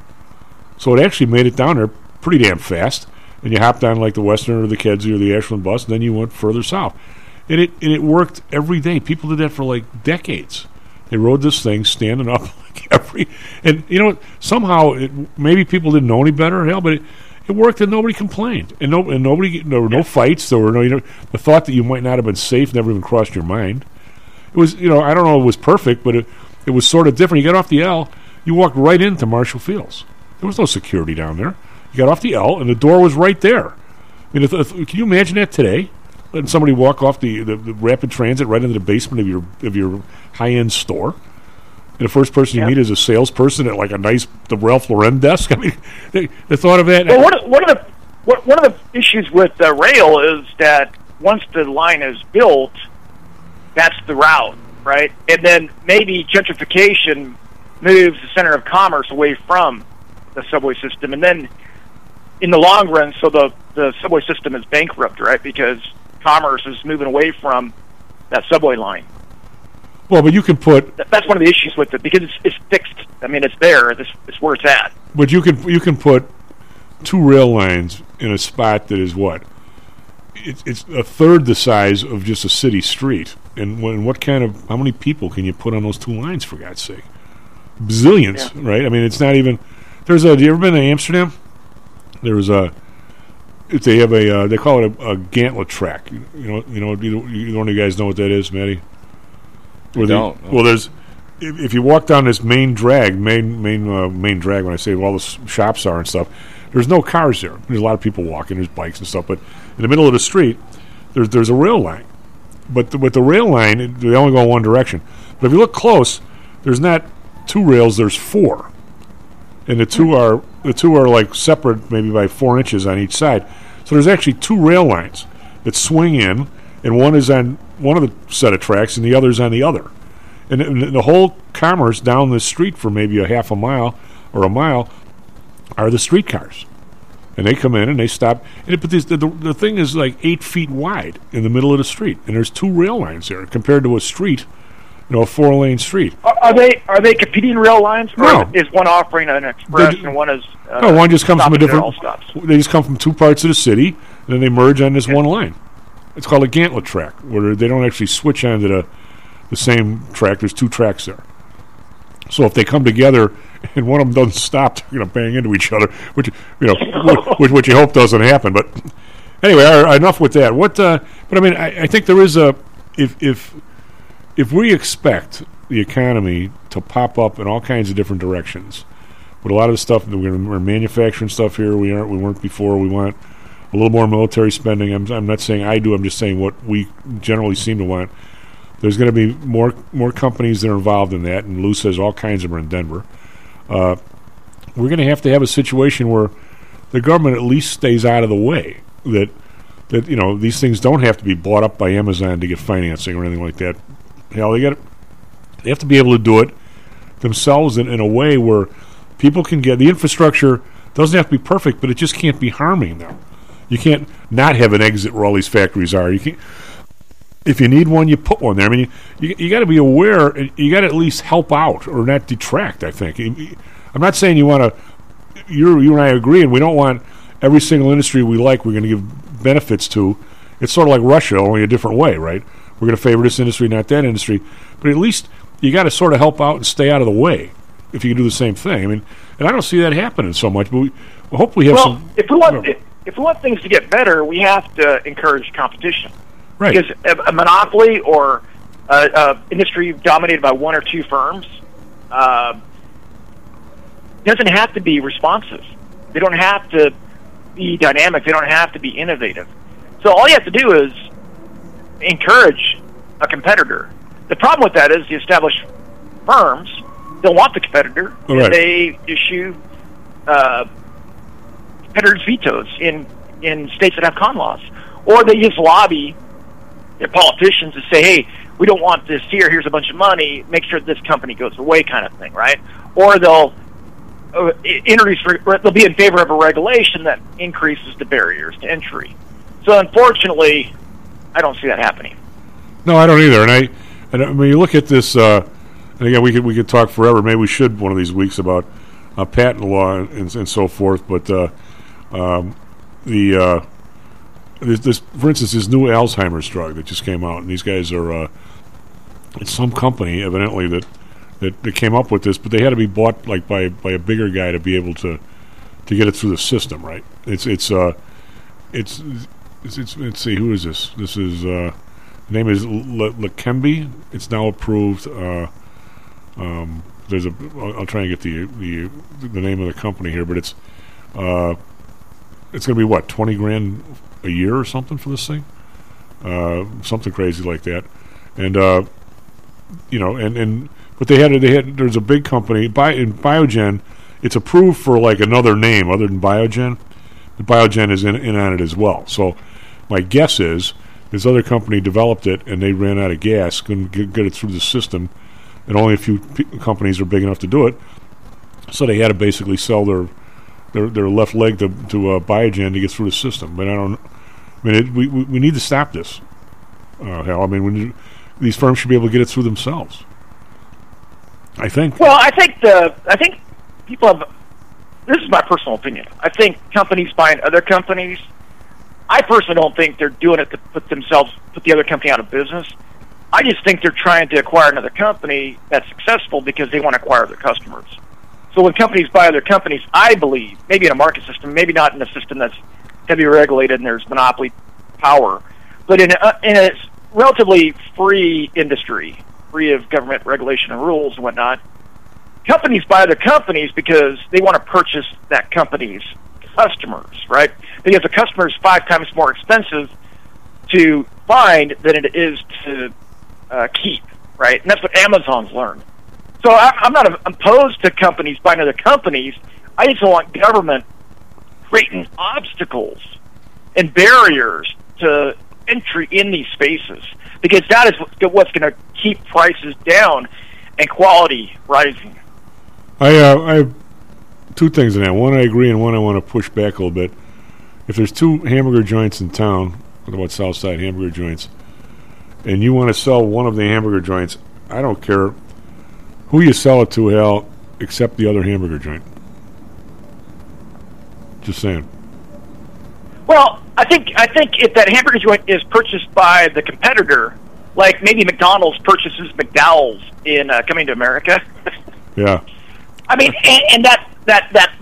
Speaker 2: So it actually made it down there pretty damn fast. And you hopped on like the Western or the Kedzie or the Ashland bus, and then you went further south. And it and it worked every day. People did that for like decades. They rode this thing standing up (laughs) like every and you know somehow it, maybe people didn't know any better hell, but it, it worked and nobody complained and no and nobody there were no fights. There were no you know the thought that you might not have been safe never even crossed your mind. It was you know I don't know if it was perfect, but it it was sort of different. You got off the L, you walked right into Marshall Fields. There was no security down there. You got off the L, and the door was right there. I mean, if, if, can you imagine that today? Letting somebody walk off the, the, the rapid transit right into the basement of your of your high end store, and the first person you meet is a salesperson at like a nice the Ralph Lauren desk. (laughs) I mean, the, the thought of that.
Speaker 15: Well, one of the one one of the issues with the rail is that once the line is built, that's the route, right? And then maybe gentrification moves the center of commerce away from the subway system, and then in the long run, so the the subway system is bankrupt, right? Because commerce is moving away from that subway line.
Speaker 2: well, but you can put
Speaker 15: that's one of the issues with it because it's, it's fixed. I mean, it's there. It's, it's where it's at.
Speaker 2: But you can you can put two rail lines in a spot that is what it's it's a third the size of just a city street. And when what kind of how many people can you put on those two lines for God's sake? Bazillions, right? I mean, it's not even. There's a. Have you ever been to Amsterdam? There's a. If they have a, uh, they call it a, a gantlet track. You, you know, you know, you, you, of you guys know what that is, Matty? Where they-
Speaker 6: don't, no.
Speaker 2: Well, there's if, if you walk down this main drag, main main uh, main drag, when I say where all the shops are and stuff, there's no cars there. There's a lot of people walking. There's bikes and stuff, but in the middle of the street, there's there's a rail line. But the, with the rail line, it- they only go in one direction. But if you look close, there's not two rails. There's four, and the two are the two are like separate, maybe by four inches on each side. So there's actually two rail lines that swing in, and one is on one of the set of tracks, and the other's on the other. And, and the whole commerce down the street for maybe a half a mile or a mile are the streetcars. And they come in and they stop. And it, but this, the, the, the thing is like eight feet wide in the middle of the street. And there's two rail lines there compared to a street, you know, a four lane street.
Speaker 15: Are, are they are they competing rail lines, or
Speaker 2: No.
Speaker 15: is one offering an express
Speaker 2: They-
Speaker 15: and one is uh,
Speaker 2: no, one just comes from a
Speaker 15: stopping at all
Speaker 2: different. They just come from two parts of the city, and then they merge on this one line. It's called a gantlet track, where they don't actually switch onto the the same track. There's two tracks there. So if they come together (laughs) and one of them doesn't stop, they're going to bang into each other, which you know, (laughs) which, which you hope doesn't happen. But anyway, enough with that. What? Uh, but I mean, I, I think there is a if if if we expect the economy to pop up in all kinds of different directions, with a lot of the stuff that we're, we're manufacturing stuff here, we aren't we weren't before. We want a little more military spending. I'm, I'm not saying I do. I'm just saying what we generally seem to want. There's going to be more more companies that are involved in that, and Lou says all kinds of them are in Denver. Uh, we're going to have to have a situation where the government at least stays out of the way. That that you know these things don't have to be bought up by Amazon to get financing or anything like that. Hell, they got they have to be able to do it themselves in, in a way where People can get the infrastructure doesn't have to be perfect, but it just can't be harming them. You can't not have an exit where all these factories are. You can't. If you need one, you put one there. I mean, you, you, you got to be aware. You got to at least help out or not detract. I think. I'm not saying you want to. You and I agree, and we don't want every single industry we like. We're going to give benefits to. It's sort of like Russia, only a different way, right? We're going to favor this industry, not that industry. But at least you got to sort of help out and stay out of the way if you can do the same thing. I mean, and I don't see that happening so much. But we, we hope we have
Speaker 15: well,
Speaker 2: some.
Speaker 15: if we want if, if we want things to get better, we have to encourage competition.
Speaker 2: Right.
Speaker 15: Because a, a monopoly or a, a industry dominated by one or two firms uh, doesn't have to be responsive. They don't have to be dynamic. They don't have to be innovative. So all you have to do is encourage a competitor. The problem with that is the established firms don't want the competitor.
Speaker 2: Right.
Speaker 15: They issue uh, competitors' vetoes in in states that have con laws, or they just lobby their politicians to say, "Hey, we don't want this here. Here's a bunch of money. Make sure this company goes away," kind of thing, right? Or they'll uh, introduce. re- They'll be in favor of a regulation that increases the barriers to entry. So, unfortunately, I don't see that happening.
Speaker 2: No, I don't either. And I, and I mean, you look at this. Uh, and again, we could we could talk forever. Maybe we should one of these weeks about uh, patent law and, and so forth. But uh, um, the uh, this, this, for instance, this new Alzheimer's drug that just came out, and these guys are uh, it's some company evidently that, that that came up with this, but they had to be bought like by by a bigger guy to be able to to get it through the system, right? It's it's uh it's it's, it's let's see who is this? This is uh the name is Le- Leqembi. It's now approved. Uh, um, there's a. I'll, I'll try and get the the the name of the company here, but it's uh, it's going to be what twenty grand a year or something for this thing, uh, something crazy like that, and uh, you know, and and but they had they had there's a big company Bi- in Biogen. It's approved for like another name other than Biogen. But Biogen is in, in on it as well. So my guess is this other company developed it and they ran out of gas, couldn't get, get it through the system, and only a few p- companies are big enough to do it. So they had to basically sell their their, their left leg to, to uh, Biogen to get through the system. But I don't. I mean, it, we, we need to stop this. Uh, hell, I mean, these firms should be able to get it through themselves. I think.
Speaker 15: Well, I think the I think people have. This is my personal opinion. I think companies buying other companies. I personally don't think they're doing it to put themselves put the other company out of business. I just think they're trying to acquire another company that's successful because they want to acquire their customers. So when companies buy other companies, I believe maybe in a market system, maybe not in a system that's heavily regulated and there's monopoly power, but in a, in a relatively free industry, free of government regulation and rules and whatnot, companies buy other companies because they want to purchase that company's customers, right? Because the customer is five times more expensive to find than it is to uh, keep, right? And that's what Amazon's learned. So I, I'm not opposed to companies buying other companies. I just don't want government creating obstacles and barriers to entry in these spaces because that is what's going to keep prices down and quality rising.
Speaker 2: I uh, I have two things in that. One I agree, and one I want to push back a little bit. If there's two hamburger joints in town, what about Southside hamburger joints, and you want to sell one of the hamburger joints, I don't care who you sell it to, Hal, except the other hamburger joint. Just saying.
Speaker 15: Well, I think I think if that hamburger joint is purchased by the competitor, like maybe McDonald's purchases McDowell's in uh, Coming to America. (laughs)
Speaker 2: Yeah.
Speaker 15: I mean, and, and that that that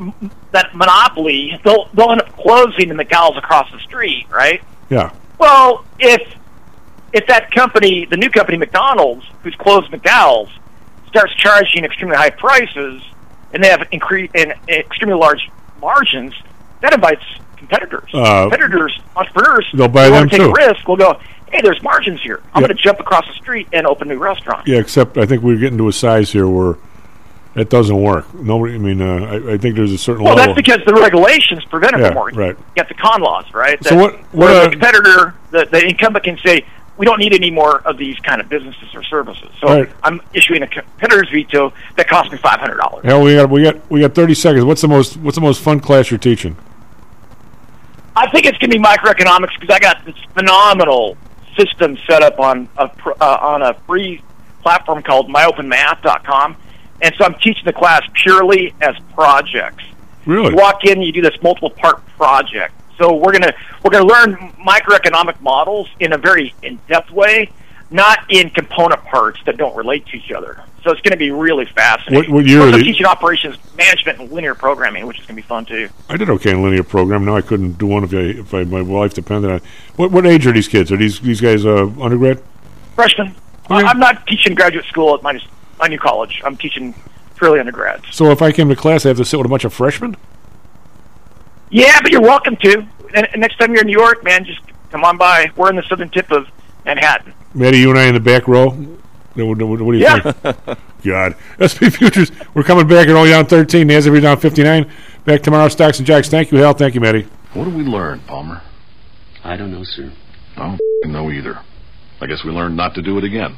Speaker 15: that monopoly, they'll they'll end up closing the McDowell's across the street, right?
Speaker 2: Yeah.
Speaker 15: Well, if if that company, the new company McDonald's, who's closed McDowell's, starts charging extremely high prices, and they have incre- and extremely large margins, that invites competitors.
Speaker 2: Uh,
Speaker 15: competitors, entrepreneurs,
Speaker 2: they'll buy them
Speaker 15: take
Speaker 2: too.
Speaker 15: a risk. Will go, hey, there's margins here. I'm
Speaker 2: Yeah.
Speaker 15: going to jump across the street and open a new restaurant.
Speaker 2: Yeah, except I think we're getting to a size here where that doesn't work. Nobody. I mean, uh, I, I think there's a certain
Speaker 15: Well,
Speaker 2: level.
Speaker 15: that's because the regulations prevent it
Speaker 2: Yeah,
Speaker 15: from working.
Speaker 2: right.
Speaker 15: You got the con laws, right?
Speaker 2: So
Speaker 15: That-
Speaker 2: what- what,
Speaker 15: where
Speaker 2: uh,
Speaker 15: the competitor, the, the incumbent can say, we don't need any more of these kind of businesses or services. So
Speaker 2: Right.
Speaker 15: I'm issuing a competitor's veto that cost me five hundred dollars.
Speaker 2: Hell, we got we got we got thirty seconds. What's the most What's the most fun class you're teaching?
Speaker 15: I think it's going to be microeconomics because I got this phenomenal system set up on a uh, on a free platform called myopenmath.com, and so I'm teaching the class purely as projects.
Speaker 2: Really?
Speaker 15: You walk in, you do this multiple part project. So we're gonna we're gonna learn microeconomic models in a very in depth way, not in component parts that don't relate to each other. So it's going to be really fascinating.
Speaker 2: What, what year? Are
Speaker 15: teaching operations management and linear programming, which is going to be fun too.
Speaker 2: I did okay in linear program. Now I couldn't do one if I if I, my life depended on. What what age are these kids? Are these these guys uh, undergrad?
Speaker 15: Freshman. I- I'm not teaching graduate school at my my new college. I'm teaching purely undergrads.
Speaker 2: So if I came to class, I have to sit with a bunch of freshmen.
Speaker 15: Yeah, but you're welcome to. And, and next time you're in New York, man, just come on by. We're in the southern tip of Manhattan.
Speaker 2: Maddie, you and I in the back row. What, what, what do you
Speaker 15: Yeah.
Speaker 2: think? (laughs) God, SP Futures. We're coming back at only down thirteen. Nasdaq we're down fifty nine. Back tomorrow. Stocks and Jocks. Thank you, Hal. Thank you, Maddie.
Speaker 16: What did we learn, Palmer?
Speaker 14: I don't know, sir.
Speaker 16: I don't know either. I guess we learned not to do it again.